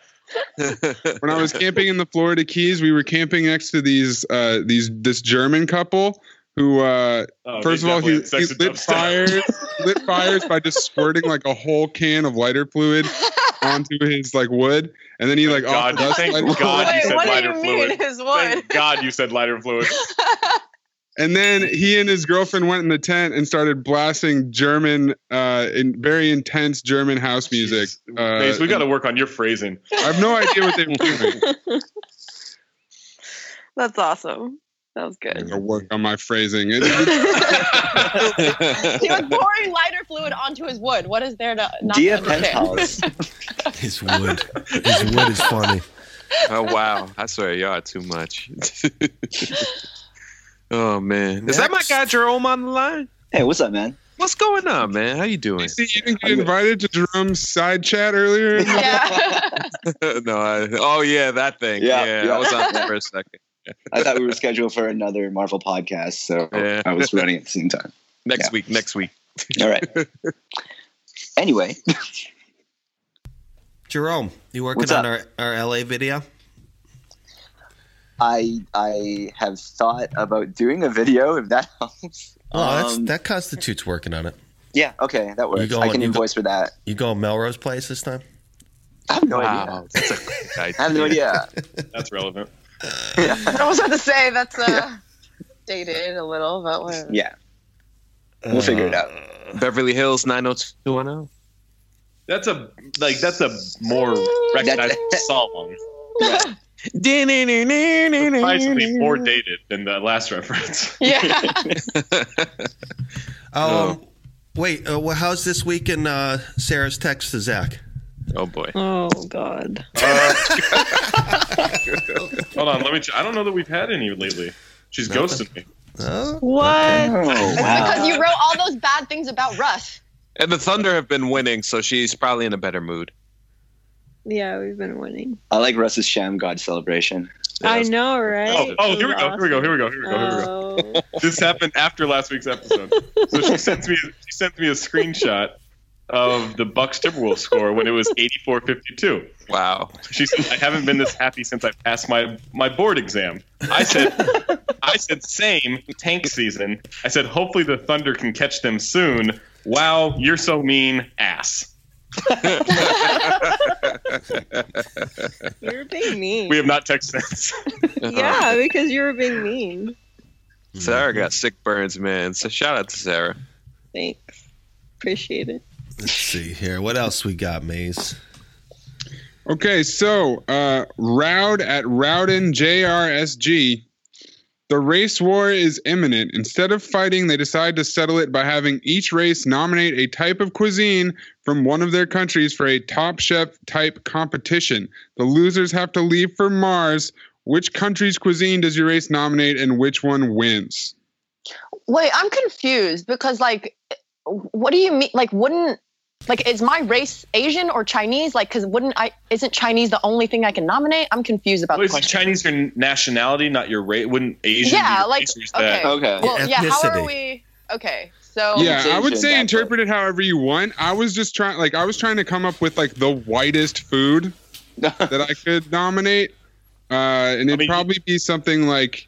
[LAUGHS] when I was camping in the Florida Keys, we were camping next to these uh, these this German couple who uh, Oh, first of all he, definitely had sex he lit fires lit fires by just squirting like a whole can of lighter fluid [LAUGHS] onto his like wood, and then he like God, offered us thank lighter God fluid. you said what do lighter you mean fluid. his wood? Thank God you said lighter fluid. [LAUGHS] And then he and his girlfriend went in the tent and started blasting German, uh, in very intense German house music. Uh, Mace, we got to work on your phrasing. I have no idea what they were doing. [LAUGHS] That's awesome. That was good. I work on my phrasing. [LAUGHS] [LAUGHS] He was pouring lighter fluid onto his wood. What is there to not Dia to understand? Penthouse. [LAUGHS] His wood. His wood is funny. oh wow! I swear y'all are too much. oh man, is that my guy Jerome on the line? Hey, what's up, man? What's going on, man? How you doing? See, you didn't get invited to Jerome's side chat earlier. no, I, oh yeah, that thing. Yeah, Yeah, yeah. I was on there for a second. I thought we were scheduled for another Marvel podcast, so Yeah. I was running at the same time. Next Yeah. week, next week. All right. Anyway, Jerome, you working What's on up? our, our LA video? I I have thought about doing a video if that helps. Oh, that's, Um, that constitutes working on it. yeah, okay, that works. go I can you go- for that. You go Melrose Place this time? I have no Wow, idea. that's a idea. [LAUGHS] I have no idea. That's relevant. I was about to say that's uh, dated a little, but whatever. Yeah, we'll figure it Uh, out. Beverly Hills 90210. That's a like that's a more recognizable song. Surprisingly more dated than the last reference. Yeah. [LAUGHS] [LAUGHS] [LAUGHS] Um, wait, uh, well, how's this week in uh, Sarah's text to Zach? Oh boy. Oh God. Uh, [LAUGHS] hold on, let me. Ch- I don't know that we've had any lately. She's Nothing. ghosted me. Oh, What? Oh It's wow. because you wrote all those bad things about Russ. And the Thunder have been winning, so she's probably in a better mood. Yeah, we've been winning. I like Russ's sham god celebration. I know, right? Oh, oh, It here we go. Here we go. Here we go. Here we go. Here we go. Oh. This happened after last week's episode. So she sends me. She sent me a screenshot of the Bucks Timberwolves score when it was 84-52. Wow. She said, "I haven't been this happy since I passed my my board exam." I said, [LAUGHS] "I said same tank season." I said, "Hopefully the Thunder can catch them soon." Wow, you're so mean, ass. [LAUGHS] you're being mean. We have not texted since. [LAUGHS] yeah, because you were being mean. Sarah got sick burns, man. So shout out to Sarah. Thanks. Appreciate it. Let's see here. What else we got, Mayes? Okay, so uh, Rowd at Rowden JRSG. The race war is imminent. Instead of fighting, they decide to settle it by having each race nominate a type of cuisine from one of their countries for a Top Chef type competition. The losers have to leave for Mars. Which country's cuisine does your race nominate and which one wins? Wait, I'm confused because like, what do you mean? Like, wouldn't like is my race Asian or Chinese? Like, because wouldn't I? Isn't Chinese the only thing I can nominate? I'm confused about Well, the question. Chinese your nationality, not your race? Wouldn't Asian? be yeah, your like race, that- okay, Okay. Well, yeah. How are we? Okay, so yeah, it's I would say interpret it however you want. I was just trying, like, I was trying to come up with like the whitest food [LAUGHS] that I could nominate, uh, and it'd mean- probably be something like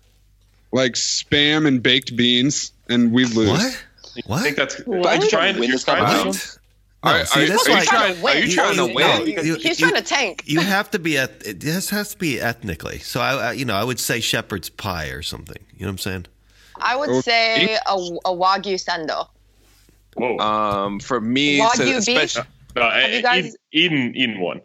like spam and baked beans, and we'd lose. What? I What? think that's. What? You're trying, Win you're this trying to, competition? No, Are- see, are- that's are you why- trying- are you trying to no, win? you- He's you- trying to tank. You have to be at it has, has to be ethnically. So I, I, you know, I would say shepherd's pie or something. You know what I'm saying? I would Okay. say a, a wagyu sando. Whoa. Um, for me, Wagyu so beef? especially, No, Have you guys- Eden, Eden, Eden won.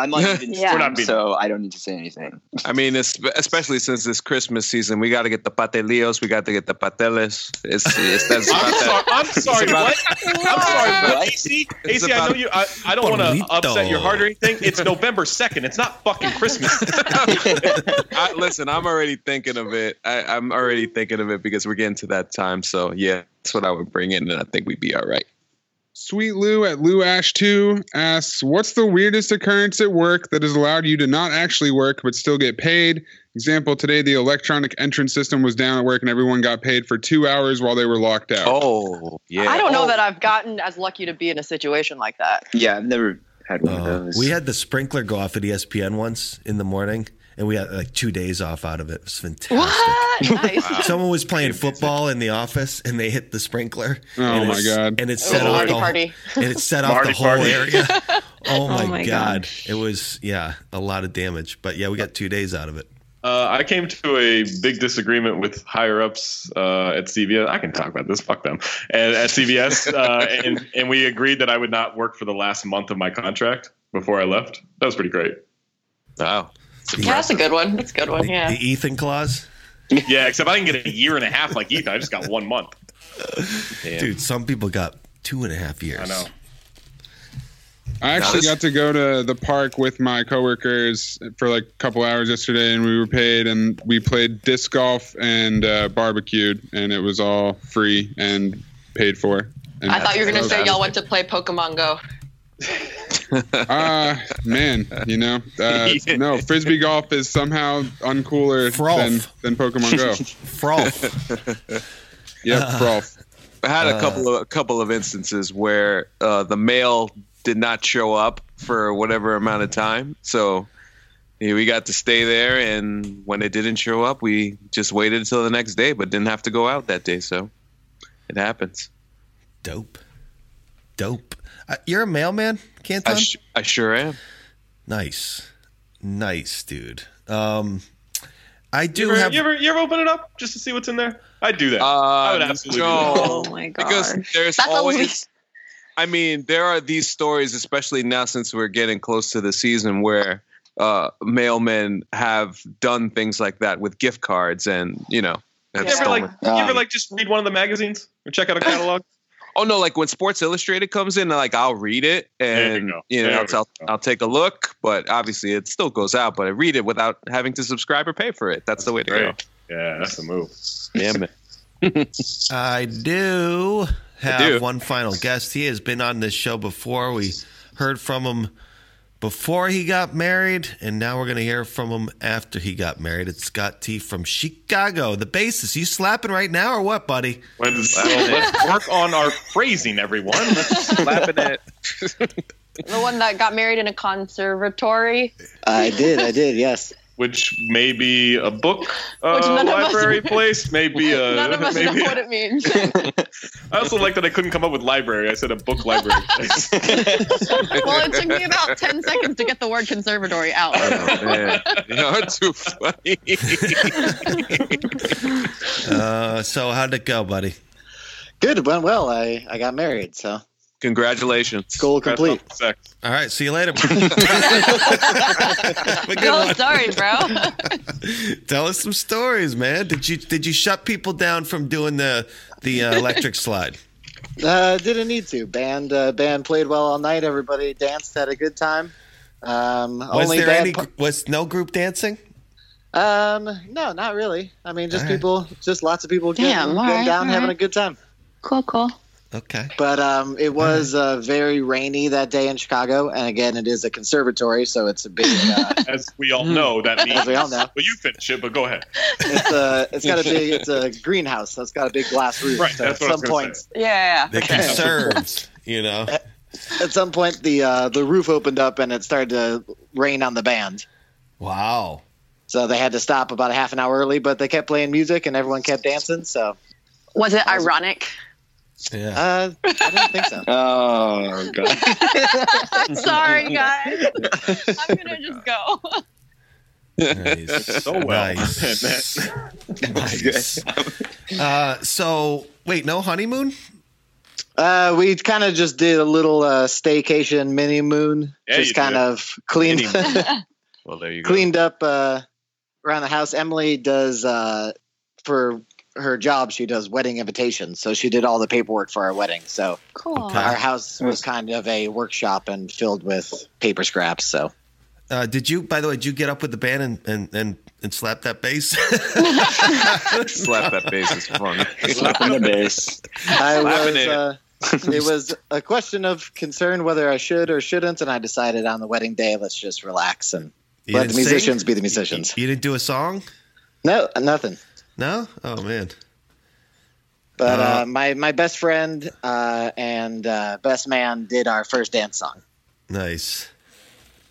I'm on even Yeah. We're not team, so I don't need to say anything. [LAUGHS] I mean, es- especially since it's Christmas season, we got to get the patelillos, we got to get the pateles. It's, it's that's I'm about sorry. that. I'm sorry. It's about- What? I'm sorry, What? AC. It's AC, I know you. I, I don't want to upset your heart or anything. It's November second. It's not fucking Christmas. [LAUGHS] [LAUGHS] I, listen, I'm already thinking of it. I, I'm already thinking of it because we're getting to that time. So yeah, that's what I would bring in, and I think we'd be all right. Sweet Lou at Lou Ash 2 asks, What's the weirdest occurrence at work that has allowed you to not actually work but still get paid? Example, today the electronic entrance system was down at work and everyone got paid for two hours while they were locked out. Oh yeah. I don't know Oh, that I've gotten as lucky to be in a situation like that. Yeah, I've never had one of Uh, those. we had the sprinkler go off at E ESPN once in the morning, and we had like two days off out of it. It was fantastic. What? [LAUGHS] Nice. Someone was playing football in the office, and they hit the sprinkler. Oh and my God. And it set off Marty the party. and it set off the whole party. area. [LAUGHS] Oh my, my god. God. It was yeah, a lot of damage. But yeah, we got two days out of it. Uh, I came to a big disagreement with higher ups uh, at CVS. I can talk about this. Fuck them. And at CVS, uh, [LAUGHS] and and we agreed that I would not work for the last month of my contract before I left. That was pretty great. Wow. Yeah, that's a good one. That's a good one. The, Yeah. the Ethan clause. [LAUGHS] Yeah, except I didn't get a year and a half like Ethan. I just got one month. [LAUGHS] Dude, some people got two and a half years. I know. I actually got to go to the park with my coworkers for like a couple hours yesterday, and we were paid, and we played disc golf and uh, barbecued, and it was all free and paid for. And I thought you were gonna say y'all went to play Pokemon Go. [LAUGHS] Ah, man, you know, uh, no, [LAUGHS] frisbee golf is somehow uncooler than, than Pokemon Go. [LAUGHS] Frolf. Yep, Frolf. I had a Uh, couple of a couple of instances where uh, the mail did not show up for whatever amount of time, so yeah, we got to stay there. And when it didn't show up, we just waited until the next day, but didn't have to go out that day. So it happens. Dope. Dope. Uh, you're a mailman, Canton? I, sh- I sure am. nice. Nice, dude. Um I You do ever, have you ever you ever open it up just to see what's in there? I'd do that. I would Uh, absolutely no. do that. Oh my god. [LAUGHS] because there's That's always always. [LAUGHS] I mean, there are these stories, especially now since we're getting close to the season, where uh, mailmen have done things like that with gift cards, and you know, have You ever like you ever like just read one of the magazines or check out a catalog? [LAUGHS] oh no, like when Sports Illustrated comes in, like I'll read it, There you and you know, There it's- I'll. I'll take a look, but obviously it still goes out. But I read it without having to subscribe or pay for it. That's the way to Great. Yeah, that's the move. Damn it. [LAUGHS] I do have do. one final guest. He has been on this show before. We heard from him before he got married, and now we're going to hear from him after he got married. It's Scott T from Chicago, the bassist. You slapping right now or what, buddy? Let's, well, [LAUGHS] let's work on our phrasing, everyone. Let's [LAUGHS] Slapping it. The one that got married in a conservatory. I did, I did, yes. Which may be a book [LAUGHS] uh, Which [LAUGHS] none of us- library place, maybe a None of us know what it means. [LAUGHS] I also like that I couldn't come up with library. I said a book library place. well, it took me about 10 seconds to get the word conservatory out. Oh. You're too funny. Uh, so how'd it go, buddy? Good, it went well. I, I got married, so Congratulations. goal complete. Sex. All right, see you later. [LAUGHS] Have a good Cool one. story, bro. [LAUGHS] Tell us some stories, man. Did you did you shut people down from doing the the uh, electric [LAUGHS] slide? Uh, didn't need to. Band uh, band played well all night. Everybody danced, had a good time. Um, Was only there any? par- Was no group dancing? um, no, not really. I mean, just All right. people, just lots of people getting, Damn, all getting right, down, all having right. a good time. Cool, cool. Okay. But um, it was uh, very rainy that day in Chicago, and again, it is a conservatory, so it's a big. Uh, [LAUGHS] As we all know, that means. [LAUGHS] As we all know. But you finish it. But go ahead. it's a, it's got a big, it's a [LAUGHS] greenhouse, so it's got a big glass roof. Right, so that's at what I was some gonna point, Yeah, yeah. They conserved, you know. at some point, the uh, the roof opened up and it started to rain on the band. Wow. So they had to stop about a half an hour early, but they kept playing music and everyone kept dancing. So Was it ironic? Yeah. Uh, I don't think so. [LAUGHS] Oh god. [LAUGHS] Sorry, guys. [LAUGHS] I'm gonna just go. Nice. So well. Nice. nice. Uh, so wait, no honeymoon? Uh, we kind of just did a little uh, staycation mini moon. Yeah, just kind did. of cleaned Well, there you go. cleaned up uh, around the house. Emily does uh, for her job. She does wedding invitations, so she did all the paperwork for our wedding. So Cool. our house was kind of a workshop and filled with paper scraps. So Uh, did you, by the way, did you get up with the band and and and, and slap that bass? [LAUGHS] Slap that bass is funny. Slapping the bass. I Slapping was. it. Uh, it was a question of concern whether I should or shouldn't, and I decided on the wedding day, let's just relax and You let the didn't sing? musicians be the musicians. You didn't do a song? No, nothing. No? Oh man. But Uh, uh, my my best friend uh, and uh, best man did our first dance song. Nice.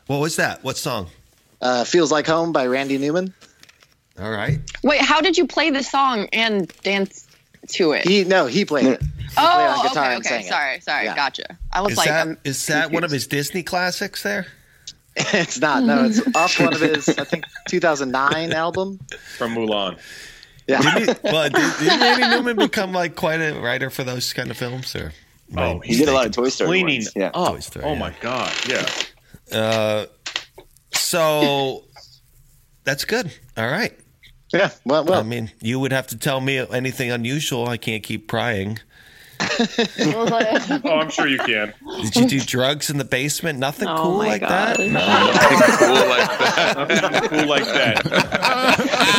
What was that? What song? Uh, "Feels Like Home" by Randy Newman. All right. Wait, how did you play the song and dance to it? He no, he played it. He played oh, on guitar okay, and okay. sang it. Sorry, sorry. Yeah. Gotcha. I was Is like, that I'm is that one of his Disney classics there? [LAUGHS] it's not. No, it's off one of his I think [LAUGHS] 2009 album. From Mulan. Yeah. Did he, [LAUGHS] well, did, did Randy Newman become like quite a writer for those kind of films? Or Oh, He did a lot of Toy Story. Cleaning ones. Yeah. up. Toy Story, oh yeah. my god. Yeah. Uh, so that's good. All right. Yeah. Well, I mean, you would have to tell me anything unusual. I can't keep prying. [LAUGHS] Oh, I'm sure you can. Did you do drugs in the basement? Nothing Oh cool my like God. that? No. cool like that. Nothing cool like that.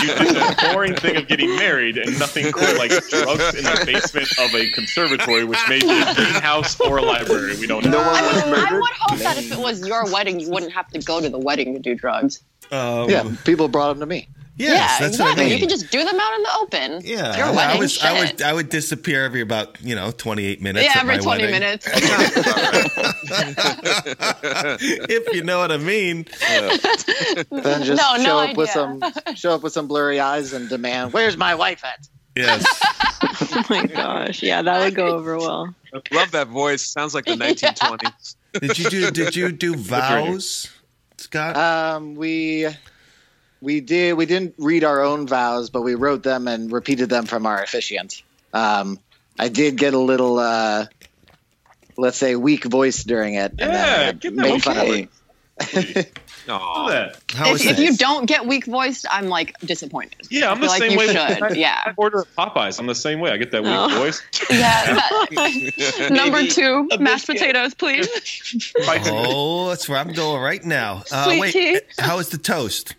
You did the boring thing of getting married, and nothing cool like drugs in the basement of a conservatory, which may be a greenhouse or a library. We don't know. No one I, was would, I would hope that if it was your wedding, you wouldn't have to go to the wedding to do drugs. Um, Yeah, people brought them to me. Yes, yeah, that's exactly. what I mean. You can just do them out in the open. yeah, Your I, wedding, was, I shit. would, I would disappear every about you know twenty eight minutes. yeah, every my 20 wedding. minutes. [LAUGHS] if you know what I mean. Then just [LAUGHS] No, no show up with some show up with some blurry eyes and demand, "Where's my wife at?" Yes. [LAUGHS] Oh my gosh. Yeah, that would go over well. Love that voice. Sounds like the 1920s. Did you do? Did you do vows, Scott? Um, we we did we didn't read our own vows, but we wrote them and repeated them from our officiant. Um, I did get a little, uh, let's say, weak voice during it. and then Yeah, I get that made fun of Okay. it. Do How if, if you don't get weak voiced, I'm like disappointed. Yeah, I'm the feel like same you way. should, I, yeah. I order Popeyes. I'm the same way. I get that weak Oh. [LAUGHS] voice. Yeah. that- [LAUGHS] number two, mashed potatoes, please. [LAUGHS] Oh, that's where I'm going right now. Uh, Sweet wait, tea. how is the toast?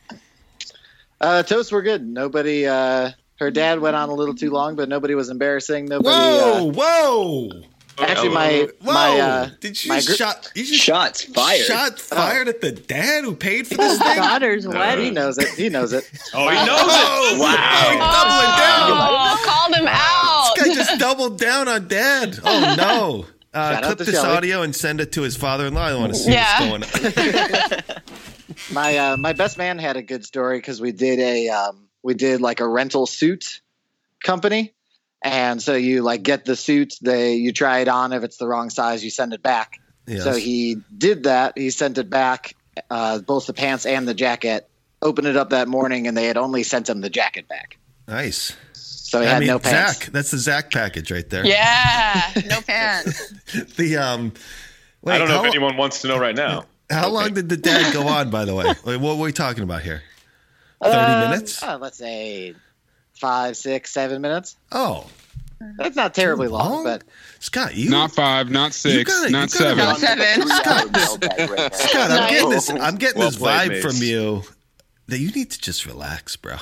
Uh, toasts were good. Nobody. Uh, her dad went on a little too long, but nobody was embarrassing. Nobody. Whoa, Uh, whoa, actually, my whoa! my uh, Did you my gr- shot? You just Shots fired. shot fired at the dad who paid for this [LAUGHS] thing? daughter's wedding. he knows it. He knows it. [LAUGHS] Oh, he knows Oh, it. wow! he's doubling down. Oh, called him out. This guy just doubled down on dad. Oh [LAUGHS] no! Uh, Shout clip this Shelley. audio and send it to his father-in-law. I want to see Yeah. what's going on. My uh, my best man had a good story because we did a um, we did like a rental suit company, and so you like get the suit, they you try it on. If it's the wrong size, you send it back. Yes. So he did that. He sent it back, uh, both the pants and the jacket. Opened it up that morning, and they had only sent him the jacket back. Nice. So he I had mean, no pants. Zach. That's the Zach package right there. Yeah, no [LAUGHS] pants. The um. Wait, I don't know how, if anyone wants to know right now. How long did the dad go on? By the way, [LAUGHS] Wait, what were we talking about here? Thirty Uh, minutes. uh, let's say five, six, seven minutes. Oh, That's not terribly long, but Scott, you Not five, not six, gotta- not seven. Not seven. Scott, I'm getting this. I'm getting Well this played, vibe mates. from you that you need to just relax, bro.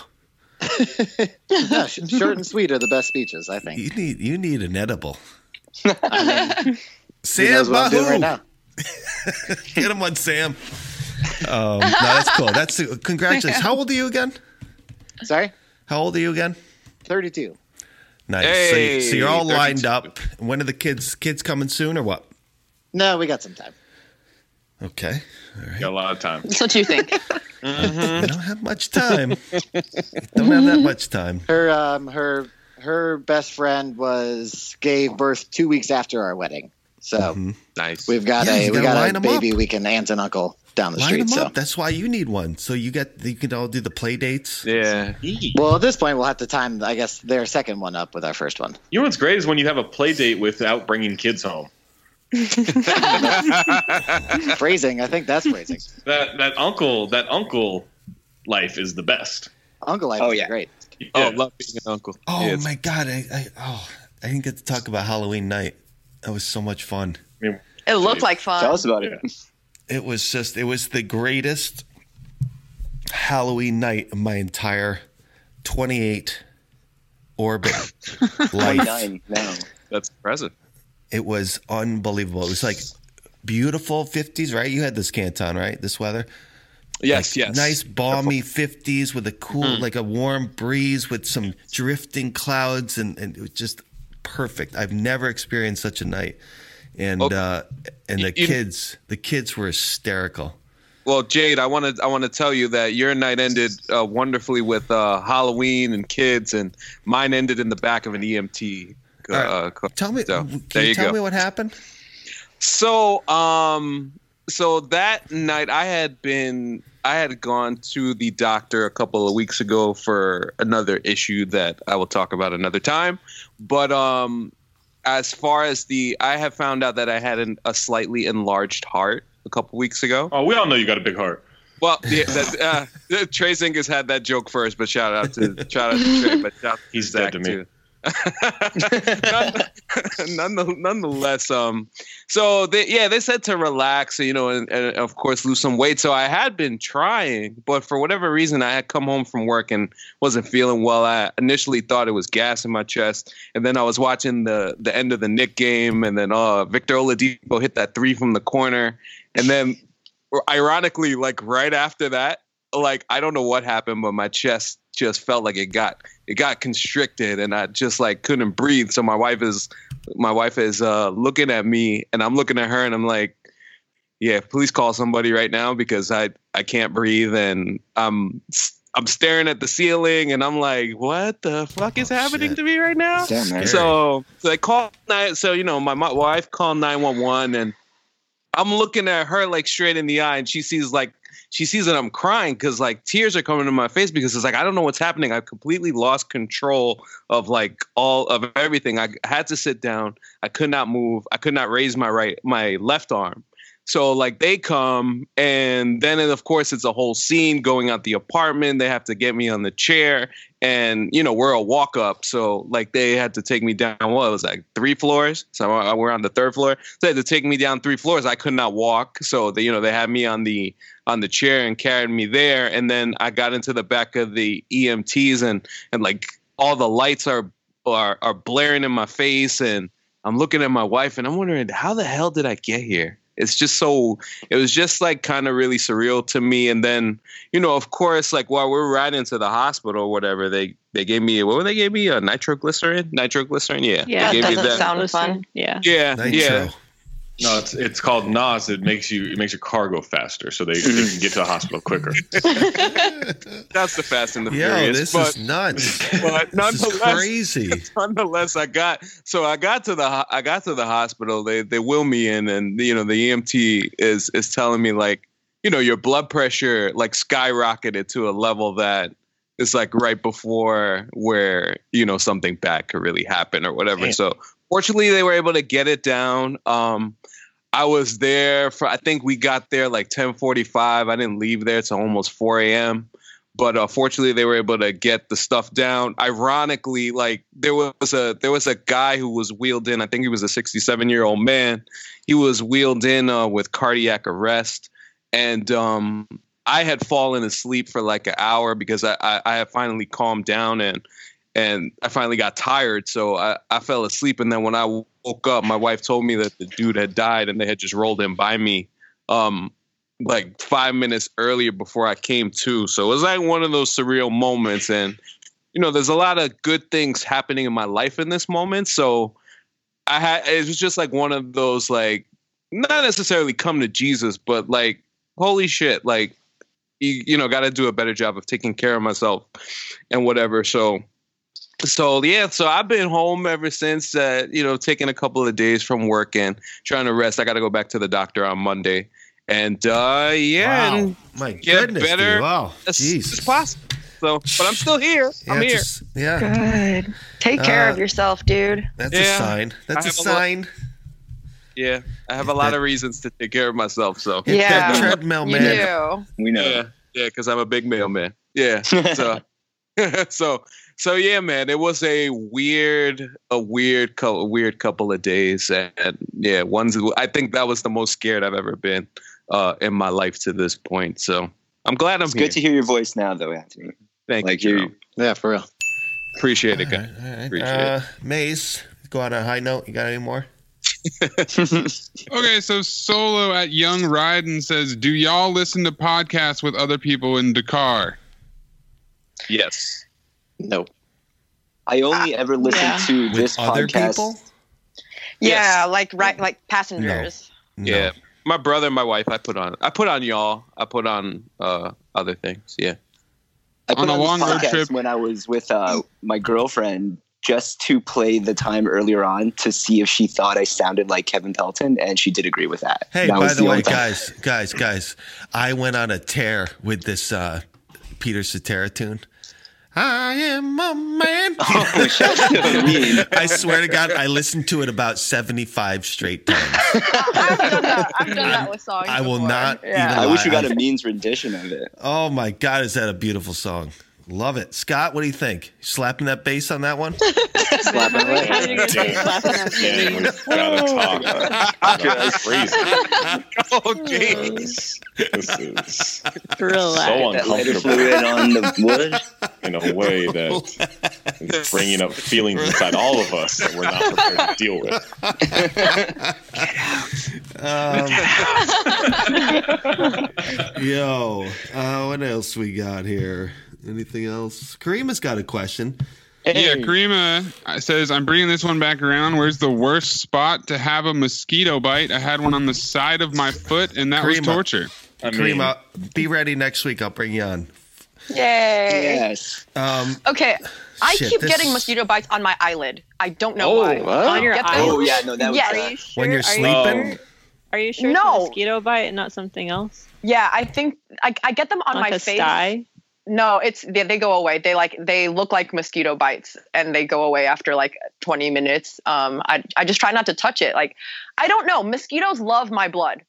[LAUGHS] no, short and sweet are the best speeches, I think. You need you need an edible. [LAUGHS] I mean, Sam he knows what I'm doing Bahu. right now. Get him on Sam. Um, no, that's cool. That's congratulations. How old are you again? Sorry, How old are you again? thirty-two. Nice. so, you, so you're all Hey, lined up. When are the kids kids coming soon or what? No, we got some time. Okay. All right. Got a lot of time. That's what do you think. You [LAUGHS] don't have much time. You don't have that much time. Her um her her best friend was gave birth two weeks after our wedding. So mm-hmm. nice. we've got Yeah, a we got a got line a 'em baby up. we can aunt and uncle down the Line street. them So up. That's why you need one. So you get you can all do the play dates. Yeah. well, at this point, we'll have to time I guess their second one up with our first one. You know what's great is when you have a play date without bringing kids home. [LAUGHS] phrasing, I think that's phrasing. That that uncle that uncle life is the best. Uncle life Oh, is yeah. great. Oh, love being an uncle. Oh Yeah, my god! I, I oh I didn't get to talk about Halloween night. That was so much fun. It looked like fun. Tell us about it. It was just it was the greatest Halloween night of my entire 28 orbit [LAUGHS] life. 29 now. That's impressive. It was unbelievable. It was like beautiful 50s, right? You had this Canton, right? This weather. Yes, Like, yes. Nice balmy 50s with a cool, mm-hmm. like a warm breeze with some drifting clouds, and, and it was just perfect. I've never experienced such a night. And Okay. uh, and the You- kids, the kids were hysterical. Well, Jade, I want to I want to tell you that your night ended uh, wonderfully with uh, Halloween and kids, and mine ended in the back of an EMT. Uh, car. Tell me, So, can there you, you tell go. me what happened? So, um, so that night I had been, I had gone to the doctor a couple of weeks ago for another issue that I will talk about another time. But, um, as far as the, I have found out that I had an, a slightly enlarged heart a couple weeks ago. Oh, we all know you got a big heart. Well, yeah, that, uh, [LAUGHS] Trey Zingers had that joke first, but shout out to shout out to Trey, but shout out to He's dead to me. too. None, nonetheless, um, so they, yeah, they said to relax, you know, and, and of course lose some weight. So I had been trying, but for whatever reason, I had come home from work and wasn't feeling well. I initially thought it was gas in my chest, and then I was watching the the end of the Knick game, and then uh, Victor Oladipo hit that three from the corner, and then ironically, like right after that, like I don't know what happened, but my chest just felt like it got it got constricted, and I just like couldn't breathe. So my wife is my wife is uh, looking at me, and I'm looking at her, and I'm like, "Yeah, please call somebody right now because I I can't breathe, and I'm I'm staring at the ceiling, and I'm like, what the fuck is happening to me right now? So, so I call nine. So you know, my, my wife called nine one one, and I'm looking at her like straight in the eye, and she sees like she sees that I'm crying because like tears are coming to my face because it's like I don't know what's happening. I've completely lost control of like all of everything. I had to sit down. I could not move. I could not raise my right my left arm. So like they come and then of course it's a whole scene going out the apartment. They have to get me on the chair and you know we're a walk up. So like they had to take me down. What it was like three floors. So we're on the third floor. So they had to take me down three floors. I could not walk. So they you know they had me on the on the chair and carried me there. And then I got into the back of the EMTs and and like all the lights are are are blaring in my face and I'm looking at my wife and I'm wondering how the hell did I get here? It's just so it was just like kind of really surreal to me. And then, you know, of course, like while we're riding to the hospital or whatever, they they gave me what were they gave me a nitroglycerin, nitroglycerin, yeah. Yeah, they that gave me doesn't that. sound fun. Yeah. Yeah, yeah. No, it's it's called NOS. It makes you it makes your car go faster, so they, they can get to the hospital quicker. [LAUGHS] That's the Fast and the Yo, Furious. this but, is nuts. [LAUGHS] But This is nonetheless, crazy. [LAUGHS] nonetheless, I got so I got to the I got to the hospital. They they wheel me in, and you know the EMT is is telling me like you know your blood pressure like skyrocketed to a level that is like right before where you know something bad could really happen or whatever. Damn. So fortunately, they were able to get it down. Um, I was there for I think we got there like 10:45. I didn't leave there till almost 4 a.m. But uh, fortunately, they were able to get the stuff down. Ironically, like there was a there was a guy who was wheeled in. I think he was a 67 year old man. He was wheeled in uh, with cardiac arrest, and um, I had fallen asleep for like an hour because I, I, I had finally calmed down and and I finally got tired, so I, I fell asleep. And then when I woke up, my wife told me that the dude had died, and they had just rolled him by me, um, like five minutes earlier before I came to. So it was like one of those surreal moments. And you know, there's a lot of good things happening in my life in this moment. So I had it was just like one of those like not necessarily come to Jesus, but like holy shit, like you, you know, got to do a better job of taking care of myself and whatever. So so yeah, so I've been home ever since. Uh, you know, taking a couple of days from work and trying to rest. I got to go back to the doctor on Monday, and uh, yeah, Wow. and My get goodness, better dude. Wow. as, Jesus. as possible. So, but I'm still here. I'm here. just- yeah. Good. Take care Uh, of yourself, dude. That's a sign. That's I a have a lot- sign. Yeah, I have a lot of reasons to take care of myself. So Hit that treadmill, you man. do. We know. Yeah, yeah, because I'm a big mailman. Yeah, so [LAUGHS] [LAUGHS] so so yeah, man. It was a weird, a weird, co- weird couple of days, and yeah, one's. I think that was the most scared I've ever been uh, in my life to this point. So I'm glad I'm It's here. good to hear your voice now, though, Anthony. Thank like you. you. Jerome. Yeah, for real. Appreciate it, guys. All right. Appreciate Uh, Mayes, go on a high note. You got any more? [LAUGHS] Okay, so Solo at Young Ryden says, "Do y'all listen to podcasts with other people in the car?" Yes. No. I only ever listen yeah. to With this other podcast. people? Yeah, like right, like passengers. No. Yeah. My brother and my wife, I put on. I put on y'all. I put on uh, other things. Yeah. I put On a on, this long road trip- when I was with uh, my girlfriend just to play the time earlier on to see if she thought I sounded like Kevin Pelton, and she did agree with that. Hey, that by was the, way, time- guys, guys, guys, I went on a tear with this uh, Peter Cetera tune. I am a man. [LAUGHS] Oh, shut. [LAUGHS] I swear to God, I listened to it about 75 straight times. [LAUGHS] I've done that. I've done that with songs. I will before. not Yeah. even I wish we lie. got a Mayes rendition of it. Oh my God, is that a beautiful song? Love it. Scott, what do you think? Slapping that bass on that one? Slapping away. How you gonna say slapping that bass? gotta talk. Oh, jeez. This is [LAUGHS] Relax. so Lighter uncomfortable fluid on the wood. in a way that is bringing up feelings inside all of us that we're not prepared to deal with. [LAUGHS] Um, yo, uh, what else we got here? Anything else? Karima's got a question. Yeah, Karima uh, says, "I'm bringing this one back around. Where's the worst spot to have a mosquito bite? I had one on the side of my foot, and that was torture." I mean, Karima, be ready next week. I'll bring you on. Yay. Yes. Um, Okay. I Shit, keep this- getting mosquito bites on my eyelid. I don't know Oh, why. what? On your Get eye. Oh, yeah, no, that was Yes. bad. Are you sure? when you're sleeping, You, are you sure No. it's a mosquito bite and not something else? Yeah, I think I, I get them on like my a face. sty? No, it's they, they go away. They like they look like mosquito bites and they go away after like 20 minutes. Um I I just try not to touch it. Like I don't know, mosquitoes love my blood.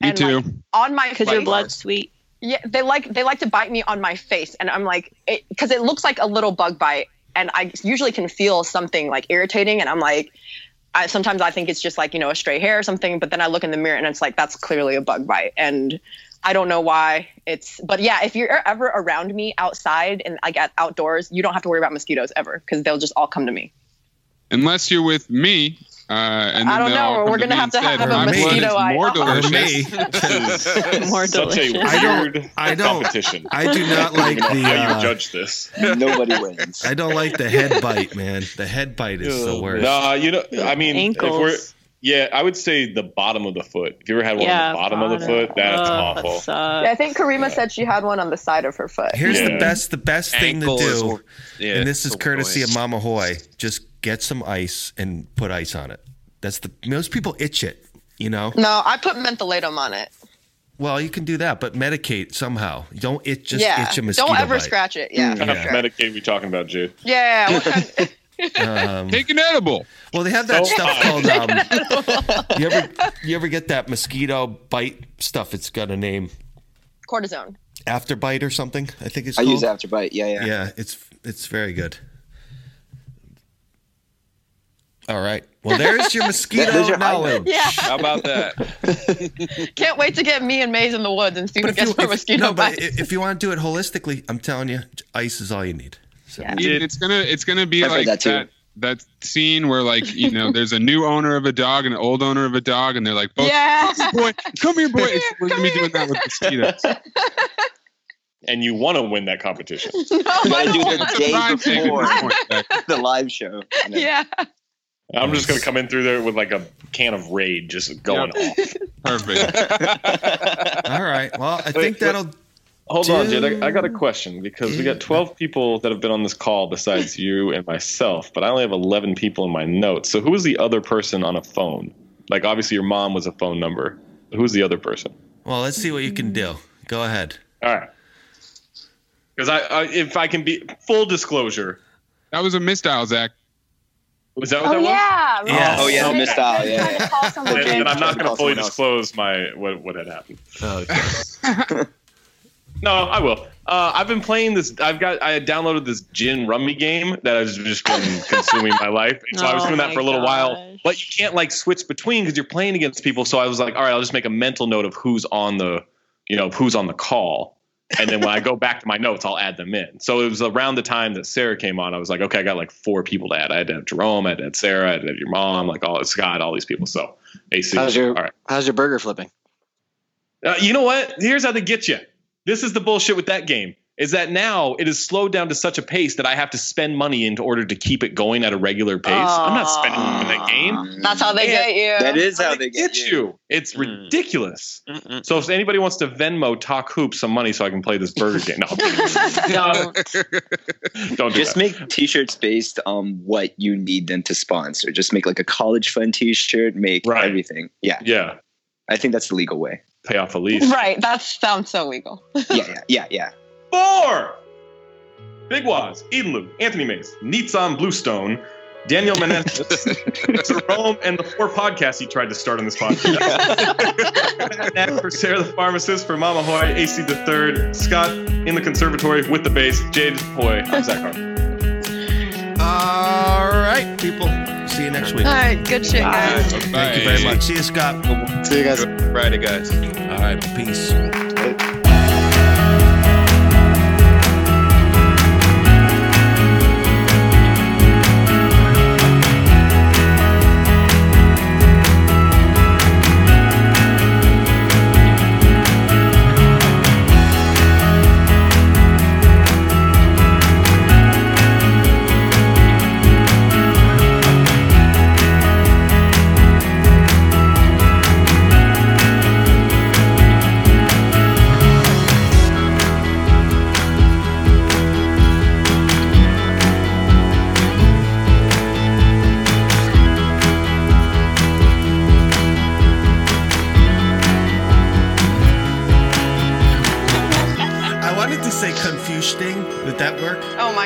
Me And, too. like, on my Because your blood's sweet. Yeah, they like they like to bite me on my face, and I'm like, because it, looks like a little bug bite, and I usually can feel something like irritating, and I'm like, I sometimes I think it's just like you know a stray hair or something, but then I look in the mirror and it's like that's clearly a bug bite, and I don't know why it's, but yeah, if you're ever around me outside and like at outdoors, you don't have to worry about mosquitoes ever because they'll just all come to me. Unless you're with me, uh, and I don't know, we're gonna have to have a My blood is mosquito eye. more [LAUGHS] delicious. me. More [LAUGHS] such a delicious. I don't- weird I don't- competition. I do not like the. know how Uh, you judge this. [LAUGHS] Nobody wins. I don't like the head bite, man. The head bite is the worst. Nah, you know, I mean, if we're Ankles. Yeah, I would say the bottom of the foot. If you ever had one yeah. on the bottom of the foot, that's Ugh, awful. That. Yeah, I think Karima said she had one on the side of her foot. Here's the best. The best thing to Ankle is do, yeah, and this is courtesy annoying. of Mama Hoye. Just get some ice and put ice on it. That's the most people itch it. You know. No, I put mentholatum on it. Well, you can do that, but medicate somehow. Don't it just yeah, itch a mosquito don't ever bite. scratch it. Yeah, What kind Yeah. of Medicaid we talking about, Jude? yeah. [LAUGHS] What kind- Um, Take an edible. well, they have that So stuff hot. called. Um, you ever you ever get that mosquito bite stuff? It's got a name, cortisone. afterbite or something. I think it's I called. use Afterbite. Yeah, yeah. Yeah, it's it's very good. All right. Well, there's your mosquito There's your knowledge. Yeah, How about that? [LAUGHS] can't wait to get me and Mayes in the woods and see who But if you, gets more if, mosquito no, but bites. i- if you want to do it holistically, I'm telling you, ice is all you need. So, Yeah. It- it's gonna it's gonna be I've like that that, that scene where like you know there's a new owner of a dog and an old owner of a dog and they're like both yeah. boy come here boy It's- we're gonna be doing that with mosquitoes [LAUGHS] And you want to win that competition. [LAUGHS] no, I gotta do don't the want- day Prime taking before this point back. [LAUGHS] the live show. And then- Yeah. I'm just gonna come in through there with like a can of Raid, just going off. perfect all right. Well, I think that'll Hold on, Jed. I, I got a question because we got 12 people that have been on this call besides [LAUGHS] you and myself, but I only have 11 people in my notes. So who was the other person on a phone? Like, obviously, your mom was a phone number. Who's the other person? Well, let's see what you can do. Go ahead. All right. Because I, I, if I can be full disclosure, that was a misdial, Zach. Was that what Oh that was? yeah. right. Yes. Oh, yeah, oh, Right. missed out, yeah, Trying to call someone And, and I'm not going to fully disclose my what, what had happened. Oh, okay. [LAUGHS] No, I will. Uh, I've been playing this. I've got. I had downloaded this gin rummy game that has just been [LAUGHS] consuming my life. And so I was Oh doing that for a little while, but you can't like switch between because you're playing against people. So I was like, all right, I'll just make a mental note of who's on the, you know, who's on the call, and then when I go [LAUGHS] back to my notes, I'll add them in. So it was around the time that Sarah came on. I was like, okay, I got like four people to add. I had to have Jerome, I had to have Sarah, I had to have your mom, like all Scott, all these people. So AC. How's your all right. How's your burger flipping? Uh, you know what? Here's how they get you. This is the bullshit with that game. Is that now it is slowed down to such a pace that I have to spend money in order to keep it going at a regular pace. I'm not spending money in that game. That's how they get you. That is how they they get get you. It's mm. ridiculous. So if anybody wants to Venmo Talk Hoops some money so I can play this burger game, no, I'm kidding. [LAUGHS] [LAUGHS] don't do Just that. make t-shirts based on what you need them to sponsor. Just make like a college fund t-shirt, make everything. Yeah. Yeah. I think that's the legal way. Pay off a lease. Right. That sounds so legal. [LAUGHS] Yeah, yeah, yeah, yeah. Four. Big Wos, Edenlu, Anthony Mayes, Nitzan Bluvstein, Daniel Menendez, [LAUGHS] Jerome, and the four podcasts he tried to start on this podcast. [LAUGHS] Matt for Sarah the Pharmacist, for Mama Hoye, AC the Third, Scott in the Conservatory with the bass, Jade Hoye. I'm Zach Harper. All right, people. See you next week. All right. Good shit, guys. Thank you very much. See you, Scott. See you guys. Friday, guys. All right, peace.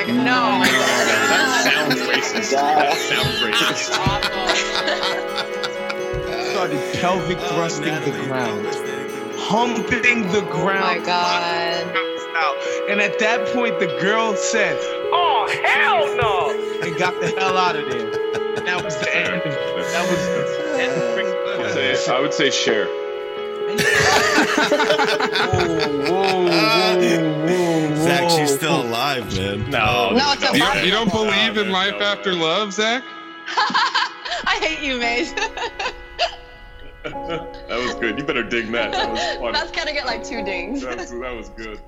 Oh my god. No. [LAUGHS] Oh [LAUGHS] my That sounds racist. That sounds racist. Started pelvic oh, thrusting the ground, humping the ground. Oh my god. And at that point, the girl said, "Oh hell no!" and got the hell out of there. And that was the end. Of, [LAUGHS] that was the end. I would say, I would say Cher. Zach, she's still alive, man. No. Um, no, it's a You, body. you don't believe in life after love, Zach? [LAUGHS] I hate you, Mayes. [LAUGHS] that was good. You better dig that. That was [LAUGHS] funny. That's gonna get like two dings. That was, that was good.